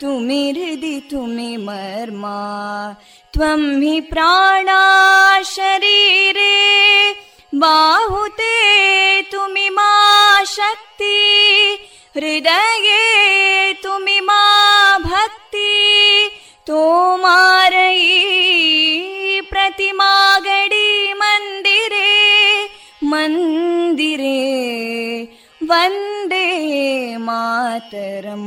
तुमि हृदि तुमि मर्मा त्वं हि प्राणा शरीरे बाहुते तुमि मा शक्ति हृदये तुमि मा भक्ति तोमारयी प्रतिमा गडी मन्दिरे मन्दिरे वन्दे मातरम्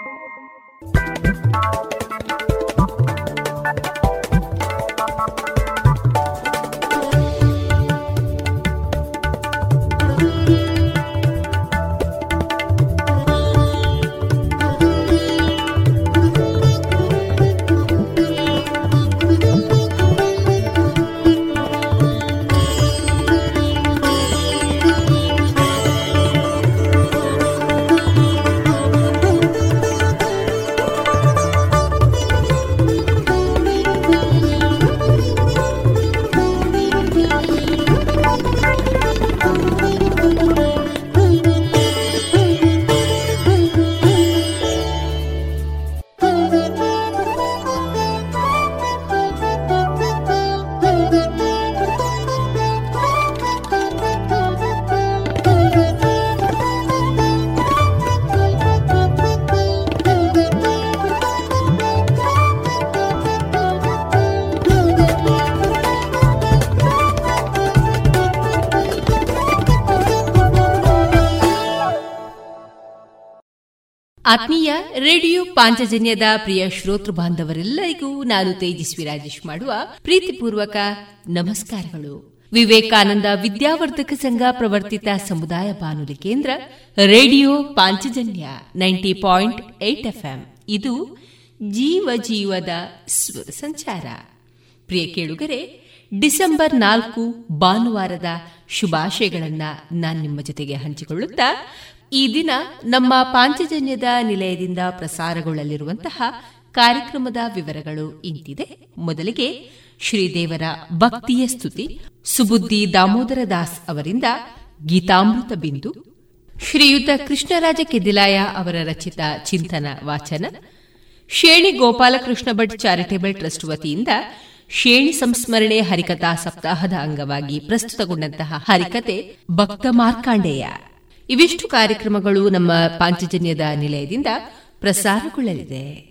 ಆತ್ಮೀಯ ರೇಡಿಯೋ ಪಾಂಚಜನ್ಯದ ಪ್ರಿಯ ಶ್ರೋತೃ ಬಾಂಧವರೆಲ್ಲರಿಗೂ ನಾನು ತೇಜಸ್ವಿ ರಾಜೇಶ್ ಮಾಡುವ ಪ್ರೀತಿಪೂರ್ವಕ ನಮಸ್ಕಾರಗಳು. ವಿವೇಕಾನಂದ ವಿದ್ಯಾವರ್ಧಕ ಸಂಘ ಪ್ರವರ್ತಿತ ಸಮುದಾಯ ಬಾನುಲಿ ಕೇಂದ್ರ radio Panchajanya ninety point eight ಇದು ಜೀವ ಜೀವದ ಸಂಚಾರ. ಪ್ರಿಯ ಕೇಳುಗರೆ, ಡಿಸೆಂಬರ್ ನಾಲ್ಕು, ಭಾನುವಾರದ ಶುಭಾಶಯಗಳನ್ನು ನಾನು ನಿಮ್ಮ ಜೊತೆಗೆ ಹಂಚಿಕೊಳ್ಳುತ್ತಾ ಈ ದಿನ ನಮ್ಮ ಪಾಂಚಜನ್ಯದ ನಿಲಯದಿಂದ ಪ್ರಸಾರಗೊಳ್ಳಲಿರುವಂತಹ ಕಾರ್ಯಕ್ರಮದ ವಿವರಗಳು ಇಂತಿದೆ. ಮೊದಲಿಗೆ ಶ್ರೀದೇವರ ಭಕ್ತಿಯ ಸ್ತುತಿ. ಸುಬುದ್ದಿ ದಾಮೋದರ ದಾಸ್ ಅವರಿಂದ ಗೀತಾಮೃತ ಬಿಂದು. ಶ್ರೀಯುತ ಕೃಷ್ಣರಾಜ ಕೆದಿಲಾಯ ಅವರ ರಚಿತ ಚಿಂತನ ವಾಚನ. ಶೇಣಿ ಗೋಪಾಲಕೃಷ್ಣ ಭಟ್ ಚಾರಿಟೇಬಲ್ ಟ್ರಸ್ಟ್ ವತಿಯಿಂದ ಶೇಣಿ ಸಂಸ್ಮರಣೆ ಹರಿಕಥಾ ಸಪ್ತಾಹದ ಅಂಗವಾಗಿ ಪ್ರಸ್ತುತಗೊಂಡಂತಹ ಹರಿಕತೆ ಭಕ್ತ ಮಾರ್ಕಾಂಡೇಯ. ಇವಿಷ್ಟು ಕಾರ್ಯಕ್ರಮಗಳು ನಮ್ಮ ಪಾಂಚಜನ್ಯದ ನಿಲಯದಿಂದ ಪ್ರಸಾರಗೊಳ್ಳಲಿದೆ.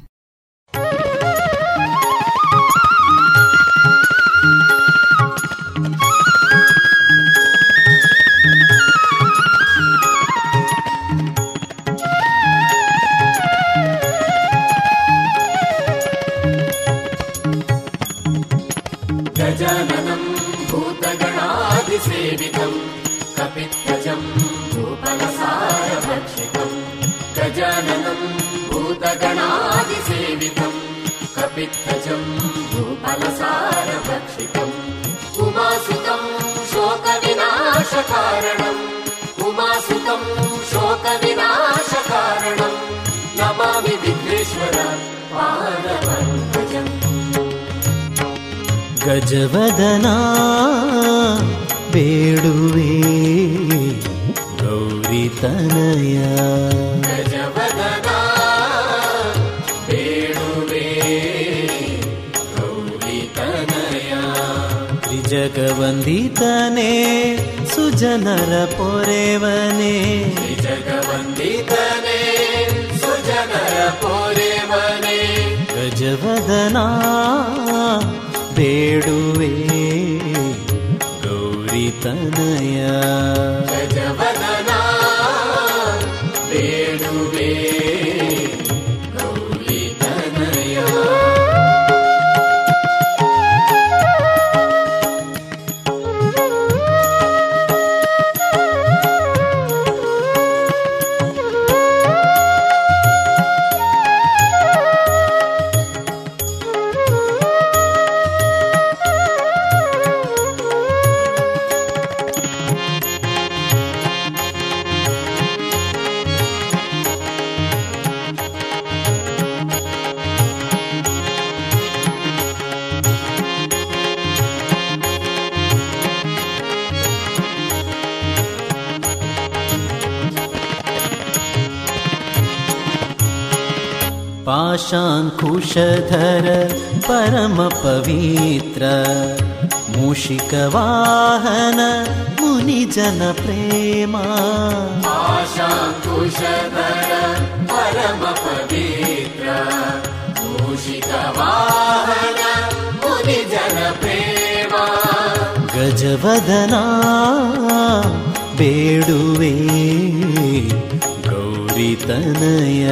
विध्वजम् भूपलसारभक्षितम् उमासुतम् शोकविनाशकारणम्। उमासुतम् शोकविनाशकारणम्। नमामि विघ्नेश्वर विद्देशर गजवदना बेडुवे गौरितनया गजवदना ತ್ರಿಜಗವಂದಿತನೇ ಸುಜನರ ಪೊರೆವನೇ. ತ್ರಿಜಗವಂದಿತನೇ ಸುಜನರ ಪೊರೆವನೇ. ಗಜವದನ ಬೇಡುವೆ ಗೌರಿ ತನಯ ಗಜವದನಾ पाशाङ्कुशधर परमपवित्र मूषिकवाहन मुनिजनप्रेमा पाशाङ्कुशधर परमपवित्र मूषिकवाहन मुनिजनप्रेमाकुशधरप्रेम गजवदना बेडुवे गौरितनय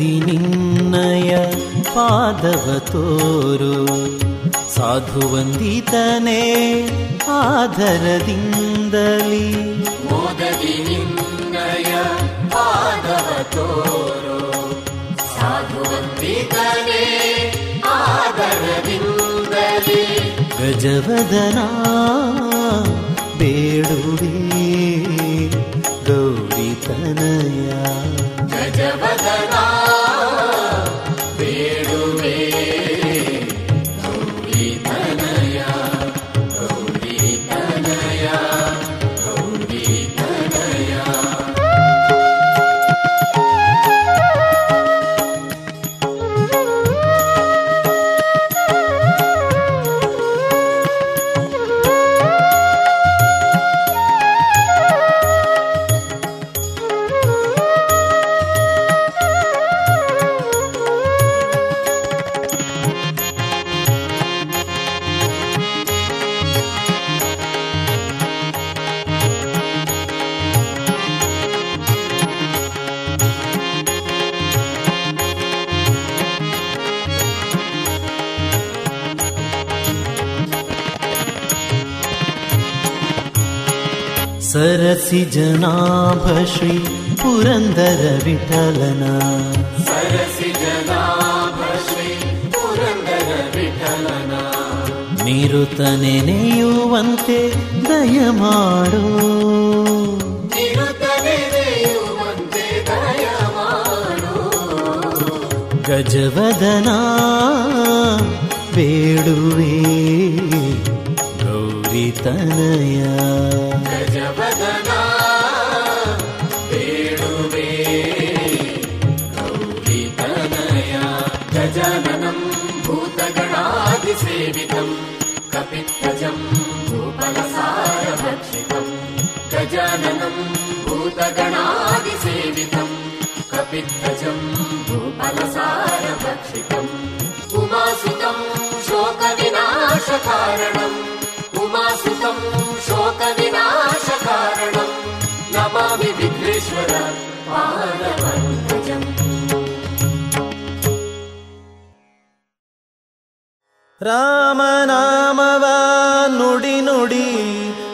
ಮೋದದಿ ನಿನ್ನಯ ಪಾದವ ತೋರು. ಸಾಧುವಂದಿತನೇ ಆಧರದಿಂದಲಿ ಮೋದದಿ ನಿನ್ನಯ ಪಾದವ ತೋರು. ಸಾಧುವಂದಿತನೇ ಆಧರದಿಂದಲಿ ಗಜವದನ ಬೇಡುವೆ ಗೌರಿ ತನಯ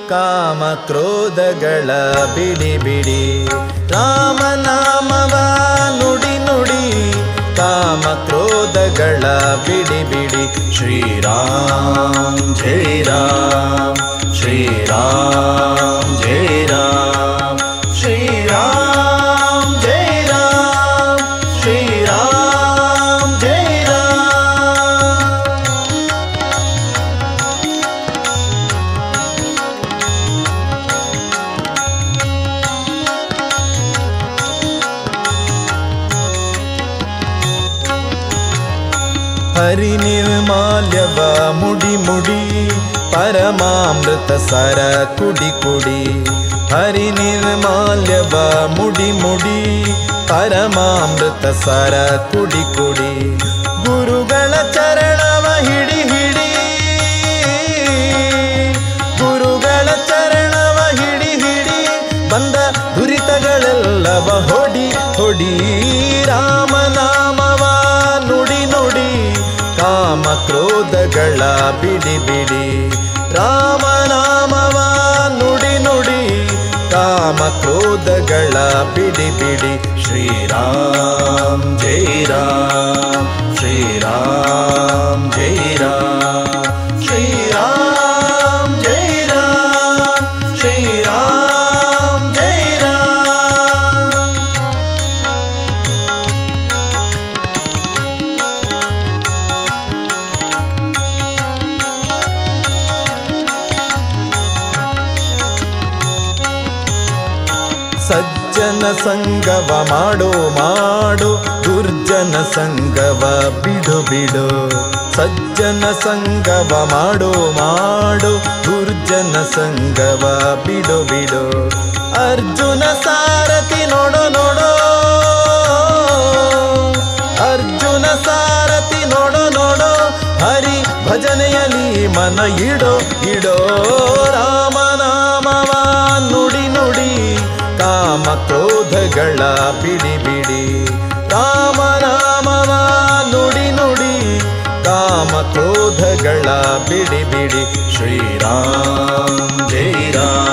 ಕಾಮ ಕ್ರೋಧಗಳ ಬಿಡಿ ಬಿಡಿ. ರಾಮನಾಮವ ನುಡಿ ನುಡಿ ಕಾಮ ಕ್ರೋಧಗಳ ಬಿಡಿ ಬಿಡಿ. ಶ್ರೀರಾಮ ಜಯ ರಾಮ್, ಶ್ರೀರಾಮ ಜಯ ರಾಮ್. ಪರಮಾಮೃತ ಸರ ಕುಡಿ ಕುಡಿ, ಹರಿ ನಿರ್ಮಾಲ್ಯವ ಮುಡಿ ಮುಡಿ, ಪರಮಾಮೃತ ಸರ ಕುಡಿ ಕುಡಿ, ಗುರುಗಳ ಚರಣವ ಹಿಡಿ ಹಿಡಿ, ಗುರುಗಳ ಚರಣವ ಹಿಡಿ ಹಿಡಿ, ಬಂದ ದುರಿತಗಳೆಲ್ಲವ ಹೊಡಿ ಹೊಡಿ, ರಾಮನಾಮವ ನುಡಿ ನುಡಿ, ಕಾಮ ಕ್ರೋಧಗಳ ಬಿಡಿ ಬಿಡಿ. ಕಾಮ ಕ್ರೋಧಗಳ ಬಿಡಿ ಬಿಡಿ ಶ್ರೀರಾಮ್ ಜಯ ರಾಮ್ ಶ್ರೀರಾಮ್ ಜಯ ರಾಮ್ ಸಂಗವ ಮಾಡೋ, ಮಾಡು, ದುರ್ಜನ ಸಂಗವ ಬಿಡು ಬಿಡು. ಸಜ್ಜನ ಸಂಗವ ಮಾಡೋ, ಮಾಡು, ದುರ್ಜನ ಸಂಗವ ಬಿಡು ಬಿಡು. ಅರ್ಜುನ ಸಾರಥಿ ನೋಡು, ನೋಡೋ. ಅರ್ಜುನ ಸಾರಥಿ ನೋಡು, ನೋಡೋ. ಹರಿ ಭಜನೆಯಲ್ಲಿ ಮನ ಇಡೋ ಇಡೋ ರಾಮನಾಮವ ನುಡಿ ನುಡಿ ಕಾಮ ಕ್ರೋಧಗಳ ಬಿಡಿ ಬಿಡಿ ರಾಮನಾಮವ ನುಡಿ ನುಡಿ ಕಾಮ ಕ್ರೋಧಗಳ ಬಿಡಿ ಬಿಡಿ ಶ್ರೀರಾಮ, ಜೈ ರಾಮ್.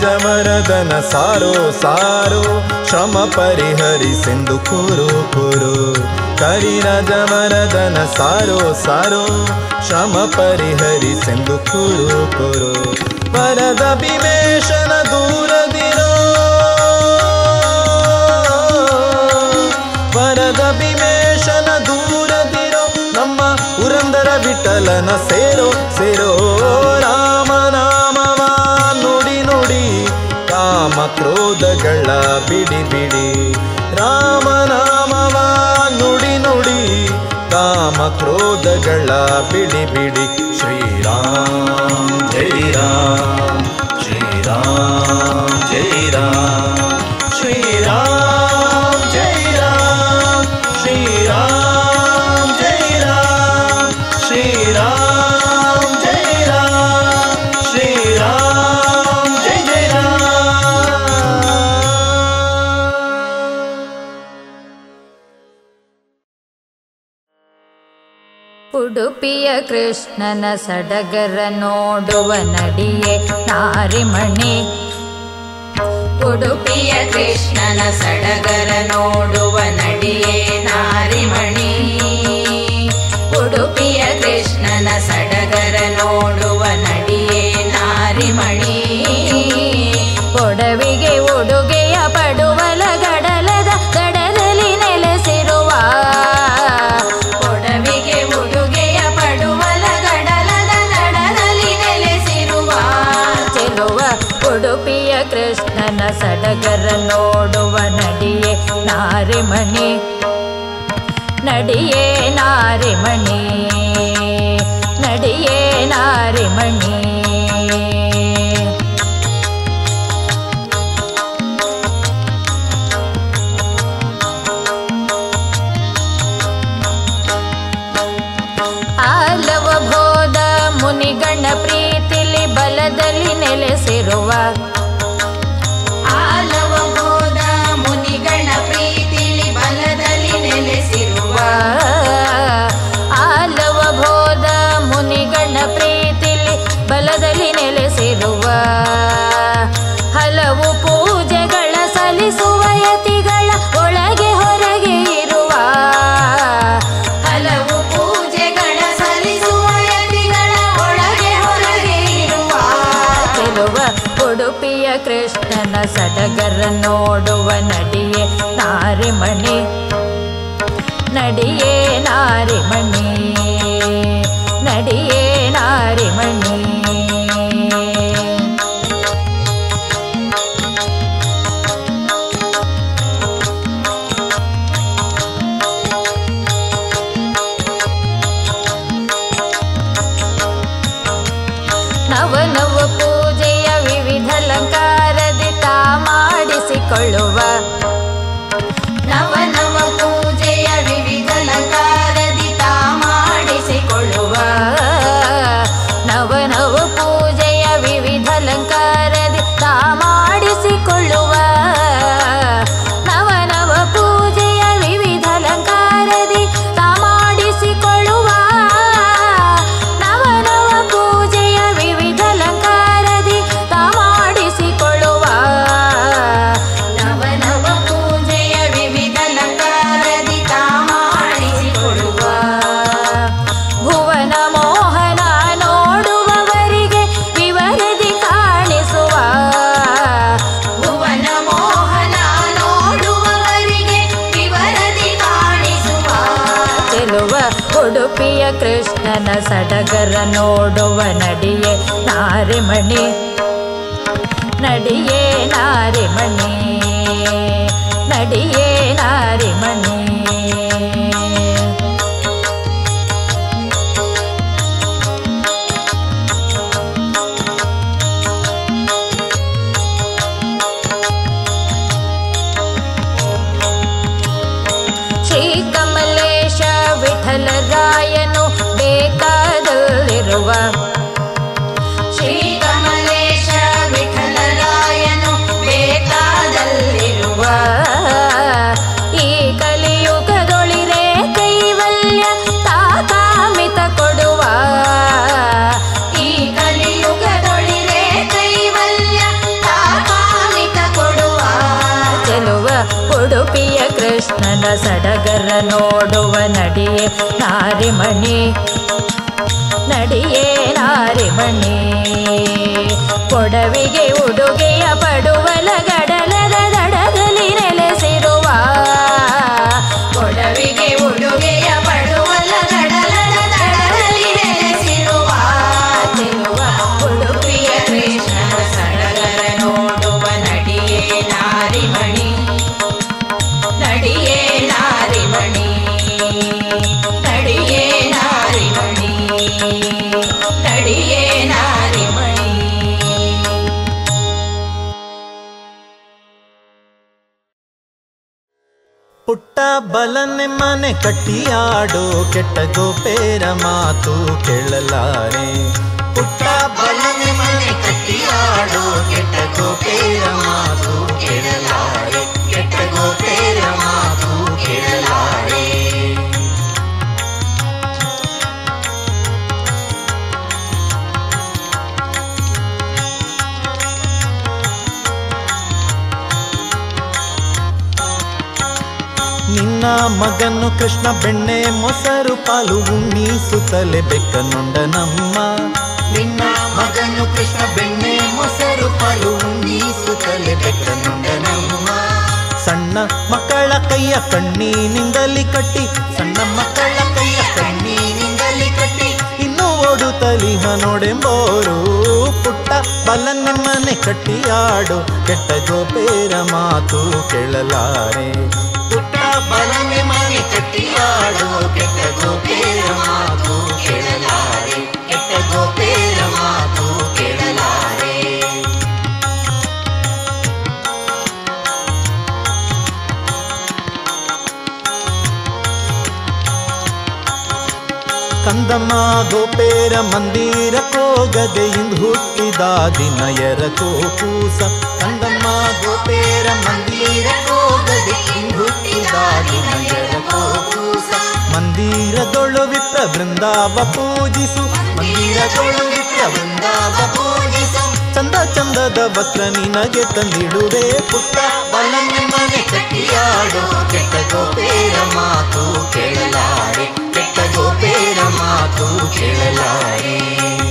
ಕರಿರಜ ಮರದನ ಸಾರೋ ಸಾರೋ, ಶ್ರಮ ಪರಿಹರಿಸಿಂದು ಕುರು ಕುರು. ಕರಿನ ಜಮರದನ ಸಾರೋ ಸಾರೋ, ಶ್ರಮ ಪರಿಹರಿಸಿಂದು ಕುರು ಕುರು. ವರದ ಭೀಮೇಶನ ದೂರದಿರೋ, ವರದ ಭೀಮೇಶನ ದೂರದಿರೋ, ನಮ್ಮ ಪುರಂದರ ವಿಠಲನ ಸೇರೋ ಸೇರೋ ಕ್ರೋಧಗಳ ಬಿಡಿ ಬಿಡಿ. ರಾಮನಾಮವ ನುಡಿ ನುಡಿ ಕಾಮ ಕ್ರೋಧಗಳ ಬಿಡಿ ಬಿಡಿ. ಶ್ರೀರಾಮ್ ಕೃಷ್ಣನ ಸಡಗರ ನೋಡುವ ನಡಿಯೇ ನಾರಿಮಣಿ. ಉಡುಪಿಯ ಕೃಷ್ಣನ ಸಡಗರ ನೋಡುವ ನಡಿಯೇ ನಾರಿಮಣಿ. ಉಡುಪಿಯ ಕೃಷ್ಣನ ಸಡಗರ ನೋಡುವ ನಡಿಯೇ ಸಡಗರ ನೋಡುವ ನಡಿಯೇ ನಾರಿಮಣಿ. ನಡಿಯೇ ನಾರಿಮಣಿ. ಸಡಗರ ನೋಡುವ ನಡಿಯೇ ನಾರಿಮಣಿ ಕಟ್ಟಿಯಾಡೋ ಕೆಟ್ಟ ಗೋಪೇರ ಮಾತು ಕೇಳಲಾರೆ. ಮಗನು ಕೃಷ್ಣ ಬೆಣ್ಣೆ ಮೊಸರು ಪಾಲು ಉಣ್ಣಿಸುತ್ತಲೇ ಬೆಕ್ಕ ನೊಂಡ ನಮ್ಮ. ನಿನ್ನ ಮಗನು ಕೃಷ್ಣ ಬೆಣ್ಣೆ ಮೊಸರು ಪಾಲು ಉಣ್ಣಿಸುತ್ತಲೇ ಬೆಕ್ಕ ನೊಂಡ ನಮ್ಮ. ಸಣ್ಣ ಮಕ್ಕಳ ಕೈಯ ಕಣ್ಣೀನಿಂದಲಿ ಕಟ್ಟಿ ಸಣ್ಣ ಮಕ್ಕಳ ಕೈಯ ಕಣ್ಣೀನಿಂದಲಿ ಕಟ್ಟಿ ಇನ್ನು ಓಡುತ್ತಲಿಹ ನೋಡೆಂಬೋರು. ಪುಟ್ಟ ಬಲ ನಮ್ಮನೆ ಕಟ್ಟಿಯಾಡು ಕೆಟ್ಟ ಗೋಪೇರ ಮಾತು ಕೇಳಲಾರೆ. ಪುಟ್ಟ ಬಲನೆ ಕೆಟ್ಟ ಗೋಪೇರ ಮಾತು ಕೇಳಲಾರೆ. ಕೆಟ್ಟ ಗೋಪೇರ ಮಾತು ಕೇಳಲಾರೆ. ಕಂದಮ್ಮ ಗೋಪೇರ ಮಂದಿರ ಕೋಗದೆ ಇಂದು ಹುಟ್ಟಿದ ದಿನಯರ ಕೋಕೂಸ. ಕಂದಮ್ಮ ಗೋಪೇರ ಮಂದಿರ ಕೋಗದೆ ಇಂದು ಹುಟ್ಟಿದ ದಿನ ಎರಕೋ ಕೂಸ ಮಂದಿರದೊಳು ವಿಪ್ರ ಬೃಂದಾವ ಪೂಜಿಸು. ಮಂದಿರದೊಳು ವಿಪ್ರ ಬೃಂದಾವ ಪೂಜಿಸು. ಚಂದ ಚಂದದ ವಸ್ತ್ರ ನಿನಗೆ ತಂದಿಡುವೆ ಪುಟ್ಟ. ಬಲನೆ ಮನೆ ಕಟ್ಟಿಯಾಡು. ಕೆಟ್ಟ ಗೋಪೇರ ಮಾತು ಕೇಳಲಾರೆ. ಕೆಟ್ಟ ಗೋಪೇರ ಮಾತು ಕೇಳಲಾರೆ.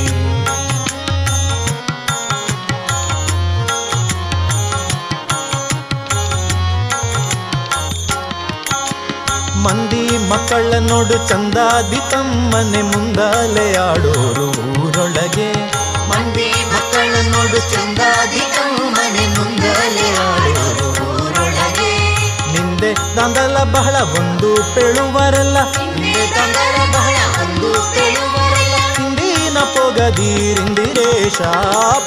ಮಂದಿ ಮಕ್ಕಳ ನೋಡು ಚಂದಾದಿ ತಮ್ಮನೆ ಮುಂದಾಲೆ ಆಡೋರು ಊರೊಳಗೆ. ಮಂದಿ ಮಕ್ಕಳ ನೋಡು ಚಂದಾದಿ ತಮ್ಮನೆ ಮುಂದಾಲೆ ಆಡೋರು ನಿಂದೆ ತಂದಲ ಬಹಳ ಒಂದು ಪೆಳುವರಲ್ಲ. ನಿಂದೆ ತಂದಲ ಬಹಳ ಒಂದು ಪೊಗದೀರಿಂದಿರೇಶ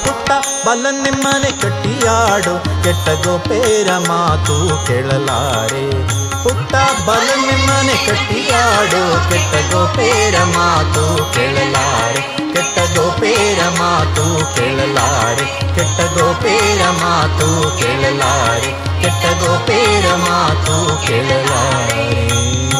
ಪುಟ್ಟ ಬಲ್ಲ ನಿಮ್ಮನೆ ಕಟ್ಟಿಯಾಡು. ಕೆಟ್ಟ ಗೋಪೇರ ಮಾತು ಕೇಳಲಾರೆ. ಪುಟ್ಟ ಬಲ ನಿಮ್ಮನೆ ಕಟ್ಟಿಯಾಡು ಕೆಟ್ಟ ಗೋಪೇರ ಮಾತು ಕೇಳಲಾರೆ. ಕೆಟ್ಟ ಗೋಪೇರ ಮಾತು ಕೇಳಲಾರೆ. ಕೆಟ್ಟ ಗೋಪೇರ ಮಾತು ಕೇಳಲಾರೆ. ಕೆಟ್ಟ ಗೋಪೇರ ಮಾತು ಕೇಳಲಾರೆ.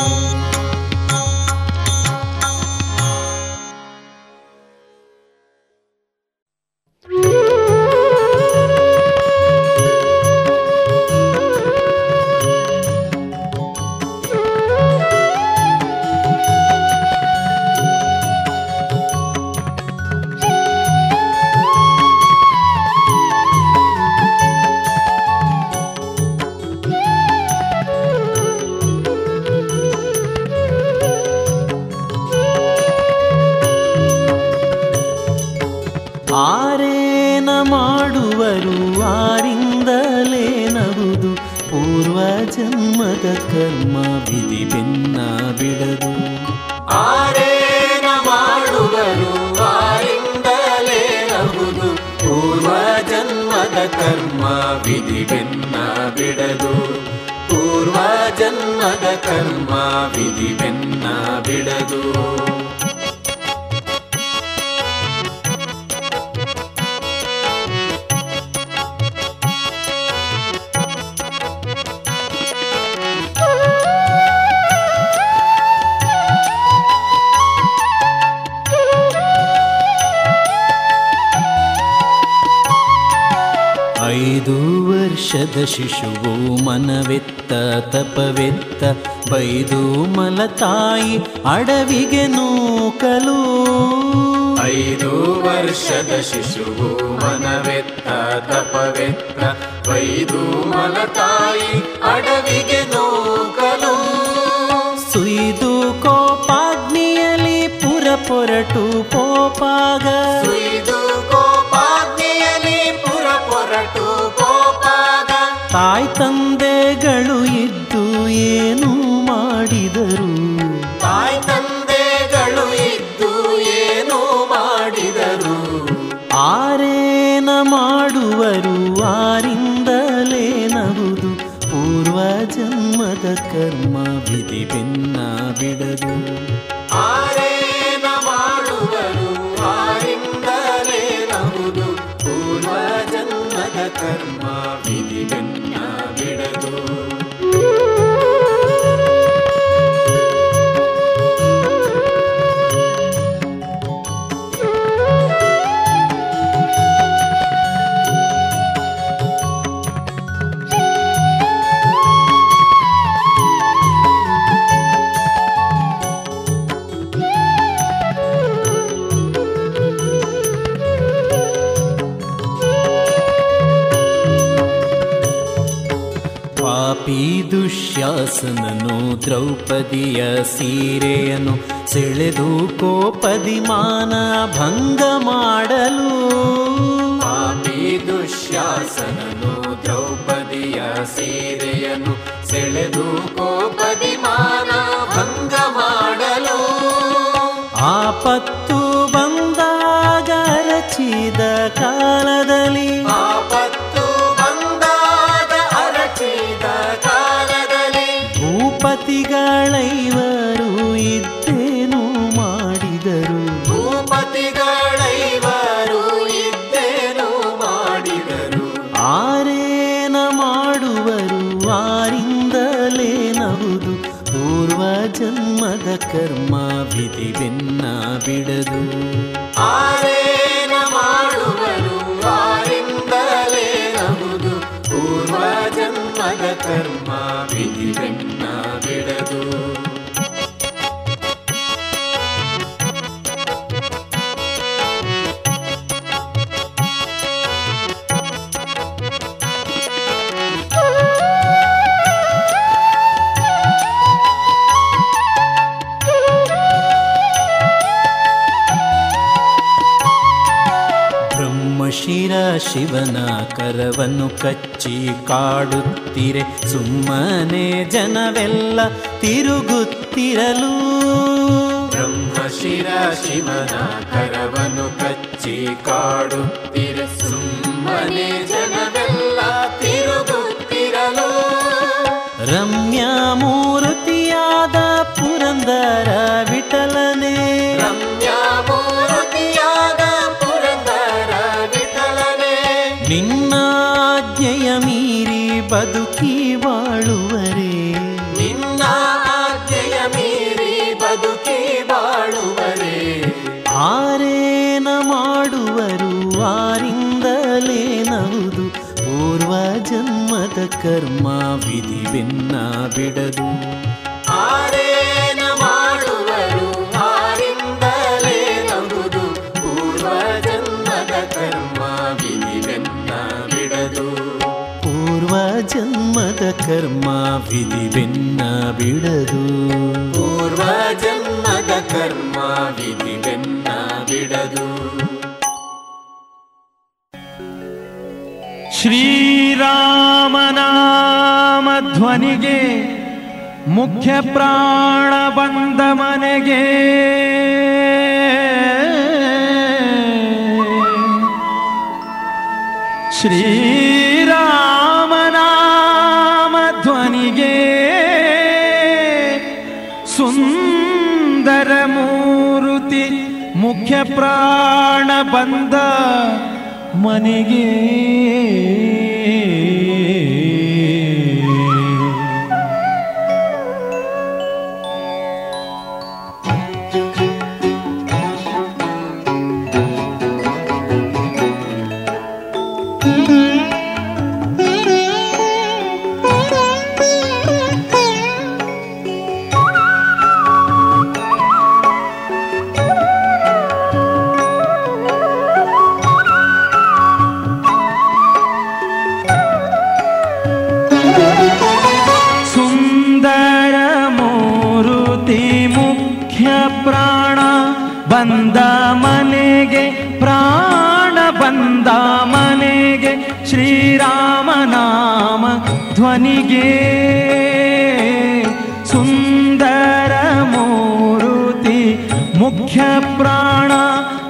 ಅಡವಿಗೆ ನೂಕಲು. ಐದು ವರ್ಷದ ಶಿಶುವು ಮನವೆತ್ತ ತಪವೆತ್ತ. ವೈದು ಮಲತಾಯಿ ಅಡವಿಗೆ ನೂಕಲು ಕರ್ಮ ವಿಧಿ ಭಿನ್ನ ಬಿಡದು. ದ್ರೌಪದಿಯ ಸೀರೆಯನ್ನು ಸೆಳೆದು ಕೋಪದಿ ಮಾನ ಭಂಗ ಮಾಡಲು. ಪಾಪಿ ದುಶ್ಯಾಸನನು ದ್ರೌಪದಿಯ ಸೀರೆಯನ್ನು ಸೆಳೆದು ಕೋಪದಿ ಮಾನ ಭಂಗ ಮಾಡಲು. ಆಪತ್ತು ಬಂದಾಗ ರಚಿದ ಕಾಲದಲ್ಲಿ ಶಿವನ ಕರವನ್ನು ಕಚ್ಚಿ ಕಾಡುತ್ತಿರೆ ಸುಮ್ಮನೆ ಜನವೆಲ್ಲ ತಿರುಗುತ್ತಿರಲು. ಬ್ರಹ್ಮಶಿರ ಶಿವನ ಕರವನ್ನು ಕಚ್ಚಿ ಕಾಡುತ್ತಿರೆ ಕರ್ಮ ವಿಧಿ ಬೆನ್ನ ಬಿಡದು. ಆರೇನ ಮಾಡುವರು ಆರಿಂದಲೇ ಪೂರ್ವ ಜನ್ಮದ ಕರ್ಮ ವಿಧಿ ಬೆನ್ನ ಬಿಡದು. ಪೂರ್ವ ಜನ್ಮದ ಕರ್ಮ ವಿಧಿ ಬೆನ್ನ ಬಿಡದು. ಪೂರ್ವ ಜನ್ಮದ ಕರ್ಮ ವಿಧಿ ಧ್ವನಿಗೆ ಮುಖ್ಯ ಪ್ರಾಣ ಬಂದ ಮನೆಗೆ. ಶ್ರೀರಾಮನಾಮ ಧ್ವನಿಗೆ ಸುಂದರ ಮೂರುತಿ ಮುಖ್ಯ ಪ್ರಾಣ ಬಂದ ಮನೆಗೆ. ಧ್ವನಿಗೆ ಸುಂದರ ಮೂರುತಿ ಮುಖ್ಯ ಪ್ರಾಣ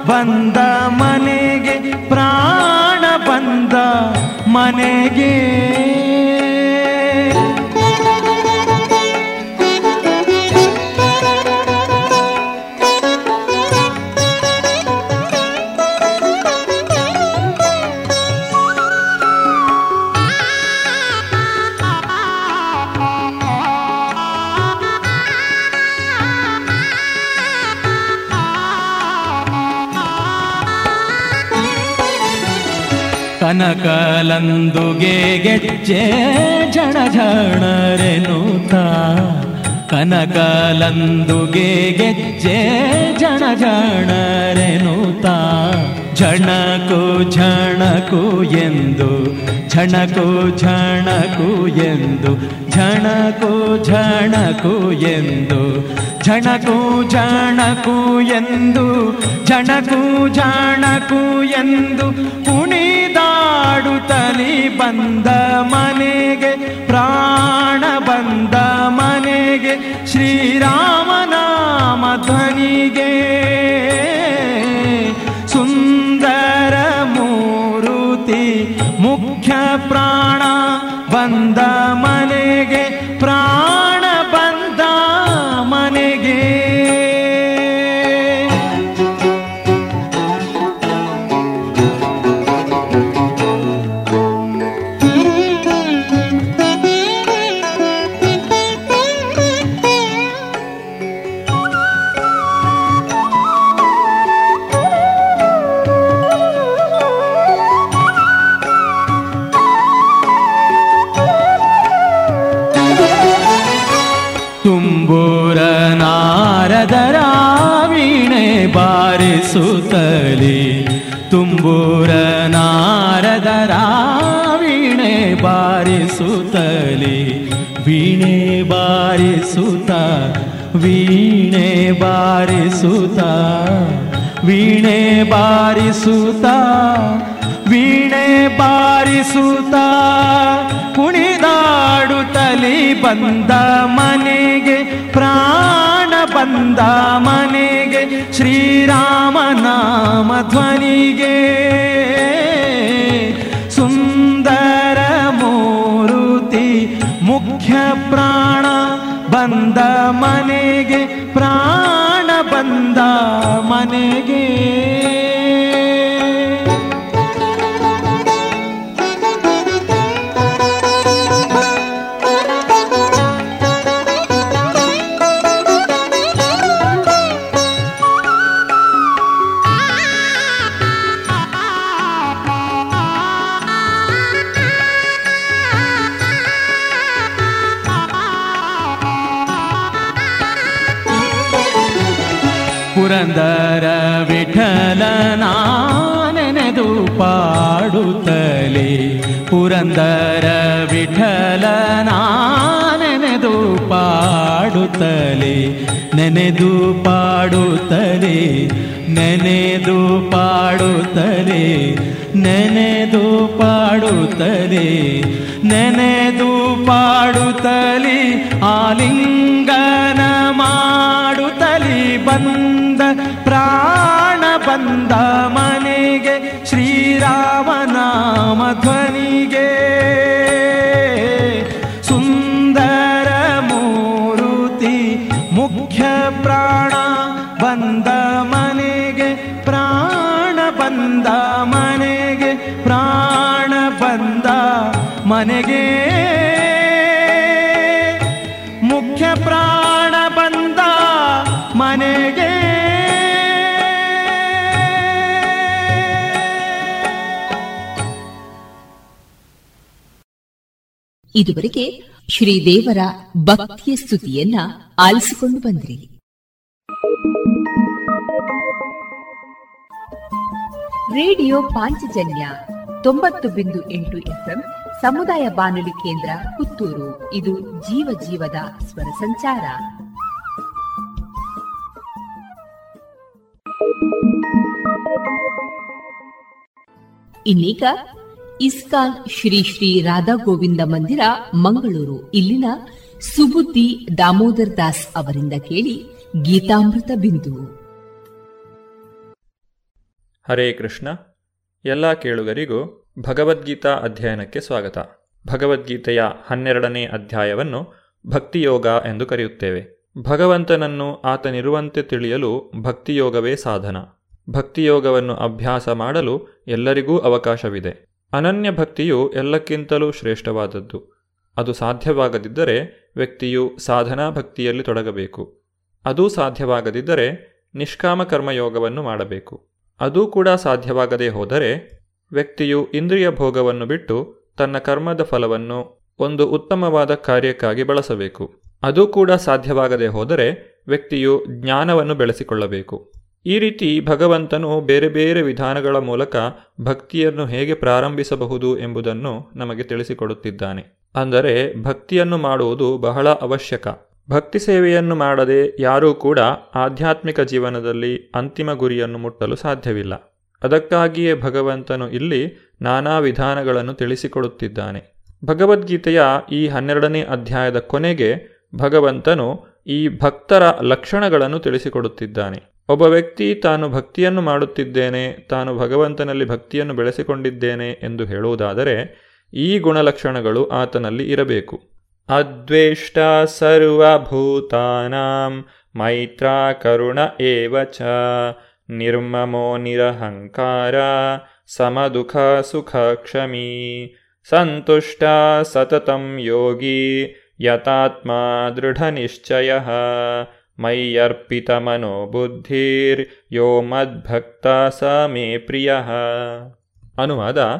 ಬಂದ ಮನೆಗೆ ಪ್ರಾಣ ಬಂದ ಮನೆಗೆ. ಕನಕಲಂದುಗೆ ಗೆಜ್ಜೆ ಜಣ ಝಣರೆನುತ ಕನಕಲಂದುಗೆ ಗೆಜ್ಜೆ ಜಣ ಝಣರೆನುತ ಝಣಕು ಝಣಕು ಎಂದು, ಝಣಕು ಝಣಕು ಎಂದು, ಝಣಕು ಝಣಕು ಎಂದು, ಝಣಕು ಝಣಕು ಎಂದು, ಝಣಕು ಝಣಕು ಎಂದು ಕುಣಿದಾಡುತ್ತಲಿ ಬಂದ ಮನೆಗೆ, ಪ್ರಾಣ ಬಂದ ಮನೆಗೆ ಶ್ರೀರಾಮನಾಮ ಧ್ವನಿಗೆ. ಸುಂದರ ಮೂರುತಿ, ಮುಖ್ಯ ಪ್ರಾಣ ಬಂದ ಮನೆಗೆ, ಪ್ರಾಣ ವೀಣೆ ಬಾರಿಸುತ್ತಲಿ. ವೀಣೆ ಬಾರಿಸುತ್ತ ವೀಣೆ ಬಾರಿಸುತ್ತ ವೀಣೆ ಬಾರಿಸುತ್ತ ವೀಣೆ ಬಾರಿಸುತ್ತ. ಕುಣಿದಾಡುತ್ತಲಿ ಬಂದ ಮನೆಗೆ, ಪ್ರಾಣ ಬಂದ ಮನೆಗೆ ಶ್ರೀರಾಮ ನಾಮ ಧ್ವನಿಗೆ. ಪ್ರಾಣ ಬಂದ ಮನೆಗೆ ಪ್ರಾಣ ಬಂದ ಮನೆಗೆ. ಪಾಡುತ್ತಲೇ ನೆನೆದು ಪಾಡುತ್ತಲೇ ನೆನೆದು ಪಾಡುತ್ತಲೇ ನೆನೆದು ಪಾಡುತ್ತಲೇ, ನೆನೆದು ಪಾಡುತ್ತಲಿ, ಆಲಿಂಗನ ಮಾಡುತ್ತಲಿ ಬಂದ ಪ್ರಾಣ ಬಂದ ಮನೆಗೆ ಶ್ರೀರಾಮನಾಮ ಧ್ವನಿಗೆ. ಮನೆಗೆ ಮುಖ್ಯ ಪ್ರಾಣ ಬಂದ ಮನೆಗೆ. ಇದುವರೆಗೆ ಶ್ರೀದೇವರ ಭಕ್ತಿಯ ಸ್ತುತಿಯನ್ನ ಆಲಿಸಿಕೊಂಡು ಬಂದ್ರಿ. ರೇಡಿಯೋ ಪಾಂಚಜನ್ಯ ತೊಂಬತ್ತು ಬಿಂದು ಎಂಟು ಎಫ್ಎಂ ಸಮುದಾಯ ಬಾನುಲಿ ಕೇಂದ್ರ ಪುತ್ತೂರು. ಇದು ಜೀವ ಜೀವದ ಸ್ವರ ಸಂಚಾರ. ಇನ್ನೀಗ ಇಸ್ಕಾನ್ ಶ್ರೀ ಶ್ರೀ ರಾಧಾ ಗೋವಿಂದ ಮಂದಿರ, ಮಂಗಳೂರು. ಇಲ್ಲಿನ ಸುಬುದ್ದಿ ದಾಮೋದರ್ ದಾಸ್ ಅವರಿಂದ ಕೇಳಿ ಗೀತಾಮೃತ ಬಿಂದು. ಹರೇ ಕೃಷ್ಣ. ಎಲ್ಲ ಕೇಳುಗರಿಗೂ ಭಗವದ್ಗೀತಾ ಅಧ್ಯಯನಕ್ಕೆ ಸ್ವಾಗತ. ಭಗವದ್ಗೀತೆಯ ಹನ್ನೆರಡನೇ ಅಧ್ಯಾಯವನ್ನು ಭಕ್ತಿಯೋಗ ಎಂದು ಕರೆಯುತ್ತೇವೆ. ಭಗವಂತನನ್ನು ಆತನಿರುವಂತೆ ತಿಳಿಯಲು ಭಕ್ತಿಯೋಗವೇ ಸಾಧನ. ಭಕ್ತಿಯೋಗವನ್ನು ಅಭ್ಯಾಸ ಮಾಡಲು ಎಲ್ಲರಿಗೂ ಅವಕಾಶವಿದೆ. ಅನನ್ಯ ಭಕ್ತಿಯು ಎಲ್ಲಕ್ಕಿಂತಲೂ ಶ್ರೇಷ್ಠವಾದದ್ದು. ಅದು ಸಾಧ್ಯವಾಗದಿದ್ದರೆ ವ್ಯಕ್ತಿಯು ಸಾಧನಾ ಭಕ್ತಿಯಲ್ಲಿ ತೊಡಗಬೇಕು. ಅದೂ ಸಾಧ್ಯವಾಗದಿದ್ದರೆ ನಿಷ್ಕಾಮ ಕರ್ಮಯೋಗವನ್ನು ಮಾಡಬೇಕು. ಅದೂ ಕೂಡ ಸಾಧ್ಯವಾಗದೇ ಹೋದರೆ ವ್ಯಕ್ತಿಯು ಇಂದ್ರಿಯ ಭೋಗವನ್ನು ಬಿಟ್ಟು ತನ್ನ ಕರ್ಮದ ಫಲವನ್ನು ಒಂದು ಉತ್ತಮವಾದ ಕಾರ್ಯಕ್ಕಾಗಿ ಬಳಸಬೇಕು. ಅದು ಕೂಡ ಸಾಧ್ಯವಾಗದೇ ಹೋದರೆ ವ್ಯಕ್ತಿಯು ಜ್ಞಾನವನ್ನು ಬೆಳೆಸಿಕೊಳ್ಳಬೇಕು. ಈ ರೀತಿ ಭಗವಂತನು ಬೇರೆ ಬೇರೆ ವಿಧಾನಗಳ ಮೂಲಕ ಭಕ್ತಿಯನ್ನು ಹೇಗೆ ಪ್ರಾರಂಭಿಸಬಹುದು ಎಂಬುದನ್ನು ನಮಗೆ ತಿಳಿಸಿಕೊಡುತ್ತಿದ್ದಾನೆ. ಅಂದರೆ ಭಕ್ತಿಯನ್ನು ಮಾಡುವುದು ಬಹಳ ಅವಶ್ಯಕ. ಭಕ್ತಿ ಸೇವೆಯನ್ನು ಮಾಡದೆ ಯಾರೂ ಕೂಡ ಆಧ್ಯಾತ್ಮಿಕ ಜೀವನದಲ್ಲಿ ಅಂತಿಮ ಗುರಿಯನ್ನು ಮುಟ್ಟಲು ಸಾಧ್ಯವಿಲ್ಲ. ಅದಕ್ಕಾಗಿಯೇ ಭಗವಂತನು ಇಲ್ಲಿ ನಾನಾ ವಿಧಾನಗಳನ್ನು ತಿಳಿಸಿಕೊಡುತ್ತಿದ್ದಾನೆ. ಭಗವದ್ಗೀತೆಯ ಈ ಹನ್ನೆರಡನೇ ಅಧ್ಯಾಯದ ಕೊನೆಗೆ ಭಗವಂತನು ಈ ಭಕ್ತರ ಲಕ್ಷಣಗಳನ್ನು ತಿಳಿಸಿಕೊಡುತ್ತಿದ್ದಾನೆ. ಒಬ್ಬ ವ್ಯಕ್ತಿ ತಾನು ಭಕ್ತಿಯನ್ನು ಮಾಡುತ್ತಿದ್ದೇನೆ, ತಾನು ಭಗವಂತನಲ್ಲಿ ಭಕ್ತಿಯನ್ನು ಬೆಳೆಸಿಕೊಂಡಿದ್ದೇನೆ ಎಂದು ಹೇಳುವುದಾದರೆ ಈ ಗುಣಲಕ್ಷಣಗಳು ಆತನಲ್ಲಿ ಇರಬೇಕು. ಅದ್ವೇಷ್ಟ ಸರ್ವಭೂತಾನಾಂ ಮೈತ್ರ ಕರುಣ ಏವಚ ನಿರ್ಮಮೋ ನಿರಹಂಕಾರ, ಸಮದುಃಖ ಸುಖ ಕ್ಷಮೀ ಸಂತುಷ್ಟ ಸತತಂ ಯೋಗಿ ಯತಾತ್ಮ ದೃಢನಿಶ್ಚಯ ಮೈಯರ್ಪಿತಮನೋ ಬುದ್ಧಿರ್ ಯೋ ಮದ್ಭಕ್ತ ಸ ಮೇ ಪ್ರಿಯ. ಅನುವಾದ,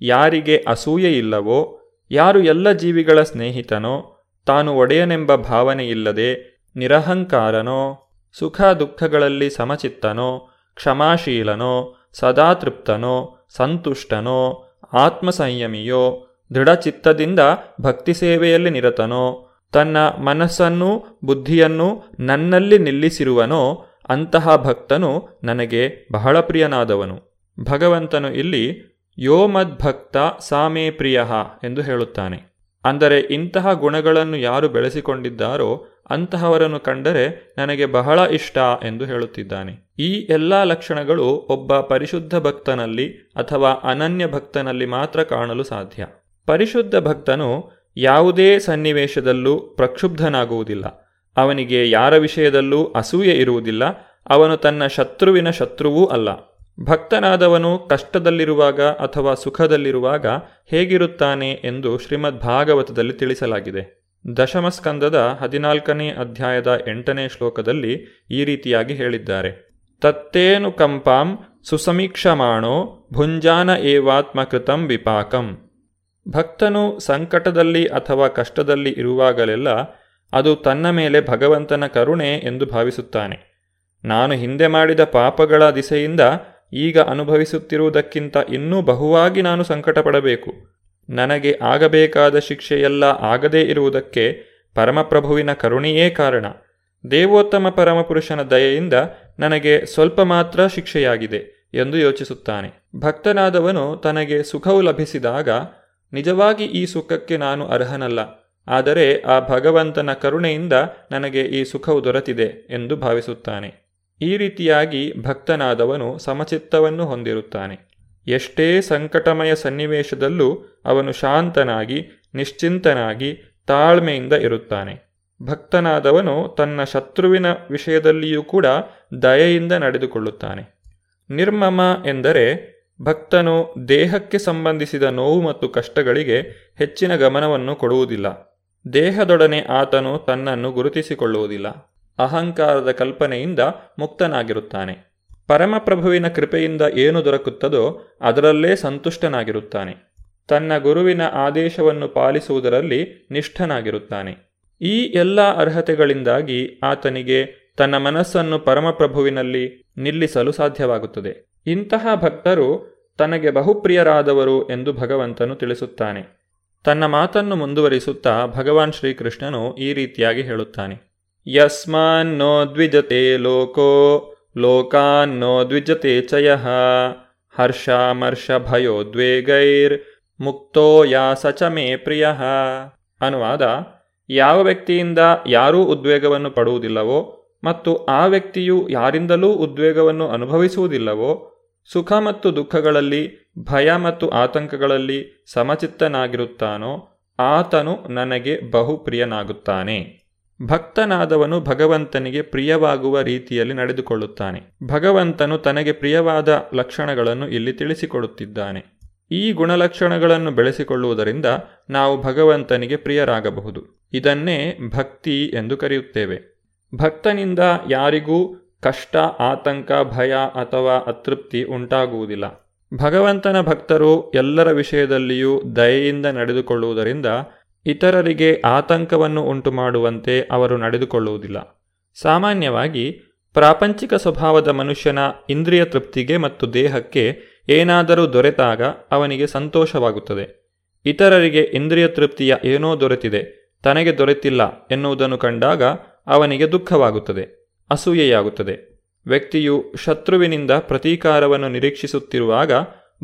ಯಾರಿಗೆ ಅಸೂಯೆ ಇಲ್ಲವೋ, ಯಾರು ಎಲ್ಲ ಜೀವಿಗಳ ಸ್ನೇಹಿತನೋ, ತಾನು ಒಡೆಯನೆಂಬ ಭಾವನೆಯಿಲ್ಲದೆ ನಿರಹಂಕಾರನೋ ಸುಖ ದುಃಖಗಳಲ್ಲಿ ಸಮಚಿತ್ತನೋ, ಕ್ಷಮಾಶೀಲನೋ, ಸದಾತೃಪ್ತನೋ, ಸಂತುಷ್ಟನೋ, ಆತ್ಮಸಂಯಮಿಯೋ, ದೃಢಚಿತ್ತದಿಂದ ಭಕ್ತಿ ಸೇವೆಯಲ್ಲಿ ನಿರತನೋ, ತನ್ನ ಮನಸ್ಸನ್ನು ಬುದ್ಧಿಯನ್ನು ನನ್ನಲ್ಲಿ ನಿಲ್ಲಿಸಿರುವನೋ, ಅಂತಹ ಭಕ್ತನು ನನಗೆ ಬಹಳ ಪ್ರಿಯನಾದವನು. ಭಗವಂತನು ಇಲ್ಲಿ ಯೋ ಮದ್ಭಕ್ತ ಸಾಮೇ ಪ್ರಿಯ ಎಂದು ಹೇಳುತ್ತಾನೆ. ಅಂದರೆ ಇಂತಹ ಗುಣಗಳನ್ನು ಯಾರು ಬೆಳೆಸಿಕೊಂಡಿದ್ದಾರೋ ಅಂತಹವರನ್ನು ಕಂಡರೆ ನನಗೆ ಬಹಳ ಇಷ್ಟ ಎಂದು ಹೇಳುತ್ತಿದ್ದಾನೆ. ಈ ಎಲ್ಲ ಲಕ್ಷಣಗಳು ಒಬ್ಬ ಪರಿಶುದ್ಧ ಭಕ್ತನಲ್ಲಿ ಅಥವಾ ಅನನ್ಯ ಭಕ್ತನಲ್ಲಿ ಮಾತ್ರ ಕಾಣಲು ಸಾಧ್ಯ. ಪರಿಶುದ್ಧ ಭಕ್ತನು ಯಾವುದೇ ಸನ್ನಿವೇಶದಲ್ಲೂ ಪ್ರಕ್ಷುಬ್ಧನಾಗುವುದಿಲ್ಲ. ಅವನಿಗೆ ಯಾರ ವಿಷಯದಲ್ಲೂ ಅಸೂಯೆ ಇರುವುದಿಲ್ಲ. ಅವನು ತನ್ನ ಶತ್ರುವಿನ ಶತ್ರುವೂ ಅಲ್ಲ. ಭಕ್ತನಾದವನು ಕಷ್ಟದಲ್ಲಿರುವಾಗ ಅಥವಾ ಸುಖದಲ್ಲಿರುವಾಗ ಹೇಗಿರುತ್ತಾನೆ ಎಂದು ಶ್ರೀಮದ್ ಭಾಗವತದಲ್ಲಿ ತಿಳಿಸಲಾಗಿದೆ. ದಶಮಸ್ಕಂದದ ಹದಿನಾಲ್ಕನೇ ಅಧ್ಯಾಯದ ಎಂಟನೇ ಶ್ಲೋಕದಲ್ಲಿ ಈ ರೀತಿಯಾಗಿ ಹೇಳಿದ್ದಾರೆ. ತತ್ತೇನು ಕಂಪಾಂ ಸುಸಮೀಕ್ಷಮಾಣೋ ಭುಂಜಾನ ಏವಾತ್ಮಕೃತಂ ವಿಪಾಕಂ. ಭಕ್ತನು ಸಂಕಟದಲ್ಲಿ ಅಥವಾ ಕಷ್ಟದಲ್ಲಿ ಇರುವಾಗಲೆಲ್ಲ ಅದು ತನ್ನ ಮೇಲೆ ಭಗವಂತನ ಕರುಣೆ ಎಂದು ಭಾವಿಸುತ್ತಾನೆ. ನಾನು ಹಿಂದೆ ಮಾಡಿದ ಪಾಪಗಳ ದಿಸೆಯಿಂದ ಈಗ ಅನುಭವಿಸುತ್ತಿರುವುದಕ್ಕಿಂತ ಇನ್ನೂ ಬಹುವಾಗಿ ನಾನು ಸಂಕಟಪಡಬೇಕು. ನನಗೆ ಆಗಬೇಕಾದ ಶಿಕ್ಷೆಯೆಲ್ಲ ಆಗದೇ ಇರುವುದಕ್ಕೆ ಪರಮಪ್ರಭುವಿನ ಕರುಣೆಯೇ ಕಾರಣ. ದೇವೋತ್ತಮ ಪರಮಪುರುಷನ ದಯೆಯಿಂದ ನನಗೆ ಸ್ವಲ್ಪ ಮಾತ್ರ ಶಿಕ್ಷೆಯಾಗಿದೆ ಎಂದು ಯೋಚಿಸುತ್ತಾನೆ. ಭಕ್ತನಾದವನು ತನಗೆ ಸುಖವು ಲಭಿಸಿದಾಗ ನಿಜವಾಗಿ ಈ ಸುಖಕ್ಕೆ ನಾನು ಅರ್ಹನಲ್ಲ. ಆದರೆ ಆ ಭಗವಂತನ ಕರುಣೆಯಿಂದ ನನಗೆ ಈ ಸುಖವು ದೊರೆತಿದೆ ಎಂದು ಭಾವಿಸುತ್ತಾನೆ. ಈ ರೀತಿಯಾಗಿ ಭಕ್ತನಾದವನು ಸಮಚಿತ್ತವನ್ನು ಹೊಂದಿರುತ್ತಾನೆ. ಎಷ್ಟೇ ಸಂಕಟಮಯ ಸನ್ನಿವೇಶದಲ್ಲೂ ಅವನು ಶಾಂತನಾಗಿ, ನಿಶ್ಚಿಂತನಾಗಿ ತಾಳ್ಮೆಯಿಂದ ಇರುತ್ತಾನೆ. ಭಕ್ತನಾದವನು ತನ್ನ ಶತ್ರುವಿನ ವಿಷಯದಲ್ಲಿಯೂ ಕೂಡ ದಯೆಯಿಂದ ನಡೆದುಕೊಳ್ಳುತ್ತಾನೆ. ನಿರ್ಮಮ ಎಂದರೆ ಭಕ್ತನು ದೇಹಕ್ಕೆ ಸಂಬಂಧಿಸಿದ ನೋವು ಮತ್ತು ಕಷ್ಟಗಳಿಗೆ ಹೆಚ್ಚಿನ ಗಮನವನ್ನು ಕೊಡುವುದಿಲ್ಲ. ದೇಹದೊಡನೆ ಆತನು ತನ್ನನ್ನು ಗುರುತಿಸಿಕೊಳ್ಳುವುದಿಲ್ಲ. ಅಹಂಕಾರದ ಕಲ್ಪನೆಯಿಂದ ಮುಕ್ತನಾಗಿರುತ್ತಾನೆ. ಪರಮಪ್ರಭುವಿನ ಕೃಪೆಯಿಂದ ಏನು ದೊರಕುತ್ತದೋ ಅದರಲ್ಲೇ ಸಂತುಷ್ಟನಾಗಿರುತ್ತಾನೆ. ತನ್ನ ಗುರುವಿನ ಆದೇಶವನ್ನು ಪಾಲಿಸುವುದರಲ್ಲಿ ನಿಷ್ಠನಾಗಿರುತ್ತಾನೆ. ಈ ಎಲ್ಲ ಅರ್ಹತೆಗಳಿಂದಾಗಿ ಆತನಿಗೆ ತನ್ನ ಮನಸ್ಸನ್ನು ಪರಮಪ್ರಭುವಿನಲ್ಲಿ ನಿಲ್ಲಿಸಲು ಸಾಧ್ಯವಾಗುತ್ತದೆ. ಇಂತಹ ಭಕ್ತರು ತನಗೆ ಬಹುಪ್ರಿಯರಾದವರು ಎಂದು ಭಗವಂತನು ತಿಳಿಸುತ್ತಾನೆ. ತನ್ನ ಮಾತನ್ನು ಮುಂದುವರಿಸುತ್ತಾ ಭಗವಾನ್ ಶ್ರೀಕೃಷ್ಣನು ಈ ರೀತಿಯಾಗಿ ಹೇಳುತ್ತಾನೆ. ಯಸ್ಮಾನ್ನೋ ದ್ವಿಜತೆ ಲೋಕೋ ಲೋಕಾನ್ನೋ ದ್ವಿಜತೆ ಚಯ ಹರ್ಷಾಮರ್ಷಭಯೋದ್ವೇಗೈರ್ಮುಕ್ತೋ ಭಯೋದ್ವೇಗೈರ್ ಮುಕ್ತೋ ಯಾ ಸಚ ಮೇ ಪ್ರಿಯ ಅನುವಾದ ಯಾವ ವ್ಯಕ್ತಿಯಿಂದ ಯಾರೂ ಉದ್ವೇಗವನ್ನು ಪಡುವುದಿಲ್ಲವೋ ಮತ್ತು ಆ ವ್ಯಕ್ತಿಯು ಯಾರಿಂದಲೂ ಉದ್ವೇಗವನ್ನು ಅನುಭವಿಸುವುದಿಲ್ಲವೋ ಸುಖ ಮತ್ತು ದುಃಖಗಳಲ್ಲಿ, ಭಯ ಮತ್ತು ಆತಂಕಗಳಲ್ಲಿ ಸಮಚಿತ್ತನಾಗಿರುತ್ತಾನೋ ಆತನು ನನಗೆ ಬಹುಪ್ರಿಯನಾಗುತ್ತಾನೆ. ಭಕ್ತನಾದವನು ಭಗವಂತನಿಗೆ ಪ್ರಿಯವಾಗುವ ರೀತಿಯಲ್ಲಿ ನಡೆದುಕೊಳ್ಳುತ್ತಾನೆ. ಭಗವಂತನು ತನಗೆ ಪ್ರಿಯವಾದ ಲಕ್ಷಣಗಳನ್ನು ಇಲ್ಲಿ ತಿಳಿಸಿಕೊಡುತ್ತಿದ್ದಾನೆ. ಈ ಗುಣಲಕ್ಷಣಗಳನ್ನು ಬೆಳೆಸಿಕೊಳ್ಳುವುದರಿಂದ ನಾವು ಭಗವಂತನಿಗೆ ಪ್ರಿಯರಾಗಬಹುದು. ಇದನ್ನೇ ಭಕ್ತಿ ಎಂದು ಕರೆಯುತ್ತೇವೆ. ಭಕ್ತನಿಂದ ಯಾರಿಗೂ ಕಷ್ಟ, ಆತಂಕ, ಭಯ ಅಥವಾ ಅತೃಪ್ತಿ ಉಂಟಾಗುವುದಿಲ್ಲ. ಭಗವಂತನ ಭಕ್ತರು ಎಲ್ಲರ ವಿಷಯದಲ್ಲಿಯೂ ದಯೆಯಿಂದ ನಡೆದುಕೊಳ್ಳುವುದರಿಂದ ಇತರರಿಗೆ ಆತಂಕವನ್ನು ಉಂಟು ಮಾಡುವಂತೆ ಅವರು ನಡೆದುಕೊಳ್ಳುವುದಿಲ್ಲ. ಸಾಮಾನ್ಯವಾಗಿ, ಪ್ರಾಪಂಚಿಕ ಸ್ವಭಾವದ ಮನುಷ್ಯನ ಇಂದ್ರಿಯ ತೃಪ್ತಿಗೆ ಮತ್ತು ದೇಹಕ್ಕೆ ಏನಾದರೂ ದೊರೆತಾಗ ಅವನಿಗೆ ಸಂತೋಷವಾಗುತ್ತದೆ. ಇತರರಿಗೆ ಇಂದ್ರಿಯ ತೃಪ್ತಿಯ ಏನೋ ದೊರೆತಿದೆ, ತನಗೆ ದೊರೆತಿಲ್ಲ ಎನ್ನುವುದನ್ನು ಕಂಡಾಗ ಅವನಿಗೆ ದುಃಖವಾಗುತ್ತದೆ, ಅಸೂಯೆಯಾಗುತ್ತದೆ. ವ್ಯಕ್ತಿಯು ಶತ್ರುವಿನಿಂದ ಪ್ರತೀಕಾರವನ್ನು ನಿರೀಕ್ಷಿಸುತ್ತಿರುವಾಗ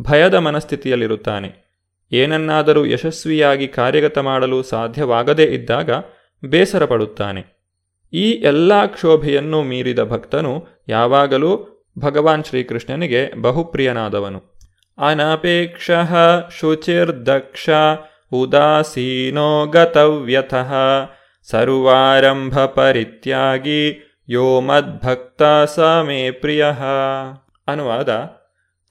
ಭಯದ ಮನಸ್ಥಿತಿಯಲ್ಲಿರುತ್ತಾನೆ. ಏನನ್ನಾದರೂ ಯಶಸ್ವಿಯಾಗಿ ಕಾರ್ಯಗತ ಮಾಡಲು ಸಾಧ್ಯವಾಗದೇ ಇದ್ದಾಗ ಬೇಸರ ಪಡುತ್ತಾನೆ ಈ ಎಲ್ಲ ಕ್ಷೋಭೆಯನ್ನು ಮೀರಿದ ಭಕ್ತನು ಯಾವಾಗಲೂ ಭಗವಾನ್ ಶ್ರೀಕೃಷ್ಣನಿಗೆ ಬಹುಪ್ರಿಯನಾದವನು. ಅನಪೇಕ್ಷ ಶುಚಿರ್ದಕ್ಷ ಉದಾಸೀನೋ ಗತವ್ಯಥಃ ಸರ್ವಾರಂಭ ಪರಿತ್ಯಾಗಿ ಯೋ ಮದ್ಭಕ್ತ ಸ ಮೇ ಪ್ರಿಯ ಅನುವಾದ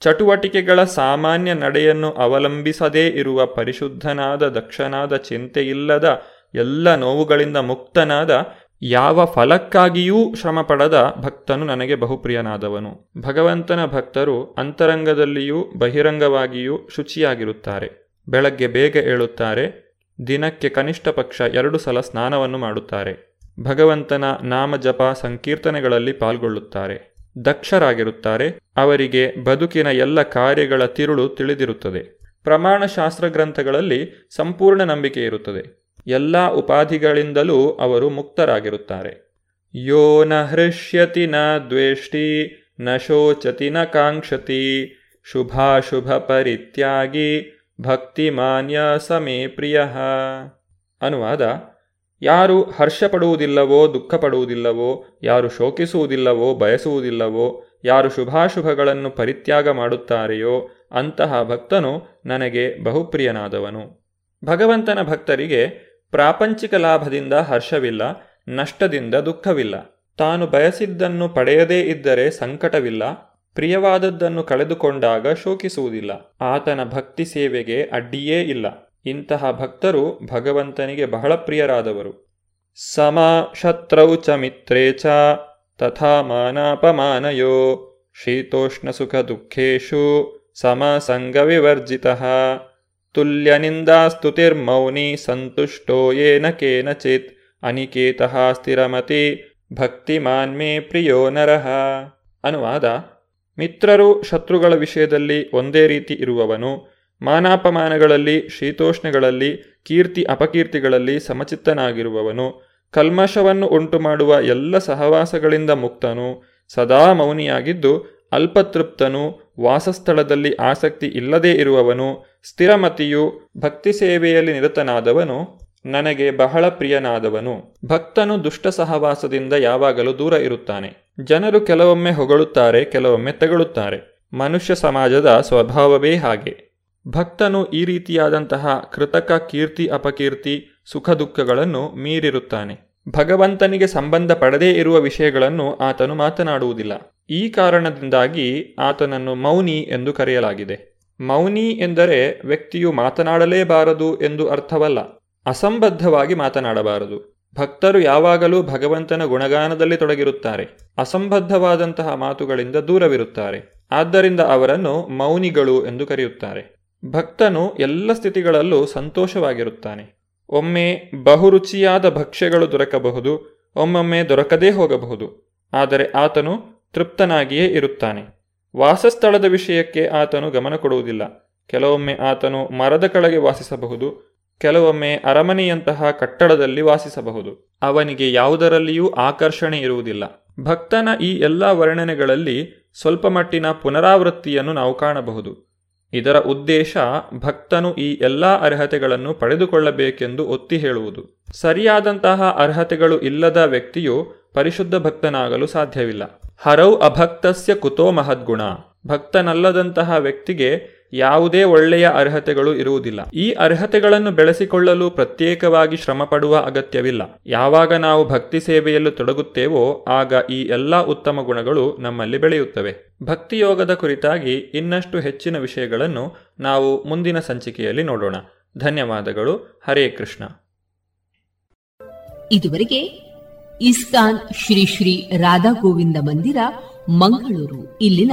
ಚಟುವಟಿಕೆಗಳ ಸಾಮಾನ್ಯ ನಡೆಯನ್ನು ಅವಲಂಬಿಸದೇ ಇರುವ ಪರಿಶುದ್ಧನಾದ, ದಕ್ಷನಾದ, ಚಿಂತೆಯಿಲ್ಲದ ಎಲ್ಲ ನೋವುಗಳಿಂದ ಮುಕ್ತನಾದ, ಯಾವ ಫಲಕ್ಕಾಗಿಯೂ ಶ್ರಮಪಡದ ಭಕ್ತನು ನನಗೆ ಬಹುಪ್ರಿಯನಾದವನು. ಭಗವಂತನ ಭಕ್ತರು ಅಂತರಂಗದಲ್ಲಿಯೂ ಬಹಿರಂಗವಾಗಿಯೂ ಶುಚಿಯಾಗಿರುತ್ತಾರೆ. ಬೆಳಗ್ಗೆ ಬೇಗ ಏಳುತ್ತಾರೆ, ದಿನಕ್ಕೆ ಕನಿಷ್ಠ ಪಕ್ಷ ಎರಡು ಸಲ ಸ್ನಾನವನ್ನು ಮಾಡುತ್ತಾರೆ. ಭಗವಂತನ ನಾಮಜಪ ಸಂಕೀರ್ತನೆಗಳಲ್ಲಿ ಪಾಲ್ಗೊಳ್ಳುತ್ತಾರೆ. ದಕ್ಷರಾಗಿರುತ್ತಾರೆ. ಅವರಿಗೆ ಬದುಕಿನ ಎಲ್ಲ ಕಾರ್ಯಗಳ ತಿರುಳು ತಿಳಿದಿರುತ್ತದೆ. ಪ್ರಮಾಣಶಾಸ್ತ್ರ ಗ್ರಂಥಗಳಲ್ಲಿ ಸಂಪೂರ್ಣ ನಂಬಿಕೆ ಇರುತ್ತದೆ. ಎಲ್ಲ ಉಪಾಧಿಗಳಿಂದಲೂ ಅವರು ಮುಕ್ತರಾಗಿರುತ್ತಾರೆ. ಯೋ ನ ಹೃಷ್ಯತಿ ನ ದ್ವೇಷ್ಟಿ, ನ ಶೋಚತಿ ನ ಕಾಂಕ್ಷತಿ, ಶುಭಾಶುಭ ಪರಿತ್ಯಾಗಿ ಭಕ್ತಿಮಾನ್ಯ ಸಮೇ ಪ್ರಿಯ. ಅನುವಾದ ಯಾರು ಹರ್ಷಪಡುವುದಿಲ್ಲವೋ, ದುಃಖಪಡುವುದಿಲ್ಲವೋ, ಯಾರು ಶೋಕಿಸುವುದಿಲ್ಲವೋ, ಬಯಸುವುದಿಲ್ಲವೋ, ಯಾರು ಶುಭಾಶುಭಗಳನ್ನು ಪರಿತ್ಯಾಗ ಮಾಡುತ್ತಾರೆಯೋ, ಅಂತಹ ಭಕ್ತನು ನನಗೆ ಬಹುಪ್ರಿಯನಾದವನು. ಭಗವಂತನ ಭಕ್ತರಿಗೆ ಪ್ರಾಪಂಚಿಕ ಲಾಭದಿಂದ ಹರ್ಷವಿಲ್ಲ, ನಷ್ಟದಿಂದ ದುಃಖವಿಲ್ಲ. ತಾನು ಬಯಸಿದ್ದನ್ನು ಪಡೆಯದೇ ಇದ್ದರೆ ಸಂಕಟವಿಲ್ಲ, ಪ್ರಿಯವಾದದ್ದನ್ನು ಕಳೆದುಕೊಂಡಾಗ ಶೋಕಿಸುವುದಿಲ್ಲ. ಆತನ ಭಕ್ತಿ ಸೇವೆಗೆ ಅಡ್ಡಿಯೇ ಇಲ್ಲ. ಇಂತಹ ಭಕ್ತರು ಭಗವಂತನಿಗೆ ಬಹಳ ಪ್ರಿಯರಾದವರು. ಸಮ ಶತ್ರೌ ಚ ಮಿತ್ರೇ ಚ ತಥಾ ಮಾನಾಪಮಾನಯೋ ಶೀತೋಷ್ಣ ಸುಖ ದುಃಖೇಶು ಸಮ ಸಂಗ ವಿವರ್ಜಿತ. ತುಲ್ಯ ನಿಂದಾಸ್ತುತಿರ್ಮೌನಿ ಸಂತುಷ್ಟೋ ಯೇನ ಕೇನಚಿತ್ ಅನಿಕೇತಃ ಸ್ಥಿರಮತಿ ಭಕ್ತಿಮಾನ್ಮೇ ಪ್ರಿಯೋ ನರಹ ಅನುವಾದ. ಮಿತ್ರರು ಶತ್ರುಗಳ ವಿಷಯದಲ್ಲಿ ಒಂದೇ ರೀತಿ ಇರುವವನು ಮಾನಾಪಮಾನಗಳಲ್ಲಿ, ಶೀತೋಷ್ಣಗಳಲ್ಲಿ, ಕೀರ್ತಿ ಅಪಕೀರ್ತಿಗಳಲ್ಲಿ ಸಮಚಿತ್ತನಾಗಿರುವವನು, ಕಲ್ಮಶವನ್ನು ಉಂಟು ಮಾಡುವ ಎಲ್ಲ ಸಹವಾಸಗಳಿಂದ ಮುಕ್ತನು, ಸದಾ ಮೌನಿಯಾಗಿದ್ದು ಅಲ್ಪತೃಪ್ತನು, ವಾಸಸ್ಥಳದಲ್ಲಿ ಆಸಕ್ತಿ ಇಲ್ಲದೇ ಇರುವವನು, ಸ್ಥಿರಮತಿಯು ಭಕ್ತಿ ಸೇವೆಯಲ್ಲಿ ನಿರತನಾದವನು, ನನಗೆ ಬಹಳ ಪ್ರಿಯನಾದವನು. ಭಕ್ತನು ದುಷ್ಟ ಸಹವಾಸದಿಂದ ಯಾವಾಗಲೂ ದೂರ ಇರುತ್ತಾನೆ. ಜನರು ಕೆಲವೊಮ್ಮೆ ಹೊಗಳುತ್ತಾರೆ, ಕೆಲವೊಮ್ಮೆ ತೆಗಳುತ್ತಾರೆ. ಮನುಷ್ಯ ಸಮಾಜದ ಸ್ವಭಾವವೇ ಹಾಗೆ. ಭಕ್ತನು ಈ ರೀತಿಯಾದಂತಹ ಕೃತಕ ಕೀರ್ತಿ, ಅಪಕೀರ್ತಿ, ಸುಖ ದುಃಖಗಳನ್ನು ಮೀರಿರುತ್ತಾನೆ. ಭಗವಂತನಿಗೆ ಸಂಬಂಧ ಪಡದೇ ಇರುವ ವಿಷಯಗಳನ್ನು ಆತನು ಮಾತನಾಡುವುದಿಲ್ಲ. ಈ ಕಾರಣದಿಂದಾಗಿ ಆತನನ್ನು ಮೌನಿ ಎಂದು ಕರೆಯಲಾಗಿದೆ. ಮೌನಿ ಎಂದರೆ ವ್ಯಕ್ತಿಯು ಮಾತನಾಡಲೇಬಾರದು ಎಂದು ಅರ್ಥವಲ್ಲ, ಅಸಂಬದ್ಧವಾಗಿ ಮಾತನಾಡಬಾರದು. ಭಕ್ತರು ಯಾವಾಗಲೂ ಭಗವಂತನ ಗುಣಗಾನದಲ್ಲಿ ತೊಡಗಿರುತ್ತಾರೆ, ಅಸಂಬದ್ಧವಾದಂತಹ ಮಾತುಗಳಿಂದ ದೂರವಿರುತ್ತಾರೆ. ಆದ್ದರಿಂದ ಅವರನ್ನು ಮೌನಿಗಳು ಎಂದು ಕರೆಯುತ್ತಾರೆ. ಭಕ್ತನು ಎಲ್ಲ ಸ್ಥಿತಿಗಳಲ್ಲೂ ಸಂತೋಷವಾಗಿರುತ್ತಾನೆ. ಒಮ್ಮೆ ಬಹುರುಚಿಯಾದ ಭಕ್ಷ್ಯಗಳು ದೊರಕಬಹುದು, ಒಮ್ಮೊಮ್ಮೆ ದೊರಕದೇ ಹೋಗಬಹುದು, ಆದರೆ ಆತನು ತೃಪ್ತನಾಗಿಯೇ ಇರುತ್ತಾನೆ. ವಾಸಸ್ಥಳದ ವಿಷಯಕ್ಕೆ ಆತನು ಗಮನ ಕೊಡುವುದಿಲ್ಲ. ಕೆಲವೊಮ್ಮೆ ಆತನು ಮರದ ಕೆಳಗೆ ವಾಸಿಸಬಹುದು, ಕೆಲವೊಮ್ಮೆ ಅರಮನೆಯಂತಹ ಕಟ್ಟಡದಲ್ಲಿ ವಾಸಿಸಬಹುದು. ಅವನಿಗೆ ಯಾವುದರಲ್ಲಿಯೂ ಆಕರ್ಷಣೆ ಇರುವುದಿಲ್ಲ. ಭಕ್ತನ ಈ ಎಲ್ಲ ವರ್ಣನೆಗಳಲ್ಲಿ ಸ್ವಲ್ಪ ಮಟ್ಟಿನ ಪುನರಾವೃತ್ತಿಯನ್ನು ನಾವು ಕಾಣಬಹುದು. ಇದರ ಉದ್ದೇಶ ಭಕ್ತನು ಈ ಎಲ್ಲಾ ಅರ್ಹತೆಗಳನ್ನು ಪಡೆದುಕೊಳ್ಳಬೇಕೆಂದು ಒತ್ತಿ ಹೇಳುವುದು. ಸರಿಯಾದಂತಹ ಅರ್ಹತೆಗಳು ಇಲ್ಲದ ವ್ಯಕ್ತಿಯು ಪರಿಶುದ್ಧ ಭಕ್ತನಾಗಲು ಸಾಧ್ಯವಿಲ್ಲ. ಹರೌ ಅಭಕ್ತಸ್ಯ ಕುತೋ ಮಹದ್ಗುಣ. ಭಕ್ತನಲ್ಲದಂತಹ ವ್ಯಕ್ತಿಗೆ ಯಾವುದೇ ಒಳ್ಳೆಯ ಅರ್ಹತೆಗಳು ಇರುವುದಿಲ್ಲ. ಈ ಅರ್ಹತೆಗಳನ್ನು ಬೆಳೆಸಿಕೊಳ್ಳಲು ಪ್ರತ್ಯೇಕವಾಗಿ ಶ್ರಮಪಡುವ ಅಗತ್ಯವಿಲ್ಲ. ಯಾವಾಗ ನಾವು ಭಕ್ತಿ ಸೇವೆಯಲ್ಲೂ ತೊಡಗುತ್ತೇವೋ ಆಗ ಈ ಎಲ್ಲ ಉತ್ತಮ ಗುಣಗಳು ನಮ್ಮಲ್ಲಿ ಬೆಳೆಯುತ್ತವೆ. ಭಕ್ತಿಯೋಗದ ಕುರಿತಾಗಿ ಇನ್ನಷ್ಟು ಹೆಚ್ಚಿನ ವಿಷಯಗಳನ್ನು ನಾವು ಮುಂದಿನ ಸಂಚಿಕೆಯಲ್ಲಿ ನೋಡೋಣ. ಧನ್ಯವಾದಗಳು. ಹರೇ ಕೃಷ್ಣ. ಇದುವರೆಗೆ ಇಸ್ಕಾನ್ ಶ್ರೀ ಶ್ರೀ ರಾಧಾ ಗೋವಿಂದ ಮಂದಿರ, ಮಂಗಳೂರು. ಇಲ್ಲಿನ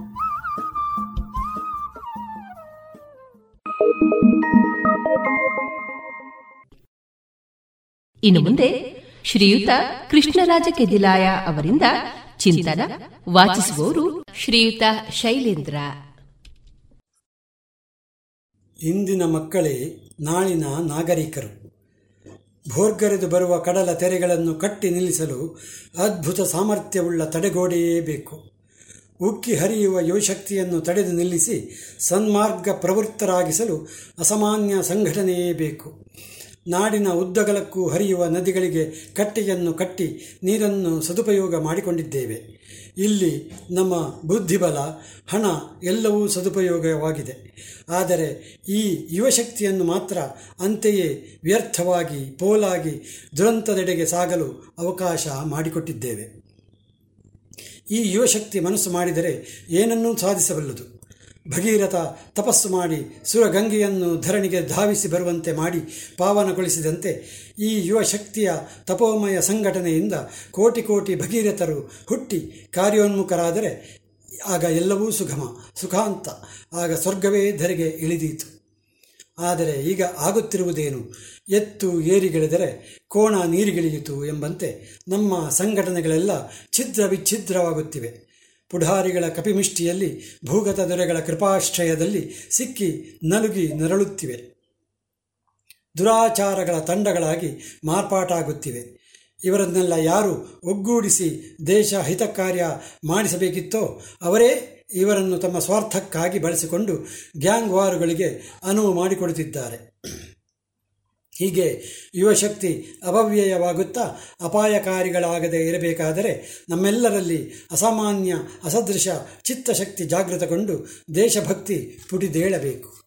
ಇನ್ನು ಮುಂದೆ ಶ್ರೀಯುತ ಕೃಷ್ಣರಾಜ ಕೆದಿಲಾಯ ಅವರಿಂದ ಚಿಂತನ ವಾಚಿಸುವವರು ಶ್ರೀಯುತ ಶೈಲೇಂದ್ರ. ಇಂದಿನ ಮಕ್ಕಳೇ, ನಾಳಿನ ನಾಗರಿಕರು. ಭೋರ್ಗರೆದು ಬರುವ ಕಡಲ ತೆರೆಗಳನ್ನು ಕಟ್ಟಿ ನಿಲ್ಲಿಸಲು ಅದ್ಭುತ ಸಾಮರ್ಥ್ಯವುಳ್ಳ ತಡೆಗೋಡೆಯೇ ಬೇಕು. ಉಕ್ಕಿ ಹರಿಯುವ ಯುವಶಕ್ತಿಯನ್ನು ತಡೆದು ನಿಲ್ಲಿಸಿ ಸನ್ಮಾರ್ಗ ಪ್ರವೃತ್ತರಾಗಿಸಲು ಅಸಾಮಾನ್ಯ ಸಂಘಟನೆಯೇ ಬೇಕು. ನಾಡಿನ ಉದ್ದಗಲಕ್ಕೂ ಹರಿಯುವ ನದಿಗಳಿಗೆ ಕಟ್ಟೆಯನ್ನು ಕಟ್ಟಿ ನೀರನ್ನು ಸದುಪಯೋಗ ಮಾಡಿಕೊಂಡಿದ್ದೇವೆ. ಇಲ್ಲಿ ನಮ್ಮ ಬುದ್ಧಿಬಲ, ಹಣ ಎಲ್ಲವೂ ಸದುಪಯೋಗವಾಗಿದೆ. ಆದರೆ ಈ ಯುವಶಕ್ತಿಯನ್ನು ಮಾತ್ರ ಅಂತೆಯೇ ವ್ಯರ್ಥವಾಗಿ, ಪೋಲಾಗಿ, ದುರಂತದೆಡೆಗೆ ಸಾಗಲು ಅವಕಾಶ ಮಾಡಿಕೊಟ್ಟಿದ್ದೇವೆ. ಈ ಯುವಶಕ್ತಿ ಮನಸ್ಸು ಮಾಡಿದರೆ ಏನನ್ನೂ ಸಾಧಿಸಬಲ್ಲದು. ಭಗೀರಥ ತಪಸ್ಸು ಮಾಡಿ ಸುರಗಂಗೆಯನ್ನು ಧರಣಿಗೆ ಧಾವಿಸಿ ಬರುವಂತೆ ಮಾಡಿ ಪಾವನಗೊಳಿಸಿದಂತೆ ಈ ಯುವ ಶಕ್ತಿಯ ತಪೋಮಯ ಸಂಘಟನೆಯಿಂದ ಕೋಟಿ ಕೋಟಿ ಭಗೀರಥರು ಹುಟ್ಟಿ ಕಾರ್ಯೋನ್ಮುಖರಾದರೆ ಆಗ ಎಲ್ಲವೂ ಸುಗಮ, ಸುಖಾಂತ, ಆಗ ಸ್ವರ್ಗವೇ ಧರೆಗೆ ಇಳಿದೀತು. ಆದರೆ ಈಗ ಆಗುತ್ತಿರುವುದೇನು? ಎತ್ತು ಏರಿಗಿಳಿದರೆ ಕೋಣ ನೀರಿಗಿಳಿಯಿತು ಎಂಬಂತೆ ನಮ್ಮ ಸಂಘಟನೆಗಳೆಲ್ಲ ಛಿದ್ರ ವಿಚ್ಛಿದ್ರವಾಗುತ್ತಿವೆ. ಪುಢಾರಿಗಳ ಕಪಿಮಿಷ್ಟಿಯಲ್ಲಿ ಭೂಗತ ದೊರೆಗಳ ಕೃಪಾಶ್ರಯದಲ್ಲಿ ಸಿಕ್ಕಿ ನಲುಗಿ ನರಳುತ್ತಿವೆ. ದುರಾಚಾರಗಳ ತಂಡಗಳಾಗಿ ಮಾರ್ಪಾಟಾಗುತ್ತಿವೆ. ಇವರನ್ನೆಲ್ಲ ಯಾರು ಒಗ್ಗೂಡಿಸಿ ದೇಶ ಹಿತ ಕಾರ್ಯ ಮಾಡಿಸಬೇಕಿತ್ತೋ ಅವರೇ ಇವರನ್ನು ತಮ್ಮ ಸ್ವಾರ್ಥಕ್ಕಾಗಿ ಬಳಸಿಕೊಂಡು ಗ್ಯಾಂಗ್ ವಾರುಗಳಿಗೆ ಅನುವು ಮಾಡಿಕೊಡುತ್ತಿದ್ದಾರೆ. ಹೀಗೆ ಯುವಶಕ್ತಿ ಅಪವ್ಯಯವಾಗುತ್ತಾ ಅಪಾಯಕಾರಿಗಳಾಗದೆ ಇರಬೇಕಾದರೆ ನಮ್ಮೆಲ್ಲರಲ್ಲಿ ಅಸಾಮಾನ್ಯ, ಅಸದೃಶ ಚಿತ್ತಶಕ್ತಿ ಜಾಗೃತಗೊಂಡು ದೇಶಭಕ್ತಿ ಪುಟಿದೇಳಬೇಕು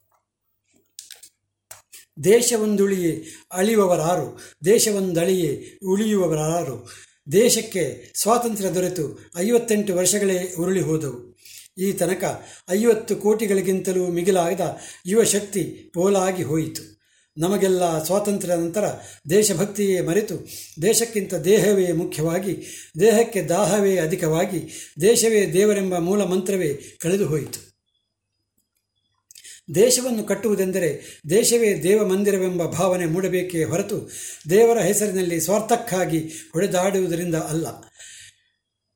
ದೇಶವೊಂದುಳಿಯೇ ಅಳಿಯುವವರಾರು, ದೇಶವೊಂದಳಿಯೇ ಉಳಿಯುವವರಾರು. ದೇಶಕ್ಕೆ ಸ್ವಾತಂತ್ರ್ಯ ದೊರೆತು ಐವತ್ತೆಂಟು ವರ್ಷಗಳೇ ಉರುಳಿ ಹೋದವು ಈ ತನಕ ಐವತ್ತು ಕೋಟಿಗಳಿಗಿಂತಲೂ ಮಿಗಿಲಾದ ಯುವಶಕ್ತಿ ಪೋಲಾಗಿ ಹೋಯಿತು. ನಮಗೆಲ್ಲ ಸ್ವಾತಂತ್ರ್ಯ ನಂತರ ದೇಶಭಕ್ತಿಯೇ ಮರೆತು ದೇಶಕ್ಕಿಂತ ದೇಹವೇ ಮುಖ್ಯವಾಗಿ, ದೇಹಕ್ಕೆ ದಾಹವೇ ಅಧಿಕವಾಗಿ, ದೇಶವೇ ದೇವರೆಂಬ ಮೂಲ ಮಂತ್ರವೇ ಕಳೆದು ಹೋಯಿತು. ದೇಶವನ್ನು ಕಟ್ಟುವುದೆಂದರೆ ದೇಶವೇ ದೇವ ಮಂದಿರವೆಂಬ ಭಾವನೆ ಮೂಡಬೇಕೇ ಹೊರತು ದೇವರ ಹೆಸರಿನಲ್ಲಿ ಸ್ವಾರ್ಥಕ್ಕಾಗಿ ಹೊಡೆದಾಡುವುದರಿಂದ ಅಲ್ಲ.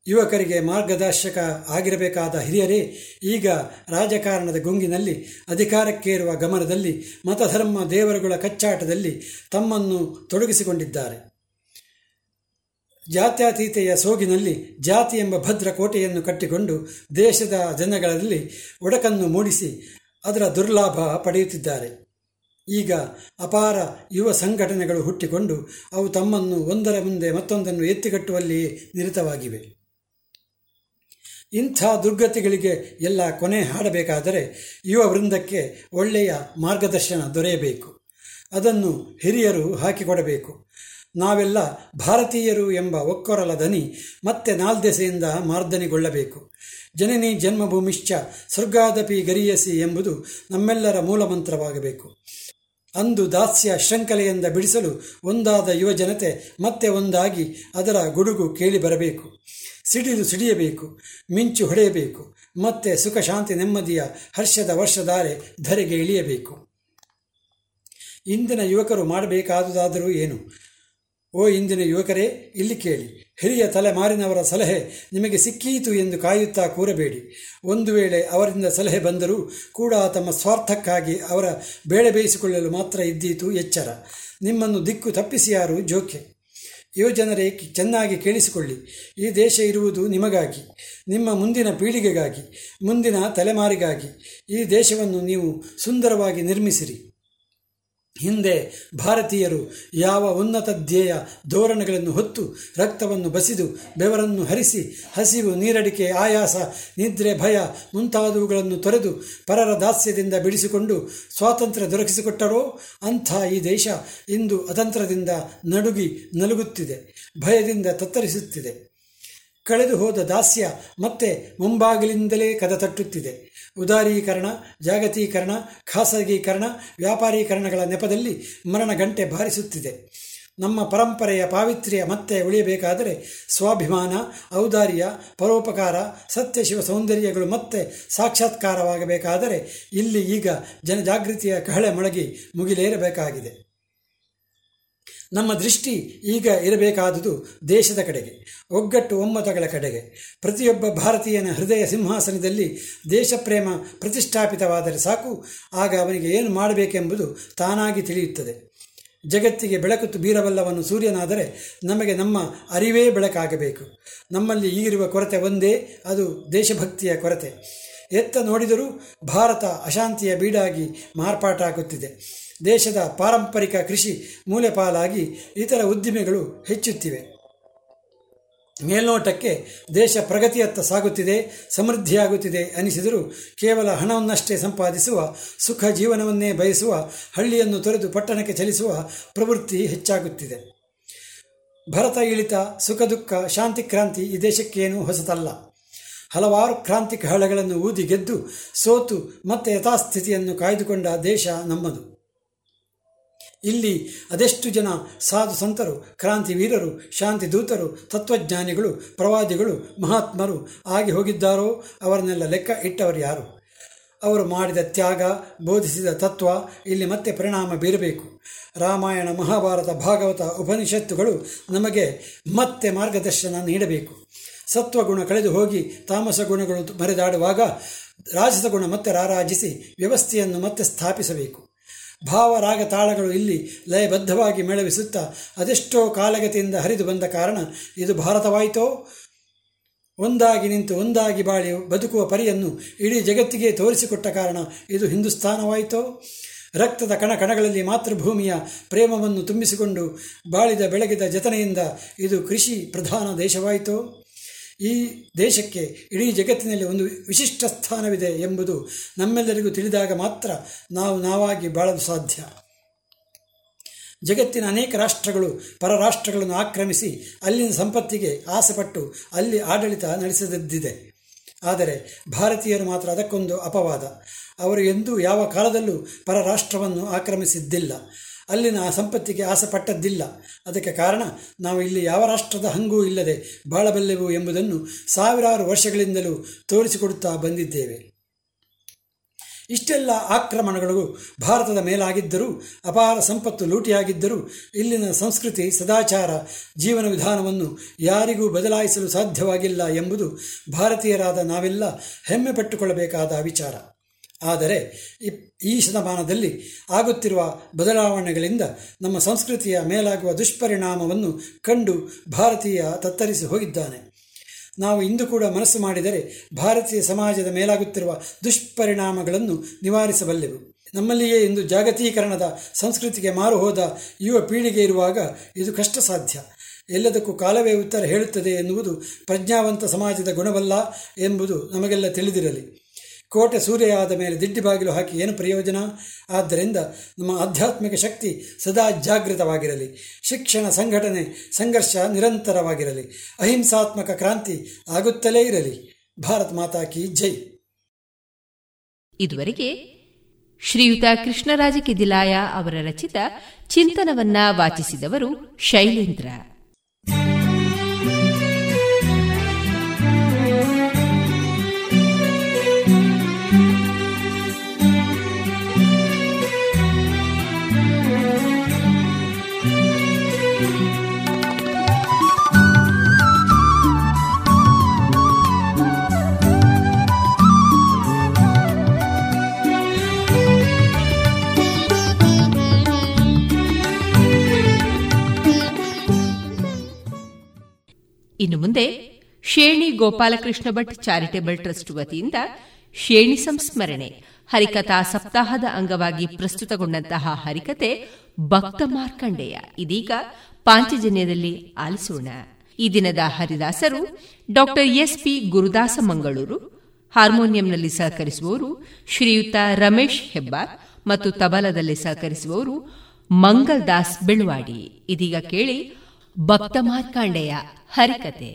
ಯುವಕರಿಗೆ ಮಾರ್ಗದರ್ಶಕ ಆಗಿರಬೇಕಾದ ಹಿರಿಯರೇ, ಈಗ ರಾಜಕಾರಣದ ಗುಂಗಿನಲ್ಲಿ, ಅಧಿಕಾರಕ್ಕೇರುವ ಗಮನದಲ್ಲಿ, ಮತಧರ್ಮ ದೇವರುಗಳ ಕಚ್ಚಾಟದಲ್ಲಿ ತಮ್ಮನ್ನು ತೊಡಗಿಸಿಕೊಂಡಿದ್ದಾರೆ. ಜಾತ್ಯತೀತೆಯ ಸೋಗಿನಲ್ಲಿ ಜಾತಿ ಎಂಬ ಭದ್ರ ಕೋಟೆಯನ್ನು ಕಟ್ಟಿಕೊಂಡು ದೇಶದ ಜನಗಳಲ್ಲಿ ಒಡಕನ್ನು ಮೂಡಿಸಿ ಅದರ ದುರ್ಲಾಭ ಪಡೆಯುತ್ತಿದ್ದಾರೆ. ಈಗ ಅಪಾರ ಯುವ ಸಂಘಟನೆಗಳು ಹುಟ್ಟಿಕೊಂಡು ಅವು ತಮ್ಮನ್ನು ಒಂದರ ಮುಂದೆ ಮತ್ತೊಂದನ್ನು ಎತ್ತಿಕಟ್ಟುವಲ್ಲಿಯೇ ನಿರತವಾಗಿವೆ. ಇಂಥ ದುರ್ಗತಿಗಳಿಗೆ ಎಲ್ಲ ಕೊನೆ ಹಾಡಬೇಕಾದರೆ ಯುವ ವೃಂದಕ್ಕೆ ಒಳ್ಳೆಯ ಮಾರ್ಗದರ್ಶನ ದೊರೆಯಬೇಕು. ಅದನ್ನು ಹಿರಿಯರು ಹಾಕಿಕೊಡಬೇಕು. ನಾವೆಲ್ಲ ಭಾರತೀಯರು ಎಂಬ ಒಕ್ಕೊರಲ ದನಿ ಮತ್ತೆ ನಾಲ್ದೆಸೆಯಿಂದ ಮಾರ್ದನಿಗೊಳ್ಳಬೇಕು. ಜನನಿ ಜನ್ಮಭೂಮಿಶ್ಚ ಸ್ವರ್ಗಾದಪಿ ಗರಿಯಸಿ ಎಂಬುದು ನಮ್ಮೆಲ್ಲರ ಮೂಲಮಂತ್ರವಾಗಬೇಕು. ಅಂದು ದಾಸ್ಯ ಶೃಂಖಲೆಯಿಂದ ಬಿಡಿಸಲು ಒಂದಾದ ಯುವಜನತೆ ಮತ್ತೆ ಒಂದಾಗಿ ಅದರ ಗುಡುಗು ಕೇಳಿ ಬರಬೇಕು. ಸಿಡಿಲು ಸಿಡಿಯಬೇಕು, ಮಿಂಚು ಹೊಡೆಯಬೇಕು, ಮತ್ತೆ ಸುಖ, ಶಾಂತಿ, ನೆಮ್ಮದಿಯ ಹರ್ಷದ ವರ್ಷಧಾರೆ ಧರೆಗೆ ಇಳಿಯಬೇಕು. ಇಂದಿನ ಯುವಕರು ಮಾಡಬೇಕಾದುದಾದರೂ ಏನು? ಓ ಇಂದಿನ ಯುವಕರೇ, ಇಲ್ಲಿ ಕೇಳಿ. ಹಿರಿಯ ತಲೆಮಾರಿನವರ ಸಲಹೆ ನಿಮಗೆ ಸಿಕ್ಕೀತು ಎಂದು ಕಾಯುತ್ತಾ ಕೂರಬೇಡಿ. ಒಂದು ವೇಳೆ ಅವರಿಂದ ಸಲಹೆ ಬಂದರೂ ಕೂಡ ತಮ್ಮ ಸ್ವಾರ್ಥಕ್ಕಾಗಿ ಅವರ ಬೇಳೆ ಬೇಯಿಸಿಕೊಳ್ಳಲು ಮಾತ್ರ ಇದ್ದೀತು ಎಚ್ಚರ. ನಿಮ್ಮನ್ನು ದಿಕ್ಕು ತಪ್ಪಿಸಿಯಾರು ಜೋಕೆ. ಯುವಜನರೇ ಚೆನ್ನಾಗಿ ಕೇಳಿಸಿಕೊಳ್ಳಿ. ಈ ದೇಶ ಇರುವುದು ನಿಮಗಾಗಿ, ನಿಮ್ಮ ಮುಂದಿನ ಪೀಳಿಗೆಗಾಗಿ, ಮುಂದಿನ ತಲೆಮಾರಿಗಾಗಿ. ಈ ದೇಶವನ್ನು ನೀವು ಸುಂದರವಾಗಿ ನಿರ್ಮಿಸಿರಿ. ಹಿಂದೆ ಭಾರತೀಯರು ಯಾವ ಉನ್ನತ ಧ್ಯೇಯ ಧೋರಣೆಗಳನ್ನು ಹೊತ್ತು ರಕ್ತವನ್ನು ಬಸಿದು ಬೆವರನ್ನು ಹರಿಸಿ ಹಸಿವು ನೀರಡಿಕೆ ಆಯಾಸ ನಿದ್ರೆ ಭಯ ಮುಂತಾದವುಗಳನ್ನು ತೊರೆದು ಪರರ ದಾಸ್ಯದಿಂದ ಬಿಡಿಸಿಕೊಂಡು ಸ್ವಾತಂತ್ರ್ಯ ದೊರಕಿಸಿಕೊಟ್ಟರೋ ಅಂಥ ಈ ದೇಶ ಇಂದು ಅತಂತ್ರದಿಂದ ನಡುಗಿ ನಲುಗುತ್ತಿದೆ, ಭಯದಿಂದ ತತ್ತರಿಸುತ್ತಿದೆ. ಕಳೆದು ಹೋದ ದಾಸ್ಯ ಮತ್ತೆ ಮುಂಬಾಗಿಲಿಂದಲೇ ಕದ ತಟ್ಟುತ್ತಿದೆ ಉದಾರೀಕರಣ, ಜಾಗತೀಕರಣ, ಖಾಸಗೀಕರಣ, ವ್ಯಾಪಾರೀಕರಣಗಳ ನೆಪದಲ್ಲಿ ಮರಣ ಗಂಟೆ ಬಾರಿಸುತ್ತಿದೆ. ನಮ್ಮ ಪರಂಪರೆಯ ಪಾವಿತ್ರ್ಯ ಮತ್ತೆ ಉಳಿಯಬೇಕಾದರೆ ಸ್ವಾಭಿಮಾನ, ಔದಾರ್ಯ, ಪರೋಪಕಾರ ಸತ್ಯ ಶಿವ ಸೌಂದರ್ಯಗಳು ಮತ್ತೆ ಸಾಕ್ಷಾತ್ಕಾರವಾಗಬೇಕಾದರೆ ಇಲ್ಲಿ ಈಗ ಜನಜಾಗೃತಿಯ ಕಹಳೆ ಮೊಳಗಿ ಮುಗಿಲೇರಬೇಕಾಗಿದೆ. ನಮ್ಮ ದೃಷ್ಟಿ ಈಗ ಇರಬೇಕಾದುದು ದೇಶದ ಕಡೆಗೆ, ಒಗ್ಗಟ್ಟು ಒಮ್ಮತಗಳ ಕಡೆಗೆ. ಪ್ರತಿಯೊಬ್ಬ ಭಾರತೀಯನ ಹೃದಯ ಸಿಂಹಾಸನದಲ್ಲಿ ದೇಶಪ್ರೇಮ ಪ್ರತಿಷ್ಠಾಪಿತವಾದರೆ ಸಾಕು, ಆಗ ಅವನಿಗೆ ಏನು ಮಾಡಬೇಕೆಂಬುದು ತಾನಾಗಿ ತಿಳಿಯುತ್ತದೆ. ಜಗತ್ತಿಗೆ ಬೆಳಕುತ್ತು ಬೀರಬಲ್ಲವನು ಸೂರ್ಯನಾದರೆ ನಮಗೆ ನಮ್ಮ ಅರಿವೇ ಬೆಳಕಾಗಬೇಕು. ನಮ್ಮಲ್ಲಿ ಈಗಿರುವ ಕೊರತೆ ಒಂದೇ, ಅದು ದೇಶಭಕ್ತಿಯ ಕೊರತೆ. ಎತ್ತ ನೋಡಿದರೂ ಭಾರತ ಅಶಾಂತಿಯ ಬೀಡಾಗಿ ಮಾರ್ಪಾಟಾಗುತ್ತಿದೆ. ದೇಶದ ಪಾರಂಪರಿಕ ಕೃಷಿ ಮೂಲೆಪಾಲಾಗಿ ಇತರ ಉದ್ದಿಮೆಗಳು ಹೆಚ್ಚುತ್ತಿವೆ. ಮೇಲ್ನೋಟಕ್ಕೆ ದೇಶ ಪ್ರಗತಿಯತ್ತ ಸಾಗುತ್ತಿದೆ, ಸಮೃದ್ಧಿಯಾಗುತ್ತಿದೆ ಅನಿಸಿದರೂ ಕೇವಲ ಹಣವನ್ನಷ್ಟೇ ಸಂಪಾದಿಸುವ, ಸುಖ ಜೀವನವನ್ನೇ ಬಯಸುವ, ಹಳ್ಳಿಯನ್ನು ತೊರೆದು ಪಟ್ಟಣಕ್ಕೆ ಚಲಿಸುವ ಪ್ರವೃತ್ತಿ ಹೆಚ್ಚಾಗುತ್ತಿದೆ. ಭರತ ಇಳಿತ, ಸುಖ ದುಃಖ, ಶಾಂತಿ ಕ್ರಾಂತಿ ಈ ದೇಶಕ್ಕೇನೂ ಹೊಸತಲ್ಲ. ಹಲವಾರು ಕ್ರಾಂತಿ ಕಹಳಗಳನ್ನು ಊದಿ ಗೆದ್ದು ಸೋತು ಮತ್ತೆ ಯಥಾಸ್ಥಿತಿಯನ್ನು ಕಾಯ್ದುಕೊಂಡ ದೇಶ ನಮ್ಮದು. ಇಲ್ಲಿ ಅದೆಷ್ಟು ಜನ ಸಾಧು ಸಂತರು, ಕ್ರಾಂತಿ ವೀರರು, ಶಾಂತಿ ದೂತರು, ತತ್ವಜ್ಞಾನಿಗಳು, ಪ್ರವಾದಿಗಳು, ಮಹಾತ್ಮರು ಆಗಿ ಹೋಗಿದ್ದಾರೋ ಅವರನ್ನೆಲ್ಲ ಲೆಕ್ಕ ಇಟ್ಟವರು ಯಾರು? ಅವರು ಮಾಡಿದ ತ್ಯಾಗ, ಬೋಧಿಸಿದ ತತ್ವ ಇಲ್ಲಿ ಮತ್ತೆ ಪರಿಣಾಮ ಬೀರಬೇಕು. ರಾಮಾಯಣ, ಮಹಾಭಾರತ, ಭಾಗವತ ಉಪನಿಷತ್ತುಗಳು ನಮಗೆ ಮತ್ತೆ ಮಾರ್ಗದರ್ಶನ ನೀಡಬೇಕು. ಸತ್ವಗುಣ ಕಳೆದು ಹೋಗಿ ತಾಮಸ ಗುಣಗಳು ಮರೆದಾಡುವಾಗ ರಾಜಸ ಗುಣ ಮತ್ತೆ ರಾರಾಜಿಸಿ ವ್ಯವಸ್ಥೆಯನ್ನು ಮತ್ತೆ ಸ್ಥಾಪಿಸಬೇಕು. ಭಾವರಾಗ ತಾಳಗಳು ಇಲ್ಲಿ ಲಯಬದ್ಧವಾಗಿ ಮೇಳವಿಸುತ್ತಾ ಅದೆಷ್ಟೋ ಕಾಲಗತಿಯಿಂದ ಹರಿದು ಬಂದ ಕಾರಣ ಇದು ಭಾರತವಾಯಿತೋ? ಒಂದಾಗಿ ನಿಂತು ಒಂದಾಗಿ ಬಾಳಿ ಬದುಕುವ ಪರಿಯನ್ನು ಇಡೀ ಜಗತ್ತಿಗೆ ತೋರಿಸಿಕೊಟ್ಟ ಕಾರಣ ಇದು ಹಿಂದೂಸ್ತಾನವಾಯಿತೋ ರಕ್ತದ ಕಣ ಕಣಗಳಲ್ಲಿ ಮಾತೃಭೂಮಿಯ ಪ್ರೇಮವನ್ನು ತುಂಬಿಸಿಕೊಂಡು ಬಾಳಿದ ಬೆಳಗಿದ ಜತನೆಯಿಂದ ಇದು ಕೃಷಿ ಪ್ರಧಾನ ದೇಶವಾಯಿತೋ? ಈ ದೇಶಕ್ಕೆ ಇಡೀ ಜಗತ್ತಿನಲ್ಲಿ ಒಂದು ವಿಶಿಷ್ಟ ಸ್ಥಾನವಿದೆ ಎಂಬುದು ನಮ್ಮೆಲ್ಲರಿಗೂ ತಿಳಿದಾಗ ಮಾತ್ರ ನಾವು ನಾವಾಗಿ ಬಾಳಲು ಸಾಧ್ಯ. ಜಗತ್ತಿನ ಅನೇಕ ರಾಷ್ಟ್ರಗಳು ಪರರಾಷ್ಟ್ರಗಳನ್ನು ಆಕ್ರಮಿಸಿ ಅಲ್ಲಿನ ಸಂಪತ್ತಿಗೆ ಆಸೆಪಟ್ಟು ಅಲ್ಲಿ ಆಡಳಿತ ನಡೆಸದಿದ್ದಿದೆ. ಆದರೆ ಭಾರತೀಯರು ಮಾತ್ರ ಅದಕ್ಕೊಂದು ಅಪವಾದ. ಅವರು ಎಂದೂ ಯಾವ ಕಾಲದಲ್ಲೂ ಪರರಾಷ್ಟ್ರವನ್ನು ಆಕ್ರಮಿಸಿದ್ದಿಲ್ಲ. ಅಲ್ಲಿನ ಆ ಸಂಪತ್ತಿಗೆ ಆಸೆ ಪಟ್ಟದ್ದಿಲ್ಲ ಅದಕ್ಕೆ ಕಾರಣ, ನಾವು ಇಲ್ಲಿ ಯಾವ ರಾಷ್ಟ್ರದ ಹಂಗೂ ಇಲ್ಲದೆ ಬಾಳಬಲ್ಲೆವು ಎಂಬುದನ್ನು ಸಾವಿರಾರು ವರ್ಷಗಳಿಂದಲೂ ತೋರಿಸಿಕೊಡುತ್ತಾ ಬಂದಿದ್ದೇವೆ. ಇಷ್ಟೆಲ್ಲ ಆಕ್ರಮಣಗಳು ಭಾರತದ ಮೇಲಾಗಿದ್ದರೂ, ಅಪಾರ ಸಂಪತ್ತು ಲೂಟಿಯಾಗಿದ್ದರೂ, ಇಲ್ಲಿನ ಸಂಸ್ಕೃತಿ, ಸದಾಚಾರ, ಜೀವನ ವಿಧಾನವನ್ನು ಯಾರಿಗೂ ಬದಲಾಯಿಸಲು ಸಾಧ್ಯವಾಗಿಲ್ಲ ಎಂಬುದು ಭಾರತೀಯರಾದ ನಾವೆಲ್ಲ ಹೆಮ್ಮೆ ಪಟ್ಟುಕೊಳ್ಳಬೇಕಾದ ವಿಚಾರ. ಆದರೆ ಈ ಶತಮಾನದಲ್ಲಿ ಆಗುತ್ತಿರುವ ಬದಲಾವಣೆಗಳಿಂದ ನಮ್ಮ ಸಂಸ್ಕೃತಿಯ ಮೇಲಾಗುವ ದುಷ್ಪರಿಣಾಮವನ್ನು ಕಂಡು ಭಾರತೀಯ ತತ್ತರಿಸಿ ಹೋಗಿದ್ದಾನೆ. ನಾವು ಇಂದು ಕೂಡ ಮನಸ್ಸು ಮಾಡಿದರೆ ಭಾರತೀಯ ಸಮಾಜದ ಮೇಲಾಗುತ್ತಿರುವ ದುಷ್ಪರಿಣಾಮಗಳನ್ನು ನಿವಾರಿಸಬಲ್ಲೆವು. ನಮ್ಮಲ್ಲಿಯೇ ಇಂದು ಜಾಗತೀಕರಣದ ಸಂಸ್ಕೃತಿಗೆ ಮಾರು ಹೋದ ಯುವ ಪೀಳಿಗೆ ಇರುವಾಗ ಇದು ಕಷ್ಟ ಸಾಧ್ಯ ಎಲ್ಲದಕ್ಕೂ ಕಾಲವೇ ಉತ್ತರ ಹೇಳುತ್ತದೆ ಎನ್ನುವುದು ಪ್ರಜ್ಞಾವಂತ ಸಮಾಜದ ಗುಣವಲ್ಲ ಎಂಬುದು ನಮಗೆಲ್ಲ ತಿಳಿದಿರಲಿ. ಕೋಟೆ ಸೂರ್ಯ ಆದ ಮೇಲೆ ದಿಡ್ಡಿ ಬಾಗಿಲು ಹಾಕಿ ಏನು ಪ್ರಯೋಜನ? ಆದ್ದರಿಂದ ನಮ್ಮ ಆಧ್ಯಾತ್ಮಿಕ ಶಕ್ತಿ ಸದಾ ಜಾಗೃತವಾಗಿರಲಿ. ಶಿಕ್ಷಣ, ಸಂಘಟನೆ, ಸಂಘರ್ಷ ನಿರಂತರವಾಗಿರಲಿ. ಅಹಿಂಸಾತ್ಮಕ ಕ್ರಾಂತಿ ಆಗುತ್ತಲೇ ಇರಲಿ. ಭಾರತ್ ಮಾತಾ ಕಿ ಜೈ. ಇದುವರೆಗೆ ಶ್ರೀಯುತ ಕೃಷ್ಣರಾಜ ಕಿದಿಲಾಯ ಅವರ ರಚಿತ ಚಿಂತನವನ್ನ ವಾಚಿಸಿದವರು ಶೈಲೇಂದ್ರ. ಇನ್ನು ಮುಂದೆ ಶೇಣಿ ಗೋಪಾಲಕೃಷ್ಣ ಭಟ್ ಚಾರಿಟೇಬಲ್ ಟ್ರಸ್ಟ್ ವತಿಯಿಂದ ಶೇಣಿ ಸಂಸ್ಮರಣೆ, ಹರಿಕಥಾ ಸಪ್ತಾಹದ ಅಂಗವಾಗಿ ಪ್ರಸ್ತುತಗೊಂಡಂತಹ ಹರಿಕತೆ ಭಕ್ತ ಮಾರ್ಕಂಡೇಯ. ಇದೀಗ ಪಾಂಚಜನ್ಯದಲ್ಲಿ ಆಲಿಸೋಣ. ಈ ದಿನದ ಹರಿದಾಸರು doctor S. P. Gurudasa Mangaluru, ಹಾರ್ಮೋನಿಯಂನಲ್ಲಿ ಸಹಕರಿಸುವವರು ಶ್ರೀಯುತ ರಮೇಶ್ ಹೆಬ್ಬಾರ್ ಮತ್ತು ತಬಲದಲ್ಲಿ ಸಹಕರಿಸುವವರು ಮಂಗಲ್ ದಾಸ್ ಬೆಳುವಾಡಿ. ಇದೀಗ ಕೇಳಿ ಭಕ್ತಮಾರ್ಕಾಂಡೆಯ ಹರಿಕತೆ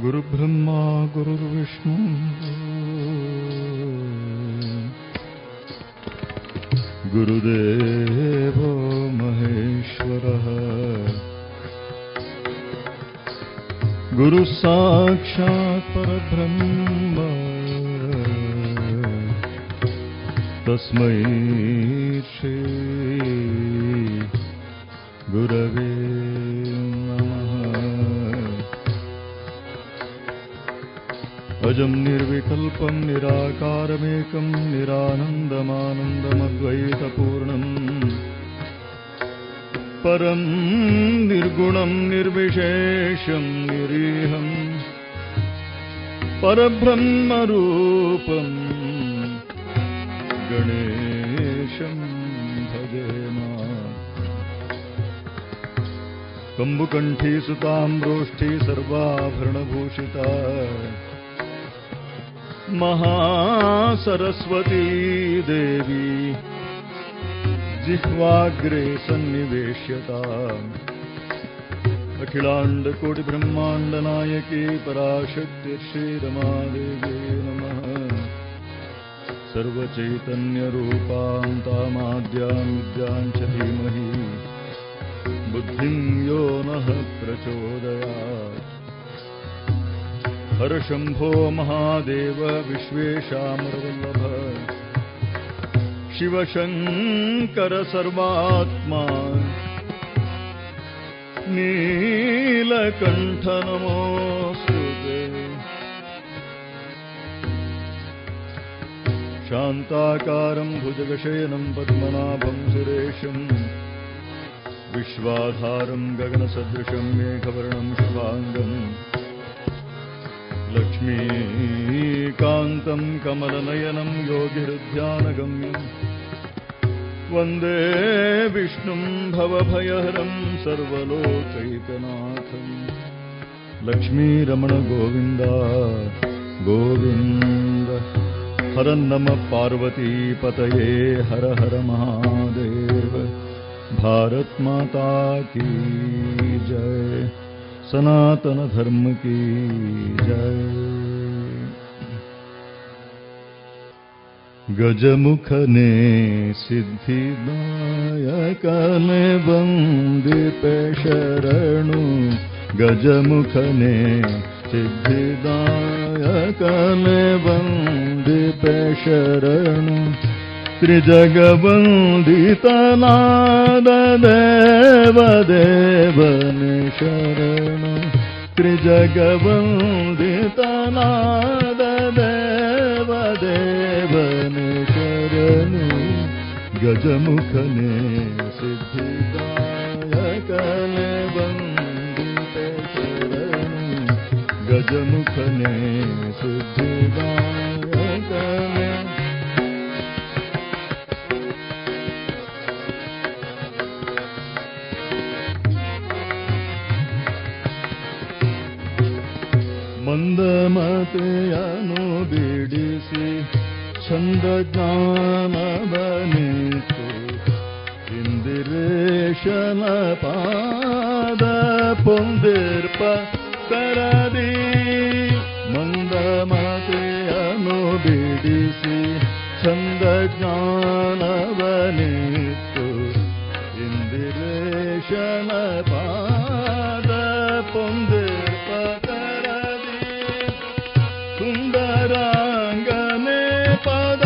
ಗುರುಬ್ರಹ್ಮ ಗುರುರ್ವಿಷ್ಣು ಗುರುದೇವ ಮಹೇಶ್ವರ ಗುರು ಸಾಕ್ಷಾತ್ ಪರಬ್ರಹ್ಮ ತಸ್ಮೈ ಶ್ರೀ गुरवे अजं निर्विकल्पं निराकारमेकं निरानन्दमानन्दमद्वैतपूर्णम् परं निर्गुणं निर्विशेषं निरीहम् परब्रह्मरूपम् गणेशं भजेमा कम्बुकण्ठी सुताम्रोष्ठी सर्वाभरणभूषिता। महासरस्वती देवी जिह्वाग्रे सन्निवेश्यता। अखिलाण्डकोटिब्रह्माण्डनायकी पराशक्ति श्रीरमादेवी नमः। सर्वचैतन्यरूपां तामाद्यां विद्यां च धीमहि बुद्धिं यो नः प्रचोदयात्। हर शम्भो महादेव विश्वेशामरवल्लभ शिवशङ्कर सर्वात्मा। नीलकण्ठ नमोऽस्तु शान्ताकारं भुजगशयनं पद्मनाभं सुरेशम् विश्वाधारम् गगनसदृशम् मेघवर्णम् शुभाङ्गम् लक्ष्मीकान्तम् कमलनयनम् योगिरुद्यानगम् वन्दे विष्णुम् भवभयहरम् सर्वलोचैतनाथम् लक्ष्मीरमणगोविन्द गोविन्द हर नम पार्वतीपतये हर हर महादेव। भारत माता की जय। सनातन धर्म की जय। गजमुखने सिद्धिदायकने वन्दिपे शरणु। गजमुखने वन्दिपे शरणु त्रिजगवन्दितनाददेवदेवन शरण त्रिजगवन्दितनाददेवदेवन शरण गजमुखने वन्दिते शरण गजमुखने सिद्धिदायकने ಮಂದಮತೆಯನು ಬಿಡಿಸಿ ಚಂದ ಜ್ಞಾನವನಿತು ಇಂದಿರೇಶನ ಪಾದ ಪೊಂದಿರ್ಪ ಕರದಿ ಮಂದಮತೆಯನು ಬಿಡಿಸಿ ಚಂದ ಜ್ಞಾನವನಿತು ಇಂದಿರೇಶನ ಪದ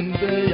ಸ್ವಾಮಿ ಚಿಂತೆಯಾಕೆ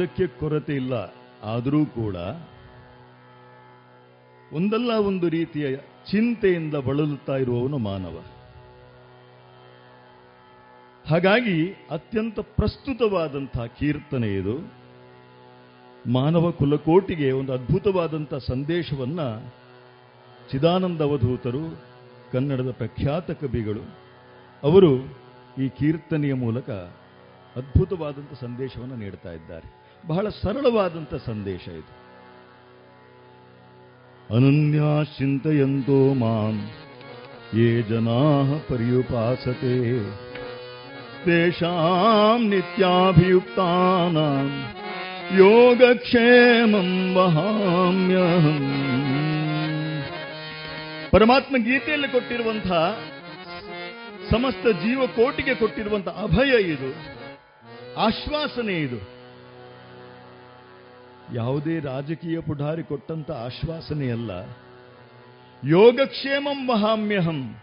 ಯಾವುದಕ್ಕೆ ಕೊರತೆ ಇಲ್ಲ. ಆದರೂ ಕೂಡ ಒಂದಲ್ಲ ಒಂದು ರೀತಿಯ ಚಿಂತೆಯಿಂದ ಬಳಲುತ್ತಾ ಇರುವವನು ಮಾನವ. ಹಾಗಾಗಿ ಅತ್ಯಂತ ಪ್ರಸ್ತುತವಾದಂತಹ ಕೀರ್ತನೆ ಇದು. ಮಾನವ ಕುಲಕೋಟಿಗೆ ಒಂದು ಅದ್ಭುತವಾದಂಥ ಸಂದೇಶವನ್ನ ಚಿದಾನಂದ ಅವಧೂತರು ಕನ್ನಡದ ಪ್ರಖ್ಯಾತ ಕವಿಗಳು, ಅವರು ಈ ಕೀರ್ತನೆಯ ಮೂಲಕ ಅದ್ಭುತವಾದಂಥ ಸಂದೇಶವನ್ನು ನೀಡ್ತಾ ಇದ್ದಾರೆ. ಬಹಳ ಸರಳವಾದಂಥ ಸಂದೇಶ ಇದು. ಅನನ್ಯಾ ಚಿಂತೆಯಂತೋ ಮಾಂ, ಯೇ ಜನಾ ಪರ್ಯುಪಾಸತೆ. ತೇಷಾಂ ನಿತ್ಯಾಭಿಯುಕ್ತಾನಾಂ, ಯೋಗಕ್ಷೇಮಂ ವಹಾಮ್ಯಹಂ. ಪರಮಾತ್ಮ ಗೀತೆಯಲ್ಲಿ ಕೊಟ್ಟಿರುವಂತಹ ಸಮಸ್ತ ಜೀವಕೋಟಿಗೆ ಕೊಟ್ಟಿರುವಂತಹ ಅಭಯ ಇದು, ಆಶ್ವಾಸನೆ ಇದು. ಯಾವುದೇ ರಾಜಕೀಯ ಪುಢಾರಿ ಕೊಟ್ಟಂತ ಆಶ್ವಾಸನೆಯಲ್ಲ. ಯೋಗಕ್ಷೇಮಂ ಮಹಾಮ್ಯಹಂ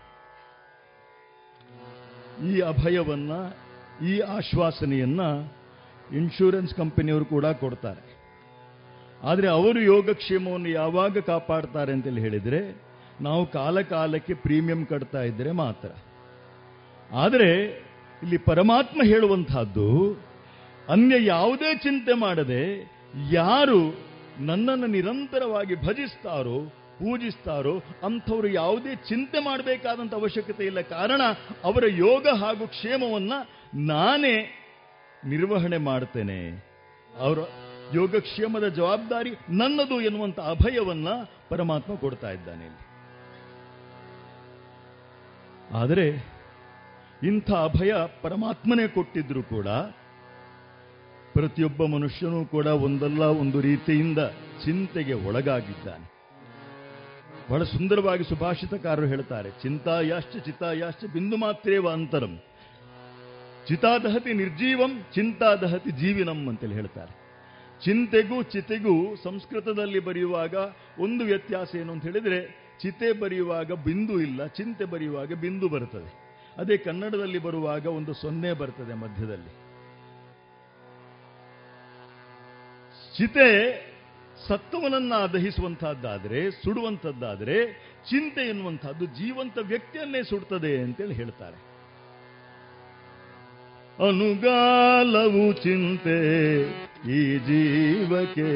ಈ ಅಭಯವನ್ನ, ಈ ಆಶ್ವಾಸನೆಯನ್ನ ಇನ್ಶೂರೆನ್ಸ್ ಕಂಪನಿಯವರು ಕೂಡ ಕೊಡ್ತಾರೆ. ಆದರೆ ಅವರು ಯೋಗಕ್ಷೇಮವನ್ನು ಯಾವಾಗ ಕಾಪಾಡ್ತಾರೆ ಅಂತೇಳಿ ಹೇಳಿದರೆ, ನಾವು ಕಾಲಕಾಲಕ್ಕೆ ಪ್ರೀಮಿಯಂ ಕಟ್ತಾ ಇದ್ದರೆ ಮಾತ್ರ. ಆದರೆ ಇಲ್ಲಿ ಪರಮಾತ್ಮ ಹೇಳುವಂತಹದ್ದು ಅನ್ಯ ಯಾವುದೇ ಚಿಂತೆ ಮಾಡದೆ ಯಾರು ನನ್ನನ್ನು ನಿರಂತರವಾಗಿ ಭಜಿಸ್ತಾರೋ, ಪೂಜಿಸ್ತಾರೋ, ಅಂಥವ್ರು ಯಾವುದೇ ಚಿಂತೆ ಮಾಡಬೇಕಾದಂಥ ಅವಶ್ಯಕತೆ ಇಲ್ಲ. ಕಾರಣ ಅವರ ಯೋಗ ಹಾಗೂ ಕ್ಷೇಮವನ್ನ ನಾನೇ ನಿರ್ವಹಣೆ ಮಾಡ್ತೇನೆ. ಅವರ ಯೋಗಕ್ಷೇಮದ ಜವಾಬ್ದಾರಿ ನನ್ನದು ಎನ್ನುವಂಥ ಅಭಯವನ್ನ ಪರಮಾತ್ಮ ಕೊಡ್ತಾ ಇದ್ದಾನೆ ಇಲ್ಲಿ. ಆದರೆ ಇಂಥ ಅಭಯ ಪರಮಾತ್ಮನೇ ಕೊಟ್ಟಿದ್ರು ಕೂಡ ಪ್ರತಿಯೊಬ್ಬ ಮನುಷ್ಯನೂ ಕೂಡ ಒಂದಲ್ಲ ಒಂದು ರೀತಿಯಿಂದ ಚಿಂತೆಗೆ ಒಳಗಾಗಿದ್ದಾನೆ. ಬಹಳ ಸುಂದರವಾಗಿ ಸುಭಾಷಿತಕಾರರು ಹೇಳ್ತಾರೆ, ಚಿಂತಾಯಾಶ್ಚ ಚಿತಾಯಾಶ್ಚ ಬಿಂದು ಮಾತ್ರೇವ ಅಂತರಂ. ಚಿತಾದಹತಿ ನಿರ್ಜೀವಂ, ಚಿಂತಾದಹತಿ ಜೀವಿನಂ ಅಂತೇಳಿ ಹೇಳ್ತಾರೆ. ಚಿಂತೆಗೂ ಚಿತೆಗೂ ಸಂಸ್ಕೃತದಲ್ಲಿ ಬರೆಯುವಾಗ ಒಂದು ವ್ಯತ್ಯಾಸ ಏನು ಅಂತ ಹೇಳಿದ್ರೆ, ಚಿತೆ ಬರೆಯುವಾಗ ಬಿಂದು ಇಲ್ಲ, ಚಿಂತೆ ಬರೆಯುವಾಗ ಬಿಂದು ಬರ್ತದೆ ಅದೇ ಕನ್ನಡದಲ್ಲಿ ಬರುವಾಗ ಒಂದು ಸೊನ್ನೆ ಬರ್ತದೆ ಮಧ್ಯದಲ್ಲಿ. ಚಿತೆ ಸತ್ವವನ್ನು ದಹಿಸುವಂತಹದ್ದಾದರೆ ಸುಡುವಂಥದ್ದಾದರೆ ಚಿಂತೆ ಎನ್ನುವಂಥದ್ದು ಜೀವಂತ ವ್ಯಕ್ತಿಯನ್ನೇ ಸುಡ್ತದೆ ಅಂತೇಳಿ ಹೇಳ್ತಾರೆ. ಅನುಗಾಲವು ಚಿಂತೆ ಈ ಜೀವಕ್ಕೆ.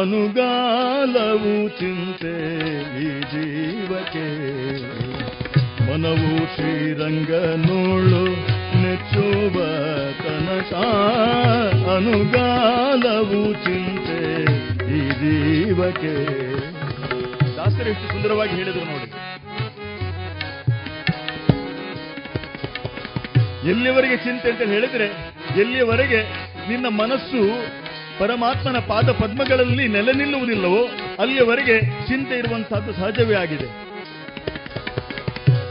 ಅನುಗಾಲವು ಚಿಂತೆ ಈ ಜೀವಕ್ಕೆ. ಮನವು ಶ್ರೀರಂಗನೋಳು ನೆಚ್ಚುವ ಕನಸ, ಅನುಗಾಲವು ಚಿಂತೆ ಈ ಜೀವಕ್ಕೆ. ದಾಸರು ಎಷ್ಟು ಸುಂದರವಾಗಿ ಹೇಳಿದರು ನೋಡಿ. ಎಲ್ಲಿವರೆಗೆ ಚಿಂತೆ ಅಂತ ಹೇಳಿದ್ರೆ ಎಲ್ಲಿಯವರೆಗೆ ನಿನ್ನ ಮನಸ್ಸು ಪರಮಾತ್ಮನ ಪಾದ ಪದ್ಮಗಳಲ್ಲಿ ನೆಲೆ ನಿಲ್ಲುವುದಿಲ್ಲವೋ ಅಲ್ಲಿಯವರೆಗೆ ಚಿಂತೆ ಇರುವಂತಹದ್ದು ಸಹಜವೇ ಆಗಿದೆ.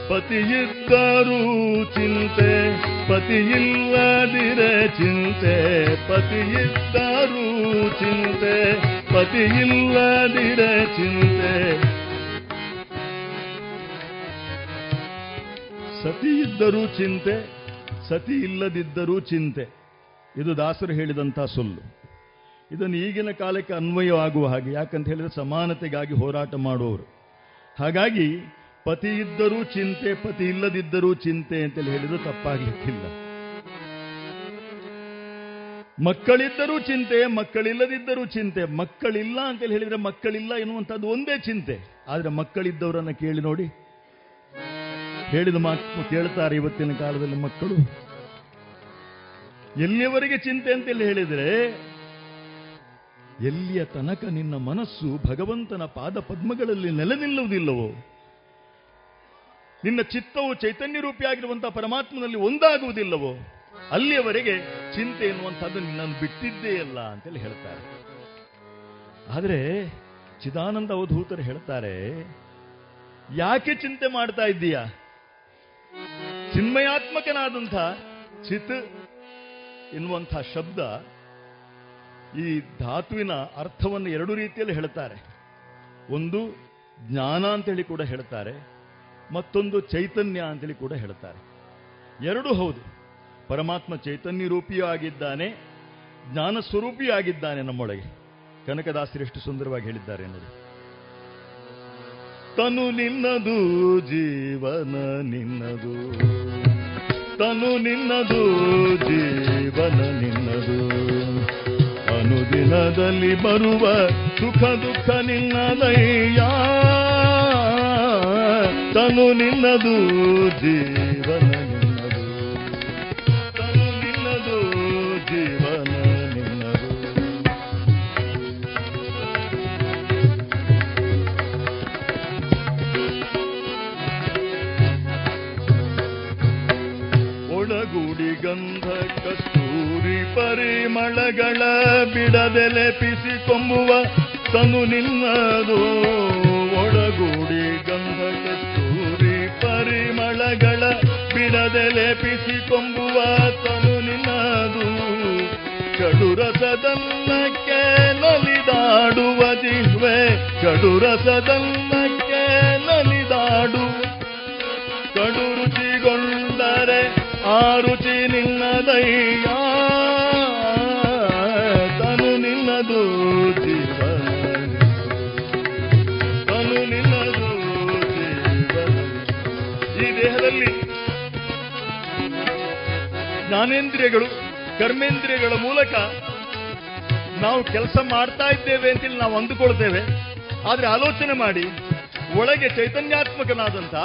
ಪತಿಯಿದ್ದರೂ ಚಿಂತೆ, ಪತಿಯಿಲ್ಲದಿರ ಚಿಂತೆ, ಪತಿಯಿದ್ದರೂ ಚಿಂತೆ, ಪತಿಯಿಲ್ಲದಿರ ಚಿಂತೆ. ಸತಿ ಇದ್ದರೂ ಚಿಂತೆ ಸತಿ ಇಲ್ಲದಿದ್ದರೂ ಚಿಂತೆ. ಇದು ದಾಸರು ಹೇಳಿದಂಥ ಸುಳ್ಳು. ಇದನ್ನು ಈಗಿನ ಕಾಲಕ್ಕೆ ಅನ್ವಯವಾಗುವ ಹಾಗೆ, ಯಾಕಂತ ಹೇಳಿದ್ರೆ ಸಮಾನತೆಗಾಗಿ ಹೋರಾಟ ಮಾಡುವವರು. ಹಾಗಾಗಿ ಪತಿ ಇದ್ದರೂ ಚಿಂತೆ, ಪತಿ ಇಲ್ಲದಿದ್ದರೂ ಚಿಂತೆ ಅಂತೇಳಿ ಹೇಳಿದ್ರು ತಪ್ಪಾಗ್ಲಿಕ್ಕಿಲ್ಲ. ಮಕ್ಕಳಿದ್ದರೂ ಚಿಂತೆ, ಮಕ್ಕಳಿಲ್ಲದಿದ್ದರೂ ಚಿಂತೆ. ಮಕ್ಕಳಿಲ್ಲ ಅಂತೇಳಿ ಹೇಳಿದ್ರೆ ಮಕ್ಕಳಿಲ್ಲ ಎನ್ನುವಂಥದ್ದು ಒಂದೇ ಚಿಂತೆ. ಆದ್ರೆ ಮಕ್ಕಳಿದ್ದವರನ್ನ ಕೇಳಿ ನೋಡಿ. ಹೇಳಿದ ಮಾತು ಕೇಳ್ತಾರೆ ಇವತ್ತಿನ ಕಾಲದಲ್ಲಿ ಮಕ್ಕಳು. ಎಲ್ಲಿಯವರೆಗೆ ಚಿಂತೆ ಅಂತೇಳಿ ಹೇಳಿದ್ರೆ, ಎಲ್ಲಿಯ ತನಕ ನಿನ್ನ ಮನಸ್ಸು ಭಗವಂತನ ಪಾದ ಪದ್ಮಗಳಲ್ಲಿ ನೆಲೆ ನಿಲ್ಲುವುದಿಲ್ಲವೋ ನಿನ್ನ ಚಿತ್ತವು ಚೈತನ್ಯ ರೂಪಿಯಾಗಿರುವಂತಹ ಪರಮಾತ್ಮನಲ್ಲಿ ಒಂದಾಗುವುದಿಲ್ಲವೋ, ಅಲ್ಲಿಯವರೆಗೆ ಚಿಂತೆ ಎನ್ನುವಂಥದ್ದು ನಿನ್ನನ್ನು ಬಿಟ್ಟಿದ್ದೇ ಇಲ್ಲ ಅಂತೇಳಿ ಹೇಳ್ತಾರೆ. ಆದರೆ ಚಿದಾನಂದ ಅವಧೂತರು ಹೇಳ್ತಾರೆ, ಯಾಕೆ ಚಿಂತೆ ಮಾಡ್ತಾ ಇದ್ದೀಯಾ? ಚಿನ್ಮಯಾತ್ಮಕನಾದಂಥ ಚಿತ್ ಎನ್ನುವಂಥ ಶಬ್ದ ಈ ಧಾತುವಿನ ಅರ್ಥವನ್ನು ಎರಡು ರೀತಿಯಲ್ಲಿ ಹೇಳ್ತಾರೆ. ಒಂದು ಜ್ಞಾನ ಅಂತೇಳಿ ಕೂಡ ಹೇಳ್ತಾರೆ. ಮತ್ತೊಂದು ಚೈತನ್ಯ ಅಂತೇಳಿ ಕೂಡ ಹೇಳ್ತಾರೆ. ಎರಡು ಹೌದು. ಪರಮಾತ್ಮ ಚೈತನ್ಯ ರೂಪಿಯೂ ಆಗಿದ್ದಾನೆ ಜ್ಞಾನ ಸ್ವರೂಪಿಯೂ ಆಗಿದ್ದಾನೆ ನಮ್ಮೊಳಗೆ. ಕನಕದಾಸರು ಎಷ್ಟು ಸುಂದರವಾಗಿ ಹೇಳಿದ್ದಾರೆ ನೋಡಿ. ತನು ನಿನ್ನದು ಜೀವನ ನಿನ್ನದು. ತನು ನಿನ್ನದು ಜೀವನ ನಿನ್ನದು. ಅನುದಿನದಲ್ಲಿ ಬರುವ ಸುಖ ದುಃಖ ನಿನ್ನದಯ್ಯ ತನು ನಿನ್ನದು, ಜೀವನ ನಿನ್ನದು. ತನು ನಿನ್ನದು, ಜೀವನ ನಿನ್ನದು. ಒಳಗೂಡಿ ಗಂಧ ಕಸ್ತೂರಿ ಪರಿಮಳಗಳ ಬಿಡದೆಲೆ ಕೊಂಬುವ ತನು ನಿನ್ನದು. ಕಸ್ತೂರಿ ಬಿಡದೆ ಲೇಪಿಸಿ ಕೊಂಬುವ ತನು ನಿನ್ನದು. ಕಡುರಸದಲ್ಲಕ್ಕೆ ನಲಿದಾಡುವ ಜಿಹ್ವೆ, ಕಡುರಸದಲ್ಲಕ್ಕೆ ನಲಿದಾಡು. ಕಡು ರುಚಿಗೊಂಡರೆ ಆ ರುಚಿ ನಿನ್ನದಯ್ಯ ಜ್ಞಾನೇಂದ್ರಿಯಗಳು, ಕರ್ಮೇಂದ್ರಿಯಗಳ ಮೂಲಕ ನಾವು ಕೆಲಸ ಮಾಡ್ತಾ ಇದ್ದೇವೆ ಅಂತೇಳಿ ನಾವು ಅಂದುಕೊಳ್ತೇವೆ. ಆದ್ರೆ ಆಲೋಚನೆ ಮಾಡಿ, ಒಳಗೆ ಚೈತನ್ಯಾತ್ಮಕನಾದಂತ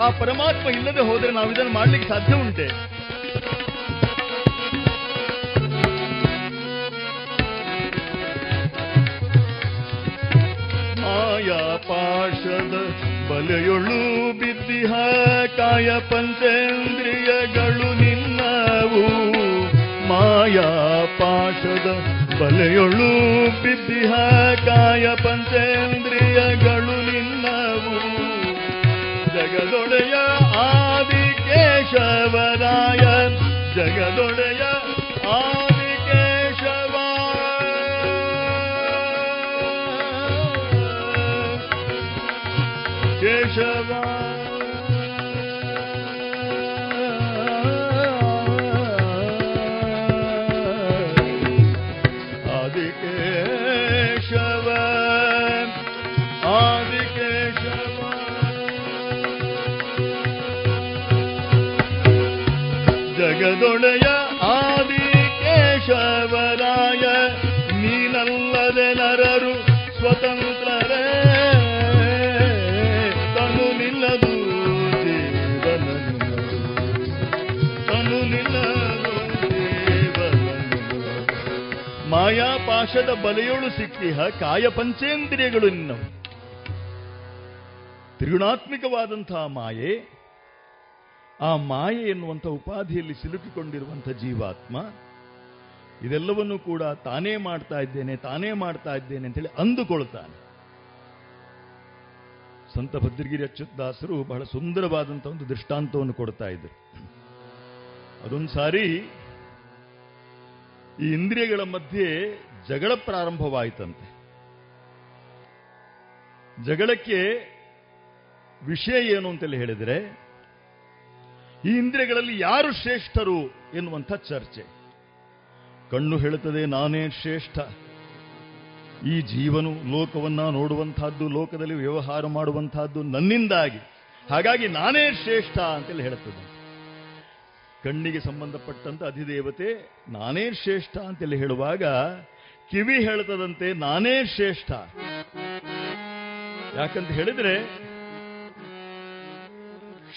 ಆ ಪರಮಾತ್ಮ ಇಲ್ಲದೆ ಹೋದರೆ ನಾವು ಇದನ್ನು ಮಾಡ್ಲಿಕ್ಕೆ ಸಾಧ್ಯ ಉಂಟೆ? ಮಾಯಾ ಪಾಶದ ಬಲೆಯೊಳು ಬಿದ್ದಿಹ ಕಾಯ ಪಂಚೇಂದ್ರಿಯಗಳು ನಿನ್ನವು. ಮಾಯಾ ಪಾಶದ ಬಲೆಯೊಳು ಬಿದ್ದಿಹ ಕಾಯ ಪಂಚೇಂದ್ರಿಯಗಳು ನಿನ್ನವು. ಜಗದೊಡೆಯ ಆದಿ ಕೇಶವರಾಯ ಜಗದೊಡೆಯ ಆದಿ ಜಗದೊಡೆಯ ಆದಿ ಕೇಶವರಾಯ ನೀನಲ್ಲದೆ ನರರು ಸ್ವತಂತ್ರರೇ. ತನು ನಿಲ್ಲದು ತನು ಮಾಯಾಪಾಶದ ಬಲೆಯೋಳು ಸಿಕ್ಕಿಹ, ಕಾಯ ಪಂಚೇಂದ್ರಿಯಗಳು ತ್ರಿಗುಣಾತ್ಮಕವಾದಂತಹ ಮಾಯೆ ಆ ಮಾಯೆ ಎನ್ನುವಂಥ ಉಪಾಧಿಯಲ್ಲಿ ಸಿಲುಕಿಕೊಂಡಿರುವಂಥ ಜೀವಾತ್ಮ, ಇದೆಲ್ಲವನ್ನೂ ಕೂಡ ತಾನೇ ಮಾಡ್ತಾ ಇದ್ದೇನೆ, ತಾನೇ ಮಾಡ್ತಾ ಇದ್ದೇನೆ ಅಂತೇಳಿ ಅಂದುಕೊಳ್ತಾನೆ. ಸಂತ ಭದ್ರಗಿರಿ ಅಚ್ಯುತದಾಸರು ಬಹಳ ಸುಂದರವಾದಂಥ ಒಂದು ದೃಷ್ಟಾಂತವನ್ನು ಕೊಡ್ತಾ ಇದ್ರು ಅದೊಂದು ಸಾರಿ ಈ ಇಂದ್ರಿಯಗಳ ಮಧ್ಯೆ ಜಗಳ ಪ್ರಾರಂಭವಾಯಿತಂತೆ. ಜಗಳಕ್ಕೆ ವಿಷಯ ಏನು ಅಂತೇಳಿ ಹೇಳಿದರೆ ಈ ಇಂದ್ರಿಯಗಳಲ್ಲಿ ಯಾರು ಶ್ರೇಷ್ಠರು ಎನ್ನುವಂಥ ಚರ್ಚೆ. ಕಣ್ಣು ಹೇಳುತ್ತದೆ, ನಾನೇ ಶ್ರೇಷ್ಠ. ಈ ಜೀವನು ಲೋಕವನ್ನ ನೋಡುವಂತಹದ್ದು ಲೋಕದಲ್ಲಿ ವ್ಯವಹಾರ ಮಾಡುವಂತಹದ್ದು ನನ್ನಿಂದಾಗಿ. ಹಾಗಾಗಿ ನಾನೇ ಶ್ರೇಷ್ಠ ಅಂತೇಳಿ ಹೇಳುತ್ತದೆ. ಕಣ್ಣಿಗೆ ಸಂಬಂಧಪಟ್ಟಂತ ಅಧಿದೇವತೆ, ನಾನೇ ಶ್ರೇಷ್ಠ ಅಂತೇಳಿ ಹೇಳುವಾಗ ಕಿವಿ ಹೇಳ್ತದಂತೆ ನಾನೇ ಶ್ರೇಷ್ಠ. ಯಾಕಂತ ಹೇಳಿದ್ರೆ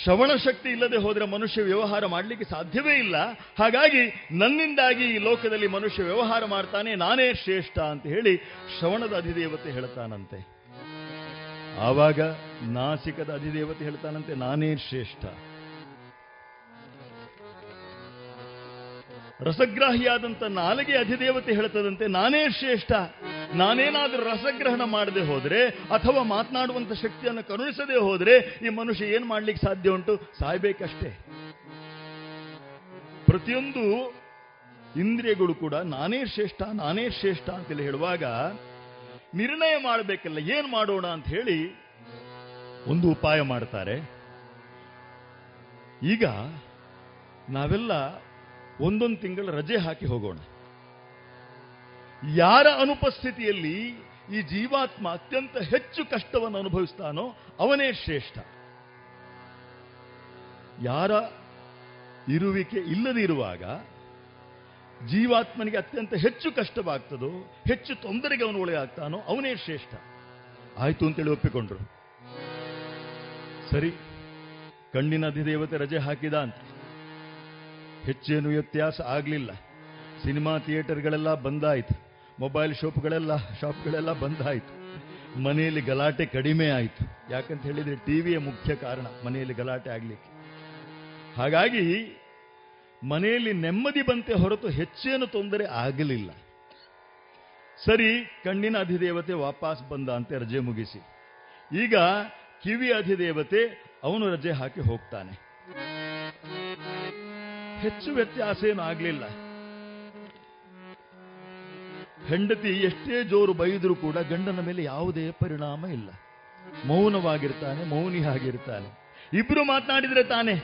ಶ್ರವಣ ಶಕ್ತಿ ಇಲ್ಲದೆ ಹೋದರೆ ಮನುಷ್ಯ ವ್ಯವಹಾರ ಮಾಡಲಿಕ್ಕೆ ಸಾಧ್ಯವೇ ಇಲ್ಲ. ಹಾಗಾಗಿ ನನ್ನಿಂದಾಗಿ ಈ ಲೋಕದಲ್ಲಿ ಮನುಷ್ಯ ವ್ಯವಹಾರ ಮಾಡ್ತಾನೆ, ನಾನೇ ಶ್ರೇಷ್ಠ ಅಂತ ಹೇಳಿ ಶ್ರವಣದ ಅಧಿದೇವತೆ ಹೇಳ್ತಾನಂತೆ. ಆವಾಗ ನಾಸಿಕದ ಅಧಿದೇವತೆ ಹೇಳ್ತಾನಂತೆ, ನಾನೇ ಶ್ರೇಷ್ಠ. ರಸಗ್ರಾಹಿಯಾದಂತ ನಾಲಿಗೆ ಅಧಿದೇವತೆ ಹೇಳ್ತದಂತೆ, ನಾನೇ ಶ್ರೇಷ್ಠ. ನಾನೇನಾದ್ರೂ ರಸಗ್ರಹಣ ಮಾಡದೆ ಹೋದ್ರೆ, ಅಥವಾ ಮಾತನಾಡುವಂಥ ಶಕ್ತಿಯನ್ನು ಕರುಣಿಸದೆ ಹೋದ್ರೆ, ಈ ಮನುಷ್ಯ ಏನ್ ಮಾಡ್ಲಿಕ್ಕೆ ಸಾಧ್ಯ ಉಂಟು? ಸಾಯ್ಬೇಕಷ್ಟೇ. ಪ್ರತಿಯೊಂದು ಇಂದ್ರಿಯಗಳು ಕೂಡ ನಾನೇ ಶ್ರೇಷ್ಠ ನಾನೇ ಶ್ರೇಷ್ಠ ಅಂತೇಳಿ ಹೇಳುವಾಗ, ನಿರ್ಣಯ ಮಾಡಬೇಕಲ್ಲ, ಏನ್ ಮಾಡೋಣ ಅಂತ ಹೇಳಿ ಒಂದು ಉಪಾಯ ಮಾಡ್ತಾರೆ. ಈಗ ನಾವೆಲ್ಲ ಒಂದೊಂದು ತಿಂಗಳು ರಜೆ ಹಾಕಿ ಹೋಗೋಣ. ಯಾರ ಅನುಪಸ್ಥಿತಿಯಲ್ಲಿ ಈ ಜೀವಾತ್ಮ ಅತ್ಯಂತ ಹೆಚ್ಚು ಕಷ್ಟವನ್ನು ಅನುಭವಿಸ್ತಾನೋ ಅವನೇ ಶ್ರೇಷ್ಠ. ಯಾರ ಇರುವಿಕೆ ಇಲ್ಲದಿರುವಾಗ ಜೀವಾತ್ಮನಿಗೆ ಅತ್ಯಂತ ಹೆಚ್ಚು ಕಷ್ಟವಾಗ್ತದೋ, ಹೆಚ್ಚು ತೊಂದರೆಗೆ ಅವನು ಒಳಗಾಗ್ತಾನೋ ಅವನೇ ಶ್ರೇಷ್ಠ. ಆಯಿತು ಅಂತೇಳಿ ಒಪ್ಪಿಕೊಂಡ್ರು. ಸರಿ, ಕಣ್ಣಿನ ಅಧಿದೇವತೆ ರಜೆ ಹಾಕಿದ ಅಂತ. ಹೆಚ್ಚೇನು ವ್ಯತ್ಯಾಸ ಆಗಲಿಲ್ಲ. ಸಿನಿಮಾ ಥಿಯೇಟರ್ಗಳೆಲ್ಲ ಬಂದಾಯಿತು. ಮೊಬೈಲ್ ಶಾಪ್ಗಳೆಲ್ಲ ಶಾಪ್ಗಳೆಲ್ಲ ಬಂದಾಯಿತು. ಮನೆಯಲ್ಲಿ ಗಲಾಟೆ ಕಡಿಮೆ ಆಯಿತು. ಯಾಕಂತ ಹೇಳಿದ್ರೆ ಟಿವಿಯ ಮುಖ್ಯ ಕಾರಣ ಮನೆಯಲ್ಲಿ ಗಲಾಟೆ ಆಗಲಿಕ್ಕೆ. ಹಾಗಾಗಿ ಮನೆಯಲ್ಲಿ ನೆಮ್ಮದಿ ಬಂತೆ ಹೊರತು ಹೆಚ್ಚೇನು ತೊಂದರೆ ಆಗಲಿಲ್ಲ. ಸರಿ, ಕಣ್ಣಿನ ಅಧಿದೇವತೆ ವಾಪಸ್ ಬಂದ ಅಂತೆ ರಜೆ ಮುಗಿಸಿ. ಈಗ ಕಿವಿ ಅಧಿದೇವತೆ ಅವನು ರಜೆ ಹಾಕಿ ಹೋಗ್ತಾನೆ. ಹೆಚ್ಚು ವ್ಯತ್ಯಾಸ ಏನಾಗಲಿಲ್ಲ ಹೆಂಡತಿ ಎಷ್ಟೇ ಜೋರು ಬೈದರೂ ಕೂಡ ಗಂಡನ ಮೇಲೆ ಯಾವುದೇ ಪರಿಣಾಮ ಇಲ್ಲ. ಮೌನವಾಗಿರ್ತಾನೆ ಮೌನಿ ಆಗಿರ್ತಾನೆ ಇಬ್ರು ಮಾತನಾಡಿದ್ರೆ ತಾನೆ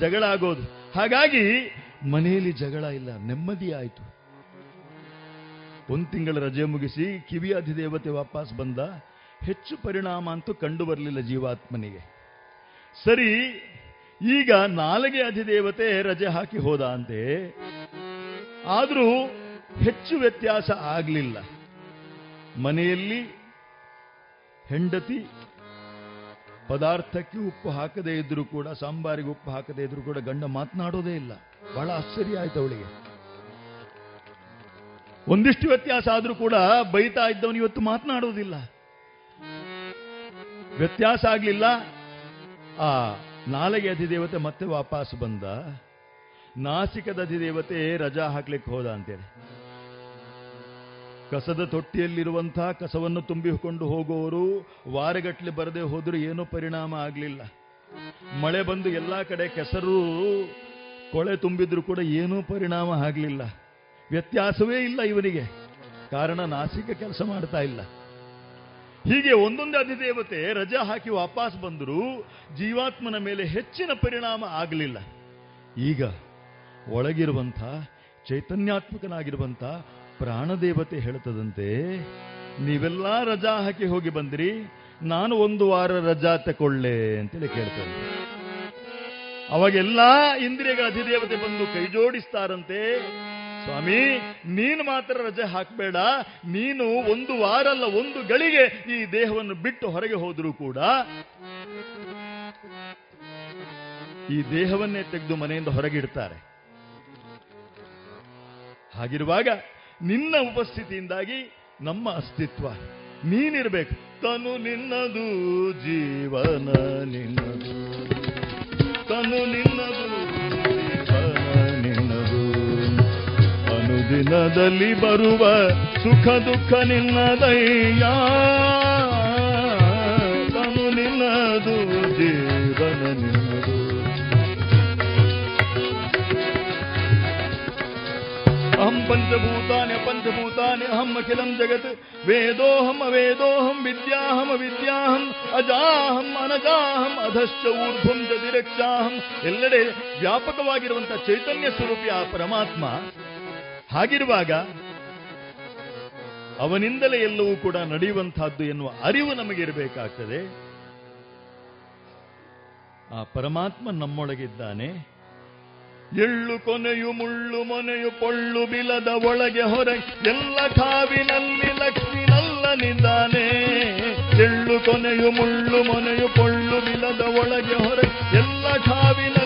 ಜಗಳ ಆಗೋದು. ಹಾಗಾಗಿ ಮನೆಯಲ್ಲಿ ಜಗಳ ಇಲ್ಲ, ನೆಮ್ಮದಿ ಆಯಿತು. ಒಂದು ತಿಂಗಳ ರಜೆ ಮುಗಿಸಿ ಕಿವಿ ಅಧಿದೇವತೆ ವಾಪಸ್ ಬಂದ, ಹೆಚ್ಚು ಪರಿಣಾಮ ಅಂತೂ ಕಂಡು ಬರಲಿಲ್ಲ ಜೀವಾತ್ಮನಿಗೆ. ಸರಿ ಈಗ ನಾಲಿಗೆ ಅಧಿದೇವತೆ ರಜೆ ಹಾಕಿ ಹೋದ ಅಂತೆ. ಆದರೂ ಹೆಚ್ಚು ವ್ಯತ್ಯಾಸ ಆಗಲಿಲ್ಲ. ಮನೆಯಲ್ಲಿ ಹೆಂಡತಿ ಪದಾರ್ಥಕ್ಕೆ ಉಪ್ಪು ಹಾಕದೇ ಇದ್ರೂ ಕೂಡ, ಸಾಂಬಾರಿಗೆ ಉಪ್ಪು ಹಾಕದೇ ಇದ್ರೂ ಕೂಡ ಗಂಡ ಮಾತನಾಡೋದೇ ಇಲ್ಲ. ಬಹಳ ಆಶ್ಚರ್ಯ ಆಯ್ತು ಅವಳಿಗೆ. ಒಂದಿಷ್ಟು ವ್ಯತ್ಯಾಸ ಆದ್ರೂ ಕೂಡ ಬೈತಾ ಇದ್ದವನು ಇವತ್ತು ಮಾತನಾಡೋದಿಲ್ಲ. ವ್ಯತ್ಯಾಸ ಆಗಲಿಲ್ಲ. ಆ ನಾಲಿಗೆ ಅಧಿದೇವತೆ ಮತ್ತೆ ವಾಪಸ್ ಬಂದ. ನಾಸಿಕದ ಅಧಿದೇವತೆ ರಜಾ ಹಾಕ್ಲಿಕ್ಕೆ ಹೋದ ಅಂತೇಳಿ. ಕಸದ ತೊಟ್ಟಿಯಲ್ಲಿರುವಂತಹ ಕಸವನ್ನು ತುಂಬಿಕೊಂಡು ಹೋಗುವವರು ವಾರಗಟ್ಟಲೆ ಬರದೆ ಹೋದರೂ ಏನೂ ಪರಿಣಾಮ ಆಗಲಿಲ್ಲ. ಮಳೆ ಬಂದು ಎಲ್ಲಾ ಕಡೆ ಕೆಸರು, ಕೊಳೆ ತುಂಬಿದ್ರು ಕೂಡ ಏನೂ ಪರಿಣಾಮ ಆಗಲಿಲ್ಲ. ವ್ಯತ್ಯಾಸವೇ ಇಲ್ಲ ಇವನಿಗೆ. ಕಾರಣ ನಾಸಿಕ ಕೆಲಸ ಮಾಡ್ತಾ ಇಲ್ಲ. ಹೀಗೆ ಒಂದೊಂದೇ ಅಧಿದೇವತೆ ರಜಾ ಹಾಕಿ ವಾಪಸ್ ಬಂದರೂ ಜೀವಾತ್ಮನ ಮೇಲೆ ಹೆಚ್ಚಿನ ಪರಿಣಾಮ ಆಗಲಿಲ್ಲ. ಈಗ ಒಳಗಿರುವಂಥ ಚೈತನ್ಯಾತ್ಮಕನಾಗಿರುವಂಥ ಪ್ರಾಣದೇವತೆ ಹೇಳ್ತದಂತೆ ನೀವೆಲ್ಲ ರಜಾ ಹಾಕಿ ಹೋಗಿ ಬಂದ್ರಿ, ನಾನು ಒಂದು ವಾರ ರಜಾ ತಕೊಳ್ಳೆ ಅಂತೇಳಿ ಕೇಳ್ತೇನೆ. ಅವಾಗೆಲ್ಲ ಇಂದ್ರಿಯಗಳ ಅಧಿದೇವತೆ ಬಂದು ಕೈ ಜೋಡಿಸ್ತಾರಂತೆ ಸ್ವಾಮಿ, ನೀನು ಮಾತ್ರ ರಜೆ ಹಾಕಬೇಡ. ನೀನು ಒಂದು ವಾರಲ್ಲ, ಒಂದು ಗಳಿಗೆ ಈ ದೇಹವನ್ನು ಬಿಟ್ಟು ಹೊರಗೆ ಹೋದರೂ ಕೂಡ ಈ ದೇಹವನ್ನೇ ತೆಗೆದು ಮನೆಯಿಂದ ಹೊರಗಿಡ್ತಾರೆ ಹಾಗಿರುವಾಗ ನಿನ್ನ ಉಪಸ್ಥಿತಿಯಿಂದಾಗಿ ನಮ್ಮ ಅಸ್ತಿತ್ವ. ನೀನಿರ್ಬೇಕು. ತನು ನಿನ್ನದು, ಜೀವನ ನಿನ್ನದು. ತನು ನಿನ್ನದು ಅನುದಿನದಲ್ಲಿ ಬರುವ ಸುಖ ದುಃಖ ನಿನ್ನದಯ್ಯ. ತನು ನಿನ್ನದು, ಜೀವನ ನಿನ್ನದು. ಅಹಂ ಪಂಚಭೂತಾನಿ ಪಂಚಭೂತಾನಿ, ಅಹಂ ಅಖಿಲಂ ಜಗತ್. ವೇದೋಹಂ, ಅವೇದೋಹಂ, ವಿದ್ಯಾಹಂ, ಅವಿದ್ಯಾಹಂ, ಅಜಾಹಂ, ಅನಜಾಹಂ, ಅಧಶ್ಚ ಊರ್ಧ್ವಂ ದಿರಕ್ಷಾಹಂ ಎಲ್ಲೆಡೆ ವ್ಯಾಪಕವಾಗಿರುವಂತಹ ಚೈತನ್ಯ ಸ್ವರೂಪಿ ಆ ಪರಮಾತ್ಮ ಹಾಗಿರುವಾಗ ಅವನಿಂದಲೇ ಎಲ್ಲವೂ ಕೂಡ ನಡೆಯುವಂತಹದ್ದು ಎನ್ನುವ ಅರಿವು ನಮಗಿರಬೇಕಾಗ್ತದೆ ಆ ಪರಮಾತ್ಮ ನಮ್ಮೊಳಗಿದ್ದಾನೆ. ಎಳ್ಳು ಕೊನೆಯು ಮುಳ್ಳು ಮೊನೆಯು ಪೊಳ್ಳು ಬಿಲದ ಒಳಗೆ ಹೊರಗೆ ಎಲ್ಲ ಕಾವಿನಲ್ಲಿ ಲಕ್ಷ್ಮಿನಲ್ಲನಿದ್ದಾನೆ ಎಳ್ಳು ಕೊನೆಯು ಮುಳ್ಳು ಮೊನೆಯು ಪೊಳ್ಳು ಬಿಲದ ಒಳಗೆ ಹೊರ. ಎಲ್ಲ ಠಾವಿನಲ್ಲಿ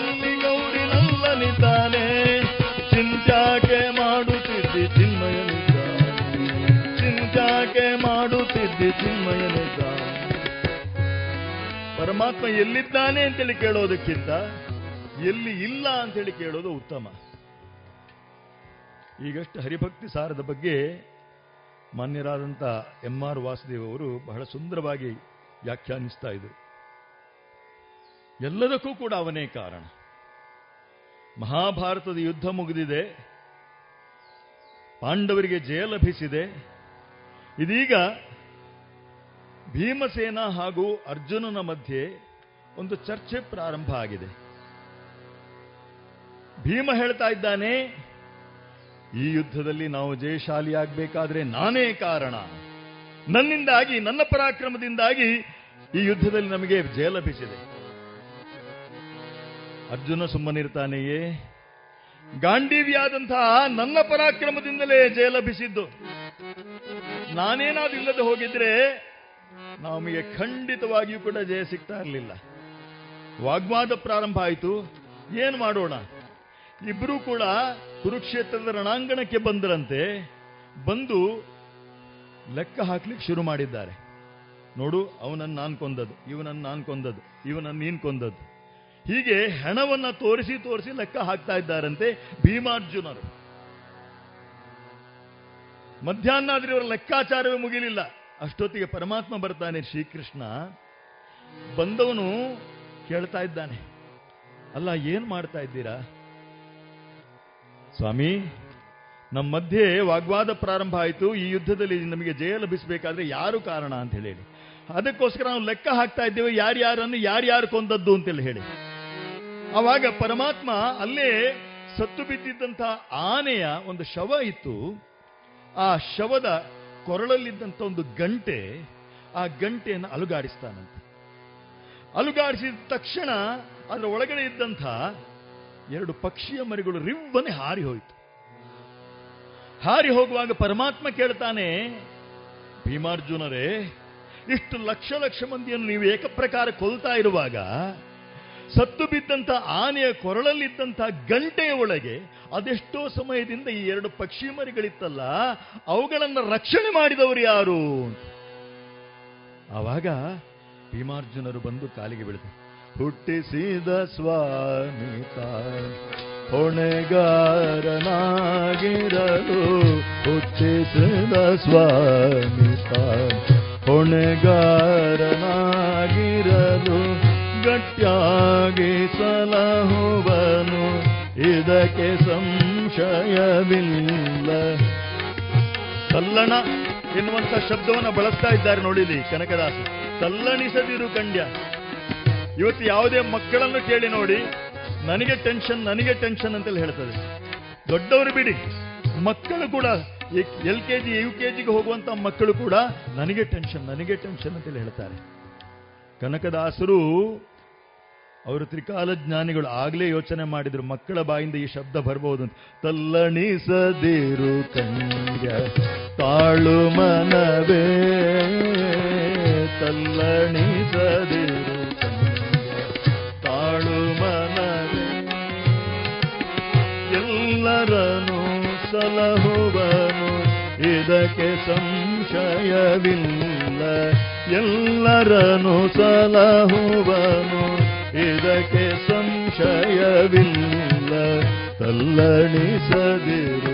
ಪರಮಾತ್ಮ ಎಲ್ಲಿದ್ದಾನೆ ಅಂತೇಳಿ ಕೇಳೋದಕ್ಕಿಂತ ಎಲ್ಲಿ ಇಲ್ಲ ಅಂತೇಳಿ ಕೇಳೋದು ಉತ್ತಮ. ಈಗಷ್ಟು ಹರಿಭಕ್ತಿ ಸಾರದ ಬಗ್ಗೆ ಮಾನ್ಯರಾದಂಥ ಎಂ ಆರ್ ವಾಸುದೇವ್ ಅವರು ಬಹಳ ಸುಂದರವಾಗಿ ವ್ಯಾಖ್ಯಾನಿಸ್ತಾ ಇದ್ರು. ಎಲ್ಲದಕ್ಕೂ ಕೂಡ ಅವನೇ ಕಾರಣ. ಮಹಾಭಾರತದ ಯುದ್ಧ ಮುಗಿದಿದೆ, ಪಾಂಡವರಿಗೆ ಜಯ ಲಭಿಸಿದೆ. ಇದೀಗ ಭೀಮಸೇನ ಹಾಗೂ ಅರ್ಜುನನ ಮಧ್ಯೆ ಒಂದು ಚರ್ಚೆ ಪ್ರಾರಂಭ ಆಗಿದೆ. ಭೀಮ ಹೇಳ್ತಾ ಇದ್ದಾನೆ, ಈ ಯುದ್ಧದಲ್ಲಿ ನಾವು ಜಯಶಾಲಿಯಾಗಬೇಕಾದ್ರೆ ನಾನೇ ಕಾರಣ. ನನ್ನಿಂದಾಗಿ, ನನ್ನ ಪರಾಕ್ರಮದಿಂದಾಗಿ ಈ ಯುದ್ಧದಲ್ಲಿ ನಮಗೆ ಜಯ ಲಭಿಸಿದೆ. ಅರ್ಜುನ ಸುಮ್ಮನಿರ್ತಾನೆಯೇ, ಗಾಂಡೀವಿಯಾದಂತಹ ನನ್ನ ಪರಾಕ್ರಮದಿಂದಲೇ ಜಯ ಲಭಿಸಿದ್ದು. ನಾನೇನಾದ್ರೂ ಇಲ್ಲದೆ ಹೋಗಿದ್ರೆ ನಮಗೆ ಖಂಡಿತವಾಗಿಯೂ ಕೂಡ ಜಯ ಸಿಗ್ತಾ ಇರಲಿಲ್ಲ. ವಾಗ್ವಾದ ಪ್ರಾರಂಭ ಆಯಿತು. ಏನು ಮಾಡೋಣ? ಇಬ್ಬರೂ ಕೂಡ ಕುರುಕ್ಷೇತ್ರದ ರಣಾಂಗಣಕ್ಕೆ ಬಂದರಂತೆ. ಬಂದು ಲೆಕ್ಕ ಹಾಕ್ಲಿಕ್ಕೆ ಶುರು ಮಾಡಿದ್ದಾರೆ. ನೋಡು ಅವನನ್ನು ನಾನು ಕೊಂದದ್ದು ಇವನನ್ನು ನಾನು ಕೊಂದದ್ದು ಇವನನ್ನು ನೀನು ಕೊಂದದ್ದು. ಹೀಗೆ ಹೆಣವನ್ನು ತೋರಿಸಿ ತೋರಿಸಿ ಲೆಕ್ಕ ಹಾಕ್ತಾ ಇದ್ದಾರಂತೆ ಭೀಮಾರ್ಜುನರು. ಮಧ್ಯಾಹ್ನ ಆದ್ರೆ ಇವರ ಲೆಕ್ಕಾಚಾರವೇ ಮುಗಿಲಿಲ್ಲ. ಅಷ್ಟೊತ್ತಿಗೆ ಪರಮಾತ್ಮ ಬರ್ತಾನೆ ಶ್ರೀಕೃಷ್ಣ. ಬಂದವನು ಕೇಳ್ತಾ ಇದ್ದಾನೆ. ಅಲ್ಲ, ಏನ್ ಮಾಡ್ತಾ ಇದ್ದೀರಾ? ಸ್ವಾಮಿ ನಮ್ಮ ಮಧ್ಯೆ ವಾಗ್ವಾದ ಪ್ರಾರಂಭ ಆಯಿತು. ಈ ಯುದ್ಧದಲ್ಲಿ ನಮಗೆ ಜಯ ಲಭಿಸಬೇಕಾದ್ರೆ ಯಾರು ಕಾರಣ ಅಂತ ಹೇಳಿ. ಅದಕ್ಕೋಸ್ಕರ ನಾವು ಲೆಕ್ಕ ಹಾಕ್ತಾ ಇದ್ದೇವೆ, ಯಾರ್ಯಾರನ್ನು, ಯಾರ್ಯಾರು ಕೊಂದದ್ದು ಅಂತೇಳಿ ಹೇಳಿ. ಆವಾಗ ಪರಮಾತ್ಮ ಅಲ್ಲೇ ಸತ್ತು ಬಿದ್ದಿದ್ದಂತಹ ಆನೆಯ ಒಂದು ಶವ ಇತ್ತು. ಆ ಶವದ ಕೊರಳಲ್ಲಿದ್ದಂಥ ಒಂದು ಗಂಟೆ ಆ ಗಂಟೆಯನ್ನು ಅಲುಗಾಡಿಸ್ತಾನಂತೆ. ಅಲುಗಾಡಿಸಿದ ತಕ್ಷಣ ಅದರ ಒಳಗಡೆ ಇದ್ದಂಥ ಎರಡು ಪಕ್ಷಿಯ ಮರಿಗಳು ರಿವ್ವನೆ ಹಾರಿ ಹೋಯಿತು. ಹಾರಿ ಹೋಗುವಾಗ ಪರಮಾತ್ಮ ಕೇಳ್ತಾನೆ, ಭೀಮಾರ್ಜುನರೇ, ಇಷ್ಟು ಲಕ್ಷ ಲಕ್ಷ ಮಂದಿಯನ್ನು ನೀವು ಏಕಪ್ರಕಾರ ಕೊಲ್ತಾ ಇರುವಾಗ ಸತ್ತು ಬಿದ್ದಂಥ ಆನೆಯ ಕೊರಳಲ್ಲಿದ್ದಂಥ ಗಂಟೆಯ ಒಳಗೆ ಅದೆಷ್ಟೋ ಸಮಯದಿಂದ ಈ ಎರಡು ಪಕ್ಷಿ ಮರಿಗಳಿತ್ತಲ್ಲ, ಅವುಗಳನ್ನು ರಕ್ಷಣೆ ಮಾಡಿದವರು ಯಾರು ಆವಾಗ ಭೀಮಾರ್ಜುನರು ಬಂದು ಕಾಲಿಗೆ ಬೀಳಿದ ಹುಟ್ಟಿಸಿದ ಸ್ವಾಮಿತ ಹೊಣೆಗಾರನಾಗಿರಲು ಹುಟ್ಟಿಸಿದ ಸ್ವಾಮಿತ ಹೊಣೆಗಾರನಾಗಿರಲು ಗಟ್ಟಿಯಾಗಿ ಸಲಹುವನು, ಇದಕ್ಕೆ ಸಂಶಯವಿಲ್ಲ. ತಲ್ಲಣ ಎನ್ನುವಂತ ಶಬ್ದವನ್ನು ಬಳಸ್ತಾ ಇದ್ದಾರೆ ನೋಡಿಲಿ ಕನಕದಾಸ. ತಲ್ಲಣಿಸದಿರು ಕಂಡ್ಯ ಇವತ್ತು ಯಾವುದೇ ಮಕ್ಕಳನ್ನು ಕೇಳಿ ನೋಡಿ, ನನಗೆ ಟೆನ್ಷನ್ ನನಗೆ ಟೆನ್ಷನ್ ಅಂತೇಳಿ ಹೇಳ್ತದೆ. ದೊಡ್ಡವರು ಬಿಡಿ, ಮಕ್ಕಳು ಕೂಡ L K G U K ಜಿಗೆ ಹೋಗುವಂತ ಮಕ್ಕಳು ಕೂಡ, ನನಗೆ ಟೆನ್ಷನ್ ನನಗೆ ಟೆನ್ಷನ್ ಅಂತೇಳಿ ಹೇಳ್ತಾರೆ. ಕನಕದಾಸರು ಅವರು ತ್ರಿಕಾಲ ಜ್ಞಾನಿಗಳು ಆಗ್ಲೇ ಯೋಚನೆ ಮಾಡಿದ್ರು, ಮಕ್ಕಳ ಬಾಯಿಂದ ಈ ಶಬ್ದ ಬರ್ಬೋದು ಅಂತ. ತಲ್ಲಣಿಸದಿರು ಕಂಡ್ಯ ತಾಳು ಮನವೇ. ತಲ್ಲಣಿಸದಿರು ತಾಳು ಮನವೇ. ಎಲ್ಲರನು ಸಲಹುವನು, ಇದಕ್ಕೆ ಸಂಶಯವಿಲ್ಲ. ಎಲ್ಲರನು ಸಲಹುವನು ಇದಕ್ಕೆ ಸಂಶಯವಿಲ್ಲ ತಲ್ಲಣಿಸದಿರು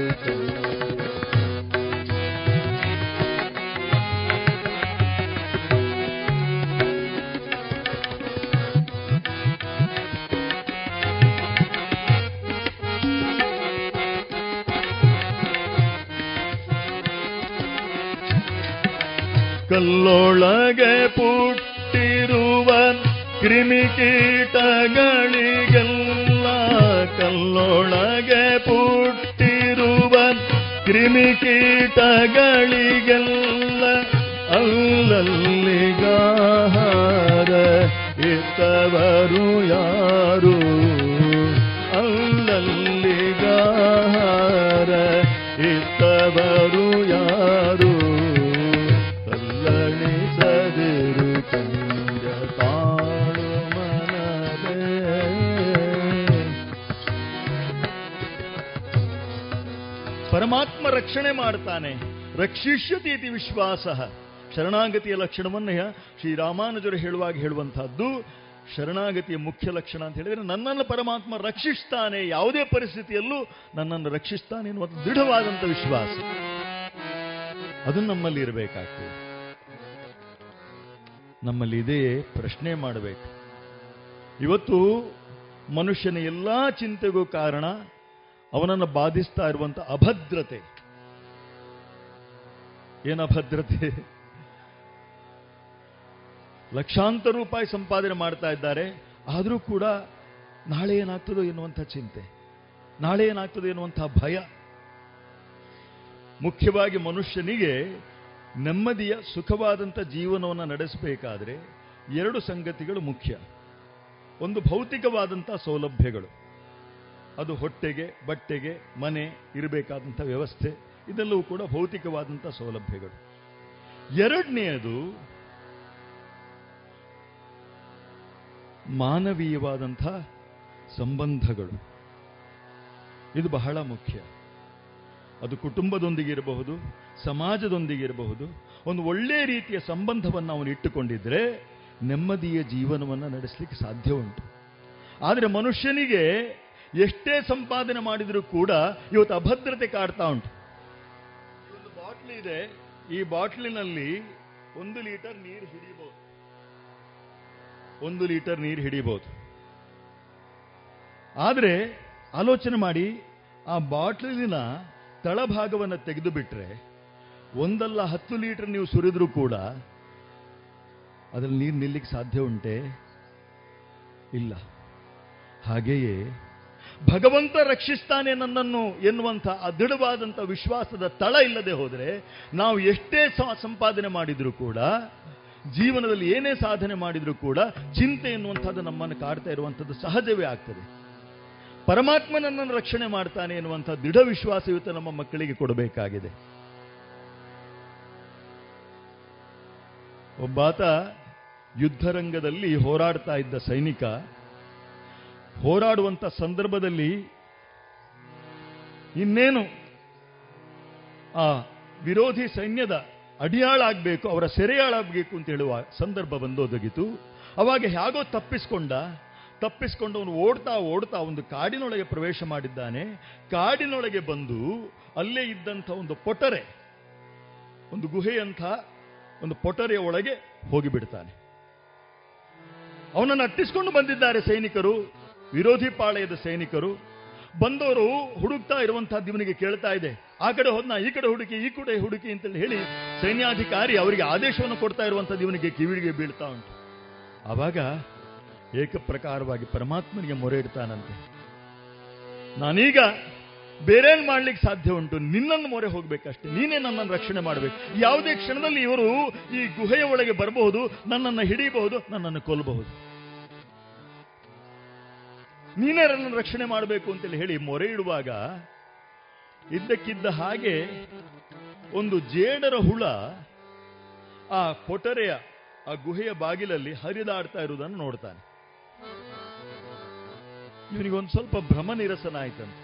ಕಲ್ಲೊಳಗೆ ಪುಟ್ಟಿರುವ ಕ್ರಿಮಿಕೀಟಗಳಿಗೆಲ್ಲ ಕಲ್ಲೊಳಗೆ ಪುಟ್ಟಿರುವ ಕ್ರಿಮಿಕೀಟಗಳಿಗೆಲ್ಲ ಅಲ್ಲಲ್ಲಿಗಾಹಾರ ಇತ್ತವರು ಯಾರು? ರಕ್ಷಣೆ ಮಾಡ್ತಾನೆ. ರಕ್ಷಿಷ್ಯತಿ ಇತಿ ವಿಶ್ವಾಸ. ಶರಣಾಗತಿಯ ಲಕ್ಷಣವನ್ನು ಶ್ರೀರಾಮಾನುಜರು ಹೇಳುವಾಗ ಹೇಳುವಂತಹದ್ದು ಶರಣಾಗತಿಯ ಮುಖ್ಯ ಲಕ್ಷಣ ಅಂತ ಹೇಳಿದ್ರೆ ನನ್ನನ್ನು ಪರಮಾತ್ಮ ರಕ್ಷಿಸ್ತಾನೆ ಯಾವುದೇ ಪರಿಸ್ಥಿತಿಯಲ್ಲೂ ನನ್ನನ್ನು ರಕ್ಷಿಸ್ತಾನೆ ಎನ್ನುವ ದೃಢವಾದಂಥ ವಿಶ್ವಾಸ. ಅದು ನಮ್ಮಲ್ಲಿ ಇರಬೇಕಾಗ್ತದೆ. ನಮ್ಮಲ್ಲಿ ಇದೆಯೇ ಪ್ರಶ್ನೆ ಮಾಡಬೇಕು. ಇವತ್ತು ಮನುಷ್ಯನ ಎಲ್ಲಾ ಚಿಂತೆಗೂ ಕಾರಣ ಅವನನ್ನು ಬಾಧಿಸ್ತಾ ಇರುವಂತ ಅಭದ್ರತೆ. ಏನು ಭದ್ರತೆ. ಲಕ್ಷಾಂತರ ರೂಪಾಯಿ ಸಂಪಾದನೆ ಮಾಡ್ತಾ ಇದ್ದಾರೆ. ಆದರೂ ಕೂಡ ನಾಳೆ ಏನಾಗ್ತದೋ ಎನ್ನುವಂಥ ಚಿಂತೆ. ನಾಳೆ ಏನಾಗ್ತದೋ ಎನ್ನುವಂಥ ಭಯ. ಮುಖ್ಯವಾಗಿ ಮನುಷ್ಯನಿಗೆ ನೆಮ್ಮದಿಯ, ಸುಖವಾದಂಥ ಜೀವನವನ್ನು ನಡೆಸಬೇಕಾದ್ರೆ ಎರಡು ಸಂಗತಿಗಳು ಮುಖ್ಯ. ಒಂದು ಭೌತಿಕವಾದಂಥ ಸೌಲಭ್ಯಗಳು. ಅದು ಹೊಟ್ಟೆಗೆ, ಬಟ್ಟೆಗೆ, ಮನೆ ಇರಬೇಕಾದಂಥ ವ್ಯವಸ್ಥೆ. ಇದೆಲ್ಲವೂ ಕೂಡ ಭೌತಿಕವಾದಂಥ ಸೌಲಭ್ಯಗಳು. ಎರಡನೆಯದು, ಮಾನವೀಯವಾದಂಥ ಸಂಬಂಧಗಳು. ಇದು ಬಹಳ ಮುಖ್ಯ. ಅದು ಕುಟುಂಬದೊಂದಿಗಿರಬಹುದು ಸಮಾಜದೊಂದಿಗಿರಬಹುದು ಒಂದು ಒಳ್ಳೆಯ ರೀತಿಯ ಸಂಬಂಧವನ್ನು ಅವನು ಇಟ್ಟುಕೊಂಡಿದ್ರೆ ನೆಮ್ಮದಿಯ ಜೀವನವನ್ನು ನಡೆಸಲಿಕ್ಕೆ ಸಾಧ್ಯ ಉಂಟು. ಆದರೆ ಮನುಷ್ಯನಿಗೆ ಎಷ್ಟೇ ಸಂಪಾದನೆ ಮಾಡಿದರೂ ಕೂಡ ಇವತ್ತು ಅಭದ್ರತೆ ಕಾಡ್ತಾ ಉಂಟು. ಒಂದು ಬಾಟ್ಲಿ ಇದೆ, ಈ ಬಾಟ್ಲಿನಲ್ಲಿ ಒಂದು ಲೀಟರ್ ನೀರು ಹಿಡಿಬಹುದು ಒಂದು ಲೀಟರ್ ನೀರು ಹಿಡಿಬಹುದು ಆದರೆ ಆಲೋಚನೆ ಮಾಡಿ, ಆ ಬಾಟ್ಲಿನ ತಳಭಾಗವನ್ನು ತೆಗೆದು ಬಿಟ್ಟರೆ ಒಂದಲ್ಲ ಹತ್ತು ಲೀಟರ್ ನೀವು ಸುರಿದ್ರೂ ಕೂಡ ಅದರಲ್ಲಿ ನೀರು ನಿಲ್ಲಿಕ್ಕೆ ಸಾಧ್ಯ ಉಂಟೆ? ಇಲ್ಲ. ಹಾಗೆಯೇ ಭಗವಂತ ರಕ್ಷಿಸ್ತಾನೆ ನನ್ನನ್ನು ಎನ್ನುವಂಥ ಅದೃಢವಾದಂಥ ವಿಶ್ವಾಸದ ತಳ ಇಲ್ಲದೆ ಹೋದರೆ ನಾವು ಎಷ್ಟೇ ಸಂಪಾದನೆ ಮಾಡಿದರೂ ಕೂಡ, ಜೀವನದಲ್ಲಿ ಏನೇ ಸಾಧನೆ ಮಾಡಿದರೂ ಕೂಡ ಚಿಂತೆ ಎನ್ನುವಂಥದ್ದು ನಮ್ಮನ್ನು ಕಾಡ್ತಾ ಇರುವಂಥದ್ದು ಸಹಜವೇ ಆಗ್ತದೆ. ಪರಮಾತ್ಮ ನನ್ನನ್ನು ರಕ್ಷಣೆ ಮಾಡ್ತಾನೆ ಎನ್ನುವಂಥ ದೃಢ ವಿಶ್ವಾಸಯುತ ನಮ್ಮ ಮಕ್ಕಳಿಗೆ ಕೊಡಬೇಕಾಗಿದೆ. ಒಬ್ಬಾತ ಯುದ್ಧರಂಗದಲ್ಲಿ ಹೋರಾಡ್ತಾ ಇದ್ದ ಸೈನಿಕ ಹೋರಾಡುವಂತ ಸಂದರ್ಭದಲ್ಲಿ ಇನ್ನೇನು ಆ ವಿರೋಧಿ ಸೈನ್ಯದ ಅಡಿಯಾಳಾಗಬೇಕು, ಅವರ ಸೆರೆಯಾಳಾಗಬೇಕು ಅಂತ ಹೇಳುವ ಸಂದರ್ಭ ಬಂದೊದಗಿತು ಅವಾಗ ಹೇಗೋ ತಪ್ಪಿಸ್ಕೊಂಡ ತಪ್ಪಿಸ್ಕೊಂಡು ಅವನು ಓಡ್ತಾ ಓಡ್ತಾ ಒಂದು ಕಾಡಿನೊಳಗೆ ಪ್ರವೇಶ ಮಾಡಿದ್ದಾನೆ. ಕಾಡಿನೊಳಗೆ ಬಂದು ಅಲ್ಲೇ ಇದ್ದಂಥ ಒಂದು ಪೊಟರೆ, ಒಂದು ಗುಹೆಯಂಥ ಒಂದು ಪೊಟರೆಯ ಒಳಗೆ ಹೋಗಿಬಿಡ್ತಾನೆ. ಅವನನ್ನು ಅಟ್ಟಿಸ್ಕೊಂಡು ಬಂದಿದ್ದಾರೆ ಸೈನಿಕರು. ವಿರೋಧಿ ಪಾಳೆಯದ ಸೈನಿಕರು ಬಂದವರು ಹುಡುಕ್ತಾ ಇರುವಂತಹದ್ದು ದಿವನಿಗೆ ಕೇಳ್ತಾ ಇದೆ. ಆ ಕಡೆ ಹೋದ್ನ, ಈ ಕಡೆ ಹುಡುಕಿ, ಈ ಕಡೆ ಹುಡುಕಿ ಅಂತೇಳಿ ಹೇಳಿ ಸೈನ್ಯಾಧಿಕಾರಿ ಅವರಿಗೆ ಆದೇಶವನ್ನು ಕೊಡ್ತಾ ಇರುವಂತಹ ದಿವನಿಗೆ ಕಿವಿಡಿಗೆ ಬೀಳ್ತಾ ಉಂಟು. ಆವಾಗ ಏಕಪ್ರಕಾರವಾಗಿ ಪರಮಾತ್ಮನಿಗೆ ಮೊರೆ ಇಡ್ತಾನಂತೆ. ನಾನೀಗ ಬೇರೇನ್ ಮಾಡ್ಲಿಕ್ಕೆ ಸಾಧ್ಯ ಉಂಟು? ನಿನ್ನನ್ನು ಮೊರೆ ಹೋಗ್ಬೇಕಷ್ಟೇ. ನೀನೇ ನನ್ನನ್ನು ರಕ್ಷಣೆ ಮಾಡಬೇಕು. ಯಾವುದೇ ಕ್ಷಣದಲ್ಲಿ ಇವರು ಈ ಗುಹೆಯ ಒಳಗೆ ಬರಬಹುದು, ನನ್ನನ್ನು ಹಿಡಿಯಬಹುದು, ನನ್ನನ್ನು ಕೊಲ್ಲಬಹುದು. ನೀನೇ ನನ್ನನ್ನು ರಕ್ಷಣೆ ಮಾಡಬೇಕು ಅಂತೇಳಿ ಹೇಳಿ ಮೊರೆ ಇಡುವಾಗ ಇದ್ದಕ್ಕಿದ್ದ ಹಾಗೆ ಒಂದು ಜೇಡರ ಹುಳ ಆ ಪೊಟರೆಯ ಆ ಗುಹೆಯ ಬಾಗಿಲಲ್ಲಿ ಹರಿದಾಡ್ತಾ ಇರುವುದನ್ನು ನೋಡ್ತಾನೆ. ಇವನಿಗೊಂದು ಸ್ವಲ್ಪ ಭ್ರಮ ನಿರಸನ ಆಯ್ತಂತೆ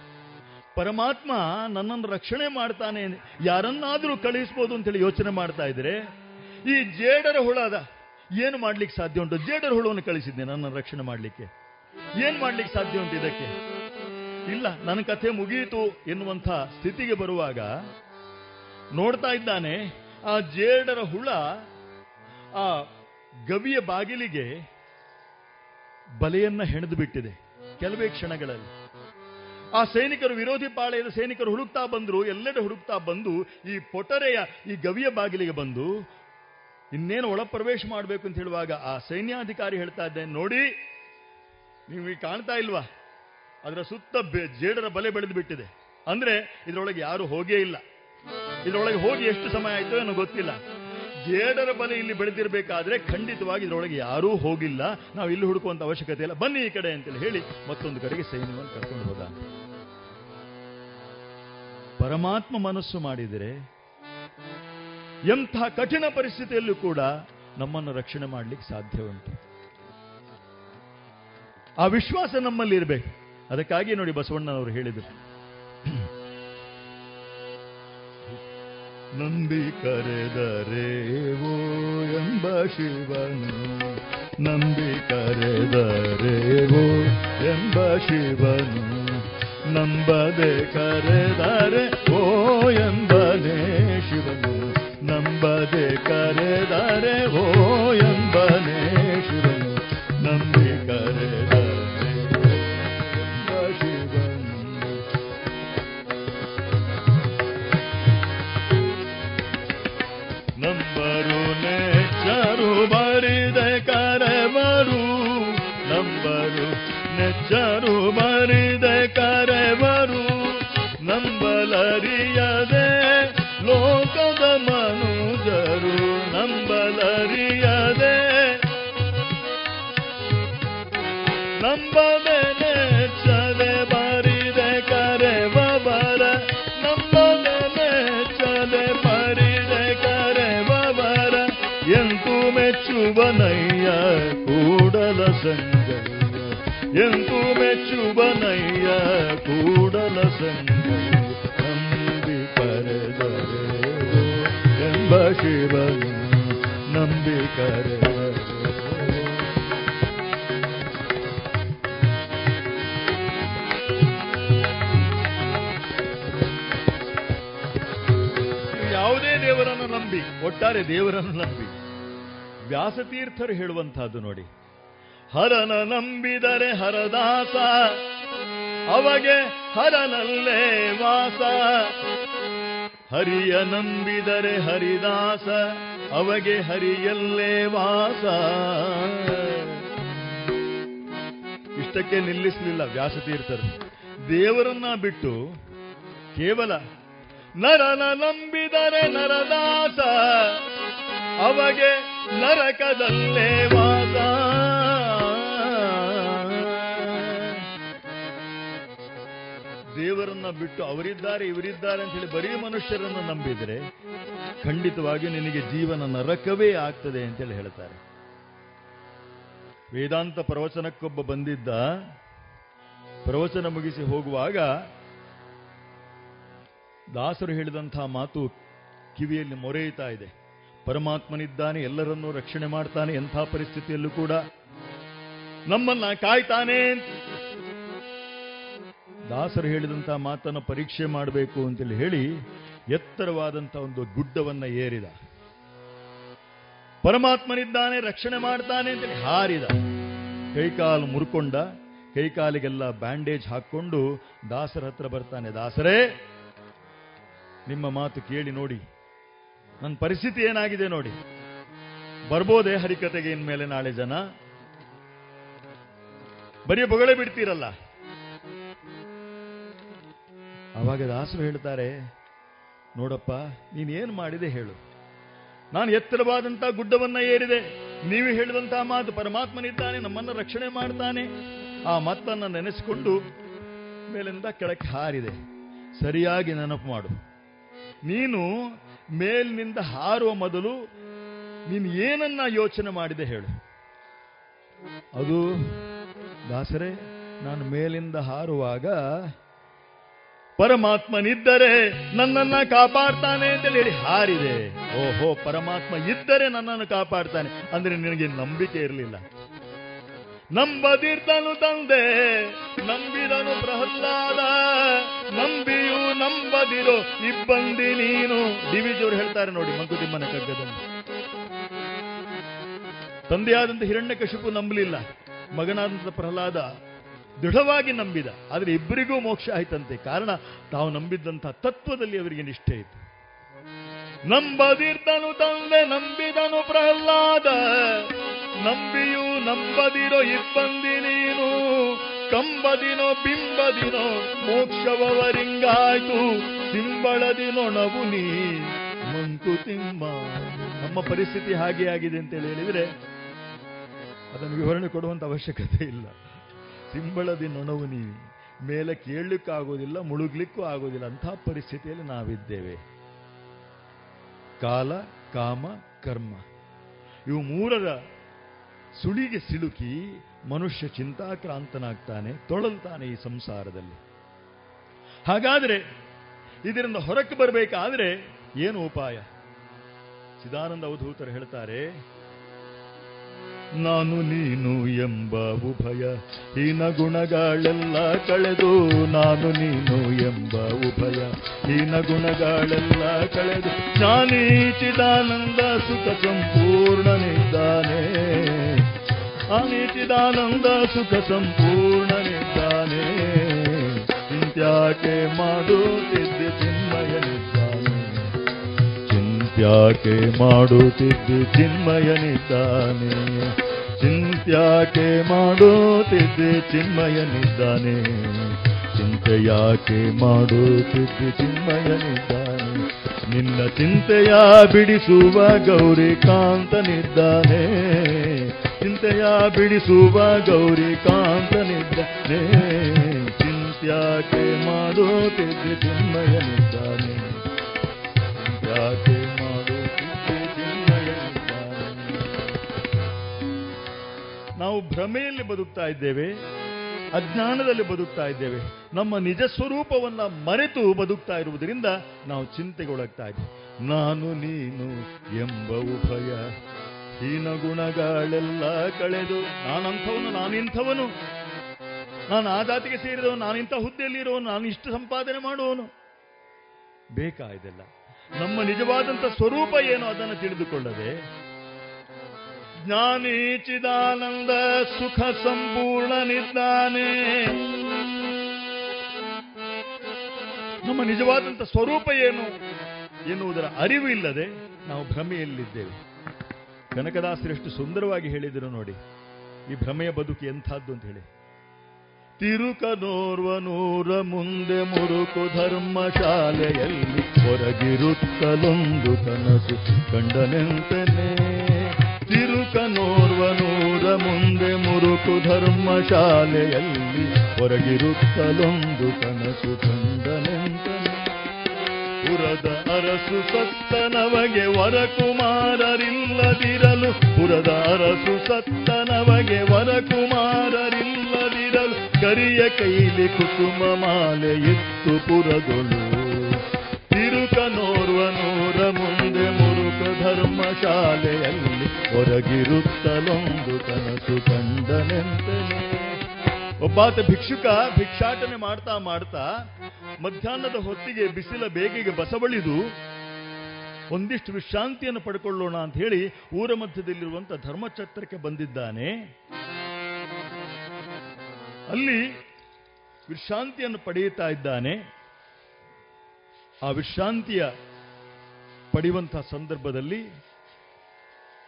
ಪರಮಾತ್ಮ ನನ್ನನ್ನು ರಕ್ಷಣೆ ಮಾಡ್ತಾನೆ, ಯಾರನ್ನಾದರೂ ಕಳುಹಿಸ್ಬೋದು ಅಂತೇಳಿ ಯೋಚನೆ ಮಾಡ್ತಾ ಇದ್ರೆ, ಈ ಜೇಡರ ಹುಳದ ಏನು ಮಾಡ್ಲಿಕ್ಕೆ ಸಾಧ್ಯ ಉಂಟು? ಜೇಡರ ಹುಳವನ್ನು ಕಳಿಸಿದ್ದೆ ನನ್ನನ್ನು ರಕ್ಷಣೆ ಮಾಡ್ಲಿಕ್ಕೆ. ಏನ್ ಮಾಡ್ಲಿಕ್ಕೆ ಸಾಧ್ಯ ಉಂಟು ಇದಕ್ಕೆ? ಇಲ್ಲ, ನನ್ನ ಕಥೆ ಮುಗಿಯಿತು ಎನ್ನುವಂಥ ಸ್ಥಿತಿಗೆ ಬರುವಾಗ ನೋಡ್ತಾ ಇದ್ದಾನೆ, ಆ ಜೇಡರ ಹುಳ ಆ ಗವಿಯ ಬಾಗಿಲಿಗೆ ಬಲೆಯನ್ನ ಹೆಣೆದು ಬಿಟ್ಟಿದೆ ಕೆಲವೇ ಕ್ಷಣಗಳಲ್ಲಿ. ಆ ಸೈನಿಕರು, ವಿರೋಧಿ ಪಾಳೆಯದ ಸೈನಿಕರು ಹುಡುಕ್ತಾ ಬಂದ್ರು, ಎಲ್ಲೆಡೆ ಹುಡುಕ್ತಾ ಬಂದು, ಈ ಪೊಟರೆಯ ಈ ಗವಿಯ ಬಾಗಿಲಿಗೆ ಬಂದು, ಇನ್ನೇನು ಒಳಪ್ರವೇಶ ಮಾಡಬೇಕು ಅಂತ ಹೇಳುವಾಗ ಆ ಸೈನ್ಯಾಧಿಕಾರಿ ಹೇಳ್ತಾ ಇದ್ದೇನೆ, ನೋಡಿ ನೀವು ಕಾಣ್ತಾ ಇಲ್ವಾ? ಅದರ ಸುತ್ತ ಜೇಡರ ಬಲೆ ಬೆಳೆದು ಬಿಟ್ಟಿದೆ. ಅಂದ್ರೆ ಇದರೊಳಗೆ ಯಾರು ಹೋಗೇ ಇಲ್ಲ. ಇದರೊಳಗೆ ಹೋಗಿ ಎಷ್ಟು ಸಮಯ ಆಯ್ತು ಏನೋ ಗೊತ್ತಿಲ್ಲ. ಜೇಡರ ಬಲೆ ಇಲ್ಲಿ ಬೆಳೆದಿರಬೇಕಾದ್ರೆ ಖಂಡಿತವಾಗಿ ಇದರೊಳಗೆ ಯಾರೂ ಹೋಗಿಲ್ಲ. ನಾವು ಇಲ್ಲಿ ಹುಡುಕುವಂತ ಅವಶ್ಯಕತೆ ಇಲ್ಲ. ಬನ್ನಿ ಈ ಕಡೆ ಅಂತೇಳಿ ಹೇಳಿ ಮತ್ತೊಂದು ಕಡೆಗೆ ಸೈನ್ಯವನ್ನು ಕರ್ಕೊಂಡು ಹೋದ ಪರಮಾತ್ಮ ಮನಸ್ಸು ಮಾಡಿದರೆ ಎಂಥ ಕಠಿಣ ಪರಿಸ್ಥಿತಿಯಲ್ಲೂ ಕೂಡ ನಮ್ಮನ್ನು ರಕ್ಷಣೆ ಮಾಡಲಿಕ್ಕೆ ಸಾಧ್ಯ ಉಂಟು. ಆ ವಿಶ್ವಾಸ ನಮ್ಮಲ್ಲಿ ಇರಬೇಕು. ಅದಕ್ಕಾಗಿ ನೋಡಿ ಬಸವಣ್ಣನವರು ಹೇಳಿದರು. ನಂಬಿ ಕರೆದರೇವೋ ಎಂಬ ಶಿವನು, ನಂಬಿ ಕರೆದರೇವೋ ಎಂಬ ಶಿವನು, ನಂಬದೆ ಕರೆದರೆ ಓ ಎಂಬನೇ ಶಿವನು, ನಂಬದೆ ಕರೆದರೆ ಓ ಎಂಬನೇ ನಂಬರು ನೆಚ್ಚರು ನಂಬಿಕರ ಯಾವುದೇ ದೇವರನ್ನು ನಂಬಿ, ಒಟ್ಟಾರೆ ದೇವರನ್ನು ನಂಬಿ. ವ್ಯಾಸತೀರ್ಥರು ಹೇಳುವಂತಹದ್ದು ನೋಡಿ. ಹರನ ನಂಬಿದರೆ ಹರದಾಸ, ಅವಗೆ ಹರನಲ್ಲೇ ವಾಸ. ಹರಿಯ ನಂಬಿದರೆ ಹರಿದಾಸ, ಅವಗೆ ಹರಿಯಲ್ಲೇ ವಾಸ. ಇಷ್ಟಕ್ಕೆ ನಿಲ್ಲಿಸಲಿಲ್ಲ ವ್ಯಾಸತೀರ್ಥರು. ದೇವರನ್ನ ಬಿಟ್ಟು ಕೇವಲ ನರನ ನಂಬಿದರೆ ನರದಾಸ, ಅವಗೆ ನರಕದಲ್ಲೇ ವಾಸ. ದೇವರನ್ನ ಬಿಟ್ಟು ಅವರಿದ್ದಾರೆ, ಇವರಿದ್ದಾರೆ ಅಂತ ಹೇಳಿ ಬರೀ ಮನುಷ್ಯರನ್ನು ನಂಬಿದರೆ ಖಂಡಿತವಾಗಿ ನಿನಗೆ ಜೀವನ ನರಕವೇ ಆಗ್ತದೆ ಅಂತೇಳಿ ಹೇಳ್ತಾರೆ. ವೇದಾಂತ ಪ್ರವಚನಕ್ಕೊಬ್ಬ ಬಂದಿದ್ದ, ಪ್ರವಚನ ಮುಗಿಸಿ ಹೋಗುವಾಗ ದಾಸರು ಹೇಳಿದಂತಹ ಮಾತು ಕಿವಿಯಲ್ಲಿ ಮೊರೆಯುತ್ತಾ ಇದೆ. ಪರಮಾತ್ಮನಿದ್ದಾನೆ, ಎಲ್ಲರನ್ನೂ ರಕ್ಷಣೆ ಮಾಡ್ತಾನೆ, ಎಂಥ ಪರಿಸ್ಥಿತಿಯಲ್ಲೂ ಕೂಡ ನಮ್ಮನ್ನ ಕಾಯ್ತಾನೆ ದಾಸರು ಹೇಳಿದಂತಹ ಮಾತನ್ನು ಪರೀಕ್ಷೆ ಮಾಡಬೇಕು ಅಂತೇಳಿ ಹೇಳಿ ಎತ್ತರವಾದಂಥ ಒಂದು ಗುಡ್ಡವನ್ನ ಏರಿದ. ಪರಮಾತ್ಮನಿದ್ದಾನೆ, ರಕ್ಷಣೆ ಮಾಡ್ತಾನೆ ಅಂತೇಳಿ ಹಾರಿದ. ಕೈಕಾಲು ಮುರ್ಕೊಂಡ, ಕೈಕಾಲಿಗೆಲ್ಲ ಬ್ಯಾಂಡೇಜ್ ಹಾಕ್ಕೊಂಡು ದಾಸರ ಹತ್ರ ಬರ್ತಾನೆ, ದಾಸರೇ, ನಿಮ್ಮ ಮಾತು ಕೇಳಿ ನೋಡಿ. ನನ್ನ ಪರಿಸ್ಥಿತಿ ಏನಾಗಿದೆ ನೋಡಿ. ಬರ್ಬೋದೇ ಹರಿಕತೆಗೆ ಇನ್ಮೇಲೆ ನಾಳೆ ಜನ? ಬರೀ ಬೊಗಳೆ ಬಿಡ್ತೀರಲ್ಲ. ಅವಾಗ ದಾಸರು ಹೇಳ್ತಾರೆ ನೋಡಪ್ಪ, ನೀನೇನು ಮಾಡಿದೆ ಹೇಳು. ನಾನು ಎತ್ತರವಾದಂತಹ ಗುಡ್ಡವನ್ನ ಏರಿದೆ, ನೀವು ಹೇಳಿದಂತಹ ಮಾತು ಪರಮಾತ್ಮನಿದ್ದಾನೆ, ನಮ್ಮನ್ನ ರಕ್ಷಣೆ ಮಾಡ್ತಾನೆ. ಆ ಮಾತನ್ನ ನೆನೆಸಿಕೊಂಡು ಮೇಲಿಂದ ಕೆಳಕ್ಕೆ ಹಾರಿದೆ. ಸರಿಯಾಗಿ ನೆನಪು ಮಾಡು. ನೀನು ಮೇಲಿನಿಂದ ಹಾರುವ ಮೊದಲು ನೀನು ಏನನ್ನ ಯೋಚನೆ ಮಾಡಿದೆ ಹೇಳು. ಅದು, ದಾಸರೇ, ನಾನು ಮೇಲಿಂದ ಹಾರುವಾಗ ಪರಮಾತ್ಮನಿದ್ದರೆ ನನ್ನನ್ನ ಕಾಪಾಡ್ತಾನೆ ಅಂತ ಹೇಳಿ ಹಾರಿದೆ. ಓಹೋ, ಪರಮಾತ್ಮ ಇದ್ದರೆ ನನ್ನನ್ನು ಕಾಪಾಡ್ತಾನೆ. ಅಂದ್ರೆ ನಿನಗೆ ನಂಬಿಕೆ ಇರಲಿಲ್ಲ. ನಂಬದಿರ್ತನು ತಂದೆ, ನಂಬಿದನು ಪ್ರಹ್ಲಾದ. ನಂಬಿಯು ನಂಬದಿರೋ ಇಬ್ಬಂದಿ ನೀನು. ಡಿವಿಜೋರು ಹೇಳ್ತಾರೆ ನೋಡಿ, ಮಂಕುತಿಮ್ಮನ ಕಗ್ಗದಲ್ಲಿ. ತಂದೆಯಾದಂತ ಹಿರಣ್ಯಕಶಿಪು ನಂಬಲಿಲ್ಲ. ಮಗನಾದಂತ ಪ್ರಹ್ಲಾದ ದೃಢವಾಗಿ ನಂಬಿದ. ಆದರೆ ಇಬ್ಬರಿಗೂ ಮೋಕ್ಷ ಆಯ್ತಂತೆ. ಕಾರಣ, ತಾವು ನಂಬಿದ್ದಂತಹ ತತ್ವದಲ್ಲಿ ಅವರಿಗೆ ನಿಷ್ಠೆ ಇತ್ತು. ನಂಬದಿರ್ದನು ತಂದೆ, ನಂಬಿದನು ಪ್ರಹ್ಲಾದ. ನಂಬಿಯು ನಂಬದಿರೋ ಇಬ್ಬಂದಿ ನೀನು. ಕಂಬದಿನೋ ಬಿಂಬದಿನೋ ಮೋಕ್ಷವರಿಂಗಾಯ್ತು ಸಿಂಬಳದಿನೊಣವು ನೀ ಮಂಕುತಿಮ್ಮ ನಮ್ಮ ಪರಿಸ್ಥಿತಿ ಹಾಗೆ ಆಗಿದೆ ಅಂತೇಳಿ ಹೇಳಿದ್ರೆ ಅದನ್ನು ವಿವರಣೆ ಕೊಡುವಂತ ಅವಶ್ಯಕತೆ ಇಲ್ಲ. ಸಿಂಬಳದಿ ನೊಣವು ನೀವಿ ಮೇಲೆ ಕೇಳಲಿಕ್ಕಾಗೋದಿಲ್ಲ, ಮುಳುಗ್ಲಿಕ್ಕೂ ಆಗೋದಿಲ್ಲ ಅಂತಹ ಪರಿಸ್ಥಿತಿಯಲ್ಲಿ ನಾವಿದ್ದೇವೆ. ಕಾಲ, ಕಾಮ, ಕರ್ಮ. ಇವು ಮೂರರ ಸುಳಿಗೆ ಸಿಲುಕಿ ಮನುಷ್ಯ ಚಿಂತಾಕ್ರಾಂತನಾಗ್ತಾನೆ, ತೊಳಲ್ತಾನೆ ಈ ಸಂಸಾರದಲ್ಲಿ. ಹಾಗಾದ್ರೆ ಇದರಿಂದ ಹೊರಕ್ಕೆ ಬರಬೇಕಾದರೆ ಏನು ಉಪಾಯ? ಸಿದಾನಂದ ಅವಧೂತರು ಹೇಳ್ತಾರೆ ನಾನು ನೀನು ಎಂಬ ಉಭಯ. ಹೀನ ಗುಣಗಳೆಲ್ಲ ಕಳೆದು ನಾನು ನೀನು ಎಂಬ ಉಭಯ. ಹೀನ ಗುಣಗಳೆಲ್ಲ ಕಳೆದು ಜ್ಞಾನಿ ಚಿದಾನಂದ ಸುಖ ಸಂಪೂರ್ಣನಿದ್ದಾನೆ. ಜ್ಞಾನಿ ಚಿದಾನಂದ ಸುಖ ಸಂಪೂರ್ಣನಿದ್ದಾನೆ. ಇಂತ್ಯಾಕೆ ಮಾಡುತ್ತಿದ್ದೆ ಚಿಂತ್ಯಾಕೆ ಮಾಡುತ್ತಿದ್ದು ಚಿನ್ಮಯನಿದ್ದಾನೆ ಚಿಂತ್ಯಾಕೆ ಮಾಡುತ್ತಿದ್ದು ಚಿನ್ಮಯನಿದ್ದಾನೆ ಚಿಂತೆಯಾಕೆ ಮಾಡುತ್ತಿದ್ದು ಚಿನ್ಮಯನಿದ್ದಾನೆ ನಿನ್ನ ಚಿಂತೆಯ ಬಿಡಿಸುವ ಗೌರಿಕಾಂತನಿದ್ದಾನೆ ಚಿಂತೆಯ ಬಿಡಿಸುವ ಗೌರಿಕಾಂತನಿದ್ದಾನೆ ಚಿಂತ್ಯಾಕೆ ಮಾಡುತ್ತಿದ್ದು ಚಿನ್ಮಯನಿದ್ದಾನೆ ನಾವು ಭ್ರಮೆಯಲ್ಲಿ ಬದುಕ್ತಾ ಇದ್ದೇವೆ, ಅಜ್ಞಾನದಲ್ಲಿ ಬದುಕ್ತಾ ಇದ್ದೇವೆ. ನಮ್ಮ ನಿಜ ಸ್ವರೂಪವನ್ನ ಮರೆತು ಬದುಕ್ತಾ ಇರುವುದರಿಂದ ನಾವು ಚಿಂತೆಗೊಳಗ್ತಾ ಇದ್ದೇವೆ. ನಾನು ನೀನು ಎಂಬ ಉಭಯ, ಹೀನ ಗುಣಗಳೆಲ್ಲ ಕಳೆದು, ನಾನಂಥವನು, ನಾನಿಂಥವನು. ನಾನು ಆ ಜಾತಿಗೆ ಸೇರಿದವನು, ನಾನಿಂಥ ಹುದ್ದೆಯಲ್ಲಿ ಹುದ್ದೆಯಲ್ಲಿರೋನು, ನಾನು ಇಷ್ಟು ಸಂಪಾದನೆ ಮಾಡುವವನು. ಬೇಕಾ ಇದೆಲ್ಲ ನಮ್ಮ ನಿಜವಾದಂಥ ಸ್ವರೂಪ ಏನು ಅದನ್ನು ತಿಳಿದುಕೊಳ್ಳದೆ ಜ್ಞಾನಿ ಚಿದಾನಂದ ಸುಖ ಸಂಪೂರ್ಣನಿದ್ದಾನೆ ನಮ್ಮ ನಿಜವಾದಂಥ ಸ್ವರೂಪ ಏನು ಎನ್ನುವುದರ ಅರಿವು ಇಲ್ಲದೆ ನಾವು ಭ್ರಮೆಯಲ್ಲಿದ್ದೇವೆ. ಕನಕದಾಸರು ಎಷ್ಟು ಸುಂದರವಾಗಿ ಹೇಳಿದರು ನೋಡಿ. ಈ ಭ್ರಮೆಯ ಬದುಕು ಎಂಥದ್ದು ಅಂತ ಹೇಳಿ. ತಿರುಕನೋರ್ವನೂರ ಮುಂದೆ ಮುರುಕು ಧರ್ಮಶಾಲೆಯಲ್ಲಿ ಹೊರಗಿರುತ್ತಲೊಂದು ಕನಸು ಕಂಡನೆಂತನೇ. ತಿರುಕನೋರ್ವ ನೂರ ಮುಂದೆ ಮುರುಕು ಧರ್ಮಶಾಲೆಯಲ್ಲಿ ಹೊರಗಿರುತ್ತಲೊಂದು ಕನಸು ಕಂದನೆಂತ. ಪುರದ ಅರಸು ಸತ್ತನವಗೆ ವರಕುಮಾರರಿಲ್ಲದಿರಲು, ಪುರದ ಅರಸು ಸತ್ತನವಗೆ ವರಕುಮಾರರಿಲ್ಲದಿರಲು ಕರಿಯ ಕೈಲಿ ಕುಸುಮ ಮಾಲೆ ಇತ್ತು ಪುರದೊಳು. ತಿರುಕನೋರ್ವನೂರ ಮುಂದೆ ಧರ್ಮಶಾಲೆಯಲ್ಲಿ ಹೊರಗಿರುತ್ತಲೊಂದು ಕನಸು ಕಂಡನೆಂತೆ ಒಬ್ಬಾತ ಭಿಕ್ಷುಕ, ಭಿಕ್ಷಾಟನೆ ಮಾಡ್ತಾ ಮಾಡ್ತಾ ಮಧ್ಯಾಹ್ನದ ಹೊತ್ತಿಗೆ ಬಿಸಿಲ ಬೇಗೆಗೆ ಬಸವಳಿದು, ಒಂದಿಷ್ಟು ವಿಶ್ರಾಂತಿಯನ್ನು ಪಡ್ಕೊಳ್ಳೋಣ ಅಂತ ಹೇಳಿ ಊರ ಮಧ್ಯದಲ್ಲಿರುವಂತ ಧರ್ಮಛತ್ರಕ್ಕೆ ಬಂದಿದ್ದಾನೆ. ಅಲ್ಲಿ ವಿಶ್ರಾಂತಿಯನ್ನು ಪಡೆಯುತ್ತಾ ಇದ್ದಾನೆ. ಆ ವಿಶ್ರಾಂತಿಯ ಪಡೆಯುವಂತಹ ಸಂದರ್ಭದಲ್ಲಿ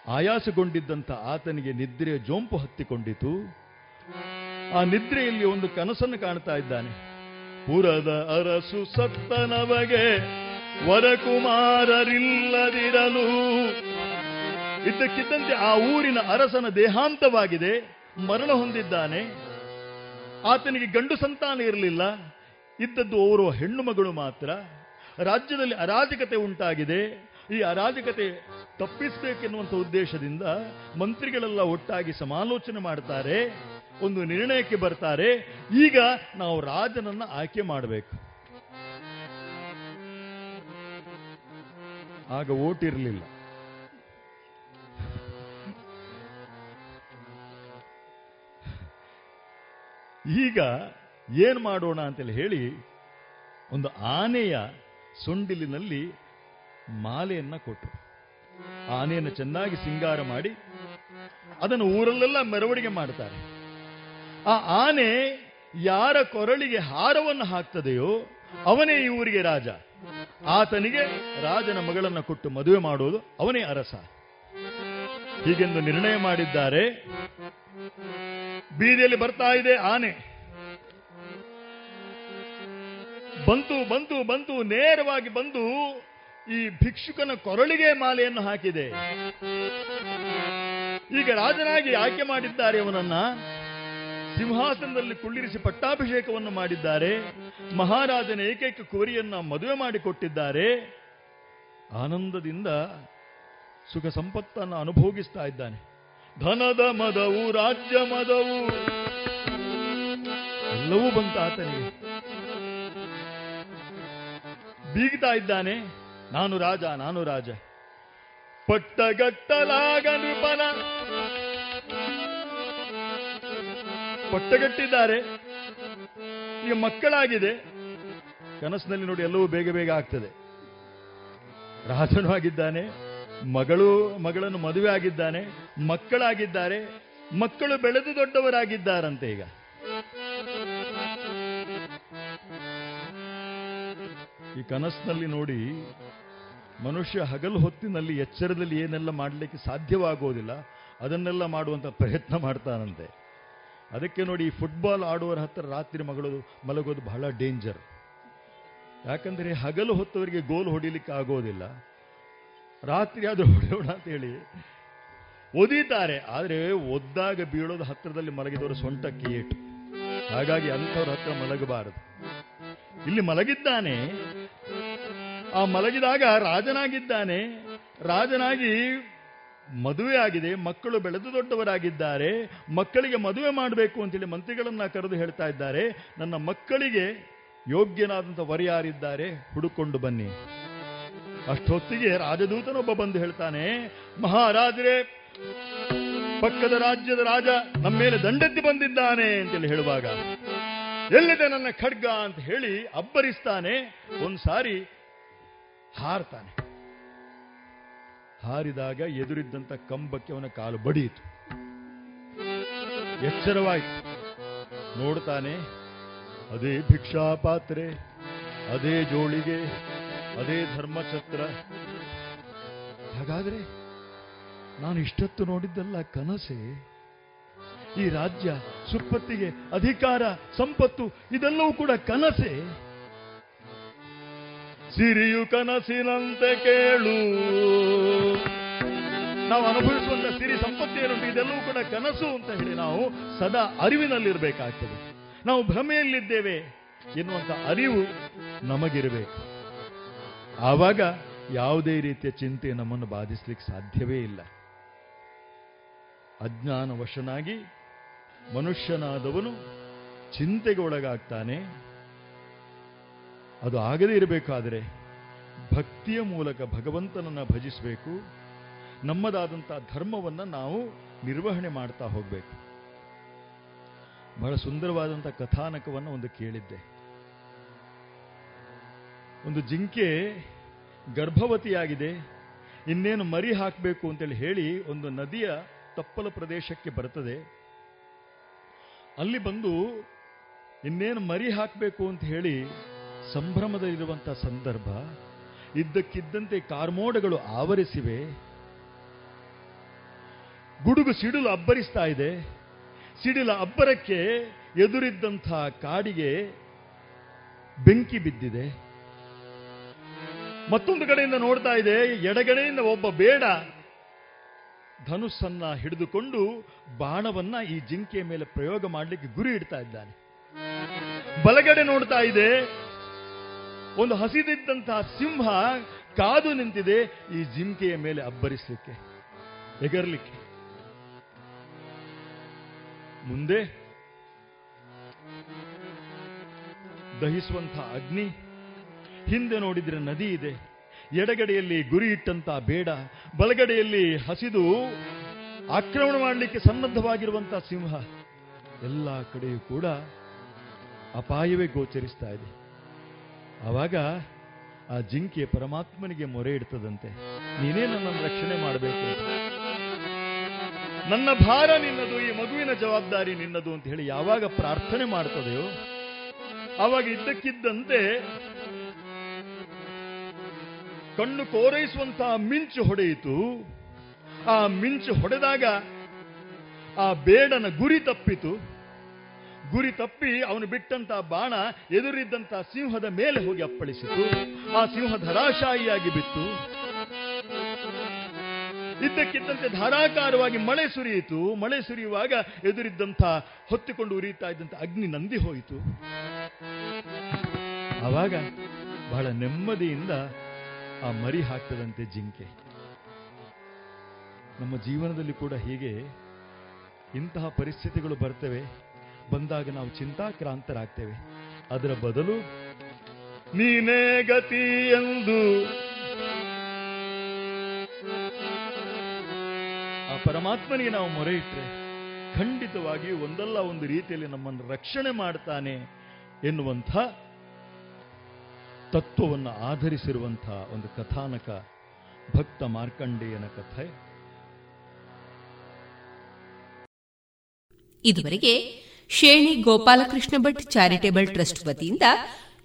ಆಯಾಸಗೊಂಡಿದ್ದಂಥ ಆತನಿಗೆ ನಿದ್ರೆಯ ಜೋಂಪು ಹತ್ತಿಕೊಂಡಿತು. ಆ ನಿದ್ರೆಯಲ್ಲಿ ಒಂದು ಕನಸನ್ನು ಕಾಣ್ತಾ ಇದ್ದಾನೆ. ಪುರದ ಅರಸು ಸತ್ತನವಗೆ ವರಕುಮಾರರಿಲ್ಲದಿರಲು. ಇದ್ದಕ್ಕಿದ್ದಂತೆ ಆ ಊರಿನ ಅರಸನ ದೇಹಾಂತವಾಗಿದೆ. ಮರಣ ಹೊಂದಿದ್ದಾನೆ. ಆತನಿಗೆ ಗಂಡು ಸಂತಾನ ಇರಲಿಲ್ಲ. ಇದ್ದದ್ದು ಓರ್ವ ಹೆಣ್ಣು ಮಗಳು ಮಾತ್ರ. ರಾಜ್ಯದಲ್ಲಿ ಅರಾಜಕತೆ ಉಂಟಾಗಿದೆ. ಈ ಅರಾಜಕತೆ ತಪ್ಪಿಸಬೇಕೆನ್ನುವಂಥ ಉದ್ದೇಶದಿಂದ ಮಂತ್ರಿಗಳೆಲ್ಲ ಒಟ್ಟಾಗಿ ಸಮಾಲೋಚನೆ ಮಾಡ್ತಾರೆ, ಒಂದು ನಿರ್ಣಯಕ್ಕೆ ಬರ್ತಾರೆ. ಈಗ ನಾವು ರಾಜನನ್ನ ಆಯ್ಕೆ ಮಾಡಬೇಕು. ಆಗ ಓಟ್ ಇರಲಿಲ್ಲ. ಈಗ ಏನ್ ಮಾಡೋಣ ಅಂತೇಳಿ ಹೇಳಿ, ಒಂದು ಆನೆಯ ಸೊಂಡಿಲಿನಲ್ಲಿ ಮಾಲೆಯನ್ನ ಕೊಟ್ಟರು ಆನೆಯನ್ನು ಚೆನ್ನಾಗಿ ಸಿಂಗಾರ ಮಾಡಿ ಅದನ್ನು ಊರಲ್ಲೆಲ್ಲ ಮೆರವಣಿಗೆ ಮಾಡ್ತಾರೆ. ಆ ಆನೆ ಯಾರ ಕೊರಳಿಗೆ ಹಾರವನ್ನು ಹಾಕ್ತದೆಯೋ ಅವನೇ ಈ ಊರಿಗೆ ರಾಜ. ಆತನಿಗೆ ರಾಜನ ಮಗಳನ್ನ ಕೊಟ್ಟು ಮದುವೆ ಮಾಡುವುದು ಅವನೇ ಅರಸ. ಹೀಗೆಂದು ನಿರ್ಣಯ ಮಾಡಿದ್ದಾರೆ. ಬೀದಿಯಲ್ಲಿ ಬರ್ತಾ ಇದೆ ಆನೆ. ಬಂತು ಬಂತು ಬಂತು, ನೇರವಾಗಿ ಬಂದು ಈ ಭಿಕ್ಷುಕನ ಕೊರಳಿಗೆ ಮಾಲೆಯನ್ನು ಹಾಕಿದೆ. ಈಗ ರಾಜನಾಗಿ ಆಯ್ಕೆ ಮಾಡಿದ್ದಾರೆ ಅವನನ್ನ. ಸಿಂಹಾಸನದಲ್ಲಿ ಕುಳ್ಳಿರಿಸಿ ಪಟ್ಟಾಭಿಷೇಕವನ್ನು ಮಾಡಿದ್ದಾರೆ. ಮಹಾರಾಜನ ಏಕೈಕ ಕೋರಿಯನ್ನ ಮದುವೆ ಮಾಡಿಕೊಟ್ಟಿದ್ದಾರೆ. ಆನಂದದಿಂದ ಸುಖ ಸಂಪತ್ತನ್ನು ಅನುಭೋಗಿಸ್ತಾ ಇದ್ದಾನೆ. ಧನದ ಮದವು, ರಾಜ್ಯ, ಮದವು. ಎಲ್ಲವೂ ಬಂತ ಆತನಿಗೆ. ಬೀಗ್ತಾ ಇದ್ದಾನೆ. ನಾನು ರಾಜ ನಾನು ರಾಜ. ಪಟ್ಟಗಟ್ಟಲಾಗ ನೃಪನ ಪಟ್ಟಗಟ್ಟಿದ್ದಾರೆ. ಈಗ ಮಕ್ಕಳಾಗಿದೆ. ಕನಸಿನಲ್ಲಿ ನೋಡಿ ಎಲ್ಲವೂ ಬೇಗ ಬೇಗ ಆಗ್ತದೆ. ರಾಜನೂ ಆಗಿದ್ದಾನೆ, ಮಗಳು, ಮಗಳನ್ನು ಮದುವೆ ಆಗಿದ್ದಾನೆ, ಮಕ್ಕಳಾಗಿದ್ದಾರೆ, ಮಕ್ಕಳು ಬೆಳೆದು ದೊಡ್ಡವರಾಗಿದ್ದಾರಂತೆ ಈಗ. ಈ ಕನಸಿನಲ್ಲಿ ನೋಡಿ ಮನುಷ್ಯ ಹಗಲು ಹೊತ್ತಿನಲ್ಲಿ ಎಚ್ಚರದಲ್ಲಿ ಏನೆಲ್ಲ ಮಾಡಲಿಕ್ಕೆ ಸಾಧ್ಯವಾಗೋದಿಲ್ಲ, ಅದನ್ನೆಲ್ಲ ಮಾಡುವಂತ ಪ್ರಯತ್ನ ಮಾಡ್ತಾನಂತೆ. ಅದಕ್ಕೆ ನೋಡಿ ಈ ಫುಟ್ಬಾಲ್ ಆಡುವವರ ಹತ್ರ ರಾತ್ರಿ ಮಗಳು ಮಲಗೋದು ಬಹಳ ಡೇಂಜರ್ ಯಾಕಂದರೆ ಹಗಲು ಹೊತ್ತವರಿಗೆ ಗೋಲ್ ಹೊಡಿಲಿಕ್ಕೆ ಆಗೋದಿಲ್ಲ. ರಾತ್ರಿ ಆದರೂ ಹೊಡೆಯೋಣ ಅಂತ ಹೇಳಿ ಒದೀತಾರೆ, ಆದರೆ ಒದ್ದಾಗ ಬೀಳೋದು ಹತ್ತಿರದಲ್ಲಿ ಮಲಗಿದವರು ಸೊಂಟಕ್ಕೆ ಏಟು. ಹಾಗಾಗಿ ಅಂಥವ್ರ ಹತ್ರ ಮಲಗಬಾರದು. ಇಲ್ಲಿ ಮಲಗಿದ್ದಾನೆ ಆ ಮಲಗಿದಾಗ ರಾಜನಾಗಿದ್ದಾನೆ. ರಾಜನಾಗಿ ಮದುವೆ ಆಗಿದೆ. ಮಕ್ಕಳು ಬೆಳೆದು ದೊಡ್ಡವರಾಗಿದ್ದಾರೆ. ಮಕ್ಕಳಿಗೆ ಮದುವೆ ಮಾಡಬೇಕು ಅಂತೇಳಿ ಮಂತ್ರಿಗಳನ್ನ ಕರೆದು ಹೇಳ್ತಾ ಇದ್ದಾರೆ. ನನ್ನ ಮಕ್ಕಳಿಗೆ ಯೋಗ್ಯನಾದಂಥ ವರ ಯಾರಿದ್ದಾರೆ ಹುಡುಕೊಂಡು ಬನ್ನಿ. ಅಷ್ಟೊತ್ತಿಗೆ ರಾಜದೂತನೊಬ್ಬ ಬಂದು ಹೇಳ್ತಾನೆ, ಮಹಾರಾಜರೇ, ಪಕ್ಕದ ರಾಜ್ಯದ ರಾಜ ನಮ್ಮ ಮೇಲೆ ದಂಡೆತ್ತಿ ಬಂದಿದ್ದಾನೆ ಅಂತೇಳಿ ಹೇಳುವಾಗ, ಎಲ್ಲಿದೆ ನನ್ನ ಖಡ್ಗ? ಅಂತ ಹೇಳಿ ಅಬ್ಬರಿಸ್ತಾನೆ. ಒಂದ್ ಸಾರಿ ಹಾರ್ತಾನೆ. ಹಾರಿದಾಗ ಎದುರಿದ್ದಂತ ಕಂಬಕ್ಕೆ ಅವನ ಕಾಲು ಬಡಿಯಿತು. ಎಚ್ಚರವಾಯಿತು. ನೋಡ್ತಾನೆ, ಅದೇ ಭಿಕ್ಷಾ ಪಾತ್ರೆ ಅದೇ ಜೋಳಿಗೆ, ಅದೇ ಧರ್ಮಛತ್ರ. ಹಾಗಾದ್ರೆ ನಾನು ಇಷ್ಟತ್ತು ನೋಡಿದ್ದಲ್ಲ ಕನಸೆ? ಈ ರಾಜ್ಯ ಸುಪ್ಪತ್ತಿಗೆ ಅಧಿಕಾರ, ಸಂಪತ್ತು, ಇದೆಲ್ಲವೂ ಕೂಡ ಕನಸೆ? ಸಿರಿಯು ಕನಸಿನಂತೆ ಕೇಳು. ನಾವು ಅನುಭವಿಸುವಂತ ಸಿರಿ ಸಂಪತ್ತಿ ಏನುಂಟು ಇದೆಲ್ಲವೂ ಕೂಡ ಕನಸು ಅಂತ ಹೇಳಿ ನಾವು ಸದಾ ಅರಿವಿನಲ್ಲಿರಬೇಕಾಗ್ತದೆ. ನಾವು ಭ್ರಮೆಯಲ್ಲಿದ್ದೇವೆ ಎನ್ನುವಂತ ಅರಿವು ನಮಗಿರಬೇಕು. ಆವಾಗ ಯಾವುದೇ ರೀತಿಯ ಚಿಂತೆ ನಮ್ಮನ್ನು ಬಾಧಿಸ್ಲಿಕ್ಕೆ ಸಾಧ್ಯವೇ ಇಲ್ಲ. ಅಜ್ಞಾನ ವಶನಾಗಿ ಮನುಷ್ಯನಾದವನು ಚಿಂತೆಗೆ ಒಳಗಾಗ್ತಾನೆ. ಅದು ಆಗದೇ ಇರಬೇಕಾದರೆ ಭಕ್ತಿಯ ಮೂಲಕ ಭಗವಂತನನ್ನ ಭಜಿಸಬೇಕು. ನಮ್ಮದಾದಂಥ ಧರ್ಮವನ್ನ ನಾವು ನಿರ್ವಹಣೆ ಮಾಡ್ತಾ ಹೋಗಬೇಕು. ಬಹಳ ಸುಂದರವಾದಂಥ ಕಥಾನಕವನ್ನು ಒಂದು ಕೇಳಿದ್ದೆ. ಒಂದು ಜಿಂಕೆ ಗರ್ಭವತಿಯಾಗಿದೆ. ಇನ್ನೇನು ಮರಿ ಹಾಕಬೇಕು ಅಂತೇಳಿ ಹೇಳಿ ಒಂದು ನದಿಯ ತಪ್ಪಲ ಪ್ರದೇಶಕ್ಕೆ ಬರ್ತದೆ. ಅಲ್ಲಿ ಬಂದು ಇನ್ನೇನು ಮರಿ ಹಾಕಬೇಕು ಅಂತ ಹೇಳಿ ಸಂಭ್ರಮದಲ್ಲಿರುವಂತಹ ಸಂದರ್ಭ, ಇದ್ದಕ್ಕಿದ್ದಂತೆ ಕಾರ್ಮೋಡಗಳು ಆವರಿಸಿವೆ. ಗುಡುಗು ಸಿಡಿಲು ಅಬ್ಬರಿಸ್ತಾ ಇದೆ. ಸಿಡಿಲ ಅಬ್ಬರಕ್ಕೆ ಎದುರಿದ್ದಂಥ ಕಾಡಿಗೆ ಬೆಂಕಿ ಬಿದ್ದಿದೆ. ಮತ್ತೊಂದು ಕಡೆಯಿಂದ ನೋಡ್ತಾ ಇದೆ, ಎಡಗಡೆಯಿಂದ ಒಬ್ಬ ಬೇಡ ಧನುಸ್ಸನ್ನ ಹಿಡಿದುಕೊಂಡು ಬಾಣವನ್ನ ಈ ಜಿಂಕೆಯ ಮೇಲೆ ಪ್ರಯೋಗ ಮಾಡಲಿಕ್ಕೆ ಗುರಿ ಇಡ್ತಾ ಇದ್ದಾನೆ. ಬಲಗಡೆ ನೋಡ್ತಾ ಇದೆ ಒಂದು ಹಸಿದಿದ್ದಂತಹ ಸಿಂಹ ಕಾದು ನಿಂತಿದೆ ಈ ಜಿಂಕೆಯ ಮೇಲೆ ಅಬ್ಬರಿಸಲಿಕ್ಕೆ ಎಗರ್ಲಿಕ್ಕೆ ಮುಂದೆ ದಹಿಸುವಂತಹ ಅಗ್ನಿ, ಹಿಂದೆ ನೋಡಿದ್ರೆ ನದಿ ಇದೆ, ಎಡಗಡೆಯಲ್ಲಿ ಗುರಿ ಇಟ್ಟಂತ ಬೇಡ, ಬಲಗಡೆಯಲ್ಲಿ ಹಸಿದು ಆಕ್ರಮಣ ಮಾಡಲಿಕ್ಕೆ ಸನ್ನದ್ಧವಾಗಿರುವಂತಹ ಸಿಂಹ, ಎಲ್ಲ ಕಡೆಯೂ ಕೂಡ ಅಪಾಯವೇ ಗೋಚರಿಸ್ತಾ ಇದೆ. ಆವಾಗ ಆ ಜಿಂಕೆ ಪರಮಾತ್ಮನಿಗೆ ಮೊರೆ ಇಡ್ತದಂತೆ. ನೀನೇ ನನ್ನನ್ನು ರಕ್ಷಣೆ ಮಾಡಬೇಕು. ನನ್ನ ಭಾರ ನಿನ್ನದು, ಈ ಮಗುವಿನ ಜವಾಬ್ದಾರಿ ನಿನ್ನದು ಅಂತ ಹೇಳಿ ಯಾವಾಗ ಪ್ರಾರ್ಥನೆ ಮಾಡ್ತದೆಯೋ, ಆವಾಗ ಇದ್ದಕ್ಕಿದ್ದಂತೆ ಕಣ್ಣು ಕೋರೈಸುವಂತಹ ಮಿಂಚು ಹೊಡೆಯಿತು. ಆ ಮಿಂಚು ಹೊಡೆದಾಗ ಆ ಬೇಡನ ಗುರಿ ತಪ್ಪಿತು. ಗುರಿ ತಪ್ಪಿ ಅವನು ಬಿಟ್ಟಂತ ಬಾಣ ಎದುರಿದ್ದಂತ ಸಿಂಹದ ಮೇಲೆ ಹೋಗಿ ಅಪ್ಪಳಿಸಿತು. ಆ ಸಿಂಹ ಧರಾಶಾಯಿಯಾಗಿ ಬಿತ್ತು. ಇದ್ದಕ್ಕಿದ್ದಂತೆ ಧಾರಾಕಾರವಾಗಿ ಮಳೆ ಸುರಿಯಿತು. ಮಳೆ ಸುರಿಯುವಾಗ ಎದುರಿದ್ದಂಥ ಹೊತ್ತಿಕೊಂಡು ಉರಿಯುತ್ತಾ ಇದ್ದಂಥ ಅಗ್ನಿ ನಂದಿ ಹೋಯಿತು. ಆವಾಗ ಬಹಳ ನೆಮ್ಮದಿಯಿಂದ ಆ ಮರಿ ಹಾಕ್ತದಂತೆ ಜಿಂಕೆ. ನಮ್ಮ ಜೀವನದಲ್ಲಿ ಕೂಡ ಹೀಗೆ ಇಂತಹ ಪರಿಸ್ಥಿತಿಗಳು ಬರ್ತವೆ. ಬಂದಾಗ ನಾವು ಚಿಂತಾಕ್ರಾಂತರಾಗ್ತೇವೆ. ಅದರ ಬದಲು ನೀನೇ ಗತಿ ಎಂದು ಆ ಪರಮಾತ್ಮನಿಗೆ ನಾವು ಮೊರೆ ಇಟ್ಟರೆ ಖಂಡಿತವಾಗಿ ಒಂದಲ್ಲ ಒಂದು ರೀತಿಯಲ್ಲಿ ನಮ್ಮನ್ನು ರಕ್ಷಣೆ ಮಾಡ್ತಾನೆ ಎನ್ನುವಂಥ ತತ್ವವನ್ನು ಆಧರಿಸಿರುವಂಥ ಒಂದು ಕಥಾನಕ ಭಕ್ತ ಮಾರ್ಕಂಡೇಯನ ಕಥೆ. ಇದುವರೆಗೆ ಶೇಣಿ ಗೋಪಾಲಕೃಷ್ಣ ಭಟ್ ಚಾರಿಟೇಬಲ್ ಟ್ರಸ್ಟ್ ವತಿಯಿಂದ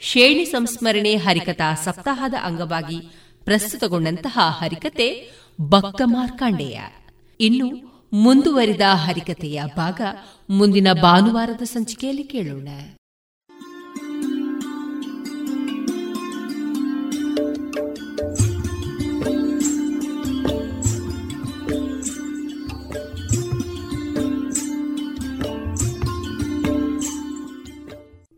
ಶೇಣಿ ಸಂಸ್ಮರಣೆ ಹರಿಕಥಾ ಸಪ್ತಾಹದ ಅಂಗವಾಗಿ ಪ್ರಸ್ತುತಗೊಂಡಂತಹ ಹರಿಕತೆ ಬಕ್ಕ ಮಾರ್ಕಾಂಡೇಯ. ಇನ್ನು ಮುಂದುವರಿದ ಹರಿಕತೆಯ ಭಾಗ ಮುಂದಿನ ಭಾನುವಾರದ ಸಂಚಿಕೆಯಲ್ಲಿ ಕೇಳೋಣ.